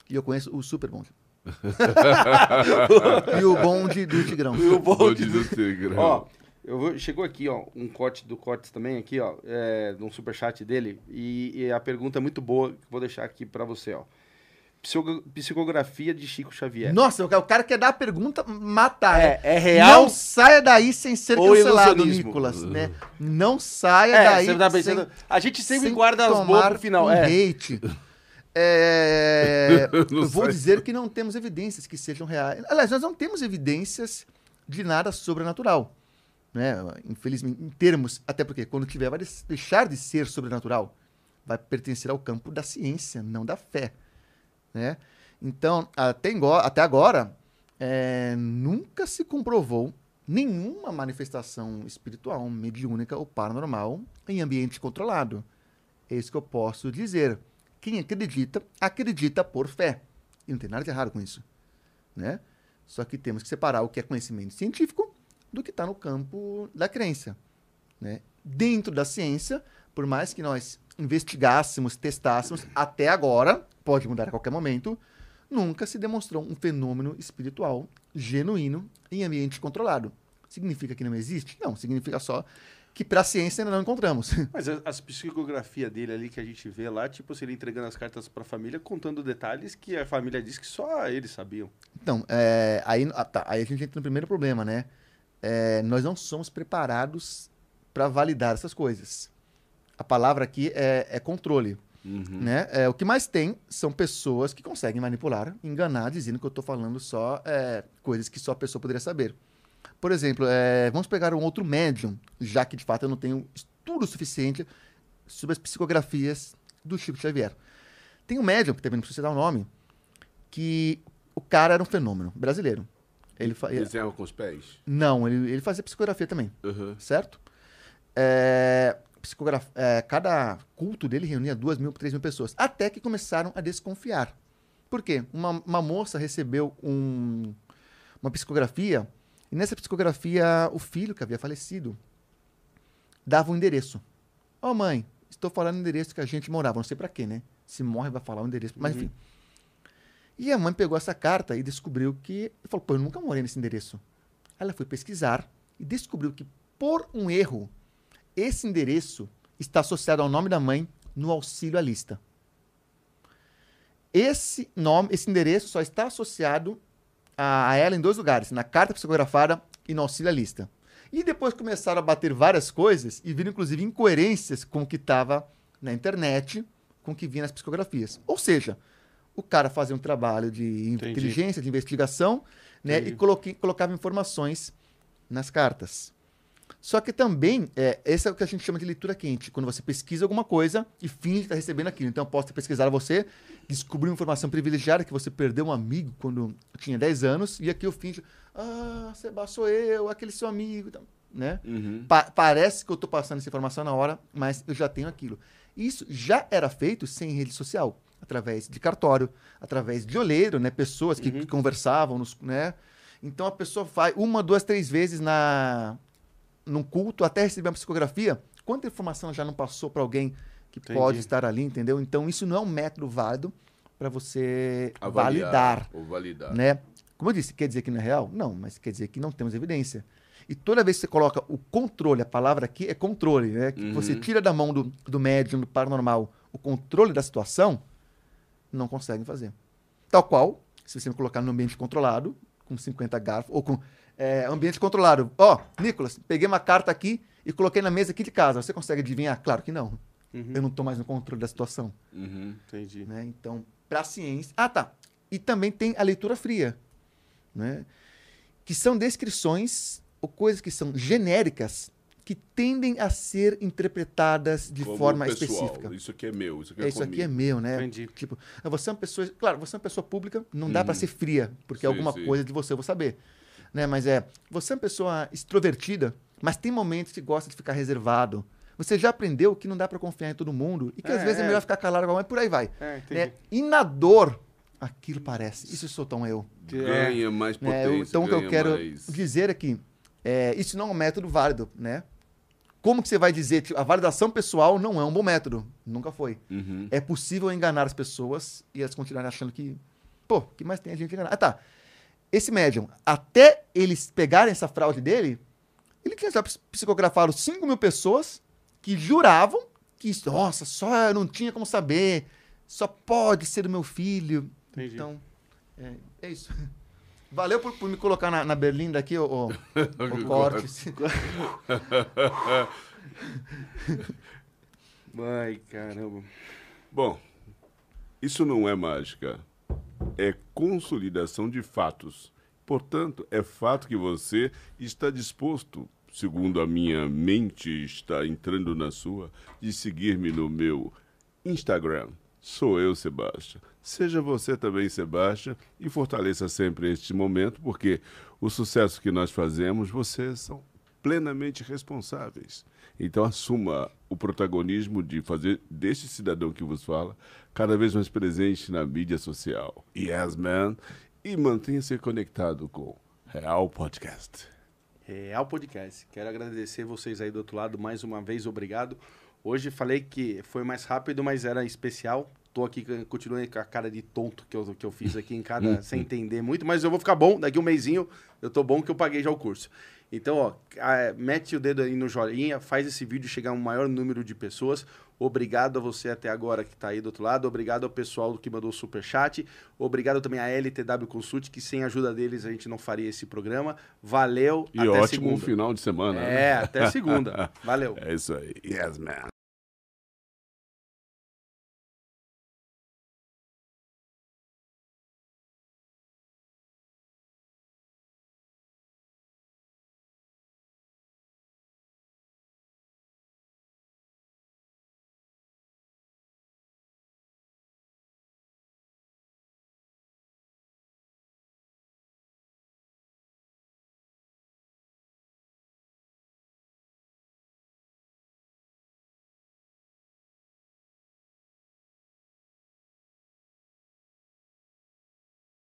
E eu conheço o Super Bond. e o Bond do Tigrão. E o Vou Bond dizer o segredo. Ó, eu vou, chegou aqui, ó, um corte do Cortes também aqui, ó, é, num superchat dele, e, e a pergunta é muito boa, que eu vou deixar aqui pra você, ó. Psico- psicografia de Chico Xavier. Nossa, o cara quer dar a pergunta, matar. É, né? é real? Não saia daí sem ser ou cancelado, ilusionismo? Nicolas. Né? Não saia É, daí você tá pensando. sem, a gente sempre sem guarda as boas tomar pro final. um é. hate. É, vou dizer que não temos evidências que sejam reais. Aliás, nós não temos evidências de nada sobrenatural. Né? Infelizmente, em termos. Até porque quando tiver, vai deixar de ser sobrenatural. Vai pertencer ao campo da ciência, não da fé. Né? Então, até, até agora, é, nunca se comprovou nenhuma manifestação espiritual, mediúnica ou paranormal em ambiente controlado. É isso que eu posso dizer. Quem acredita, acredita por fé. E não tem nada de errado com isso. Né? Só que temos que separar o que é conhecimento científico do que está no campo da crença. Né? dentro da ciência, por mais que nós investigássemos, testássemos, até agora, pode mudar a qualquer momento, nunca se demonstrou um fenômeno espiritual genuíno em ambiente controlado. Significa que não existe? Não, significa só que para a ciência ainda não encontramos. Mas a- as psicografia dele ali que a gente vê lá, tipo, se ele entregando as cartas para a família, contando detalhes que a família diz que só eles sabiam. Então, é, aí, ah, tá, aí a gente entra no primeiro problema, né? É, nós não somos preparados para validar essas coisas. A palavra aqui é, é controle. Né? É, o que mais tem são pessoas que conseguem manipular, enganar, dizendo que eu estou falando só é, coisas que só a pessoa poderia saber. Por exemplo, é, vamos pegar um outro médium, já que de fato eu não tenho estudo suficiente sobre as psicografias do Chico Xavier. Tem um médium, que também não precisa dar o nome, que o cara era um fenômeno brasileiro. Ele fa... Desenhava com os pés? Não, ele, ele fazia psicografia também Aham. certo? É, psicograf- é, cada culto dele reunia duas mil, três mil pessoas, até que começaram a desconfiar. Por quê? Uma, uma moça recebeu um- uma psicografia, e nessa psicografia o filho que havia falecido dava um endereço. Ó mãe, estou falando o endereço que a gente morava, não sei pra quê, né? Se morre vai falar o endereço, mas enfim. E a mãe pegou essa carta e descobriu que, falou, pô, eu nunca morei nesse endereço. Ela foi pesquisar e descobriu que, por um erro, esse endereço está associado ao nome da mãe no auxílio à lista. Esse nome, esse endereço só está associado a, ela em dois lugares, na carta psicografada e no auxílio à lista. E depois começaram a bater várias coisas e viram, inclusive, incoerências com o que estava na internet, com o que vinha nas psicografias. Ou seja, o cara fazia um trabalho de Entendi. inteligência, de investigação, né, Entendi. e coloque- colocava informações nas cartas. Só que também, é, esse é o que a gente chama de leitura quente, quando você pesquisa alguma coisa e finge que está recebendo aquilo. Então, eu posso ter pesquisado você, descobrir uma informação privilegiada que você perdeu um amigo quando tinha 10 anos, e aqui eu finjo, ah, Seba, sou eu, aquele seu amigo, né? Uhum. Pa- parece que eu estou passando essa informação na hora, mas eu já tenho aquilo. Isso já era feito sem rede social, através de cartório, através de olheiro, né? Pessoas que, que conversavam, nos, né? Então a pessoa vai uma, duas, três vezes na num culto até receber uma psicografia. Quanta informação já não passou para alguém que Entendi. pode estar ali, entendeu? Então isso não é um método válido para você Avaliar validar Ou validar. né? Como eu disse, quer dizer que não é real? Não, mas quer dizer que não temos evidência. E toda vez que você coloca o controle, a palavra aqui é controle, né? Que você tira da mão do, do médium, do paranormal, o controle da situação, não conseguem fazer. Tal qual, se você me colocar no ambiente controlado, com 50 garfos, ou com é, ambiente controlado. Ó, Nicolas, peguei uma carta aqui e coloquei na mesa aqui de casa. Você consegue adivinhar? Claro que não. Eu não estou mais no controle da situação Uhum. Entendi. né? Então, para a ciência. Ah, tá. E também tem a leitura fria, né? Que são descrições ou coisas que são genéricas que tendem a ser interpretadas de Como forma pessoal. específica. Isso aqui é meu, isso aqui é, É, isso aqui é meu, né? Entendi. Tipo, você é uma pessoa, claro, você é uma pessoa pública, não dá para ser fria, porque Uhum. Sim, alguma sim. coisa de você eu vou saber, né? Mas é, você é uma pessoa extrovertida, mas tem momentos que gosta de ficar reservado. Você já aprendeu que não dá para confiar em todo mundo e que às É, vezes é é. melhor ficar calado, mas por aí vai. É, entendi. Né? E na dor, aquilo parece. Isso sou tão eu. Ganha mais Né? potência. Eu- então, o que eu ganha quero mais- dizer é que é, isso não é um método válido, né? Como que você vai dizer que a validação pessoal não é um bom método? Nunca foi. Uhum. É possível enganar as pessoas e elas continuarem achando que, pô, o que mais tem a gente enganar? Ah, tá. Esse médium, até eles pegarem essa fraude dele, ele tinha já ps- psicografado 5 mil pessoas que juravam que, nossa, só eu não tinha como saber, só pode ser do meu filho. Entendi. Então, é, é isso. Valeu por, por me colocar na, na berlinda aqui, ô, ô, ô Cortes. Ai, caramba. Bom, isso não é mágica. É consolidação de fatos. Portanto, é fato que você está disposto, segundo a minha mente está entrando na sua, de seguir-me no meu Instagram. Sou eu, Sebastião. Seja você também, Sebastião, e fortaleça sempre este momento, porque o sucesso que nós fazemos, vocês são plenamente responsáveis. Então assuma o protagonismo de fazer deste cidadão que vos fala cada vez mais presente na mídia social. Yes, man. E mantenha-se conectado com Real Podcast. Real Podcast. Quero agradecer vocês aí do outro lado mais uma vez, obrigado. Hoje falei que foi mais rápido, mas era especial. Tô aqui, continuei com a cara de tonto que eu, que eu fiz aqui em cada, sem entender muito, mas eu vou ficar bom. Daqui um mêsinho eu tô bom que eu paguei já o curso. Então, ó, mete o dedo aí no joinha, faz esse vídeo chegar a um maior número de pessoas. Obrigado a você até agora que está aí do outro lado. Obrigado ao pessoal que mandou o super chat. Obrigado também à LTW Consult, que sem a ajuda deles a gente não faria esse programa. Valeu. E até ótimo segunda. final de semana. É, né? até segunda. Valeu. É isso aí. Yes, man.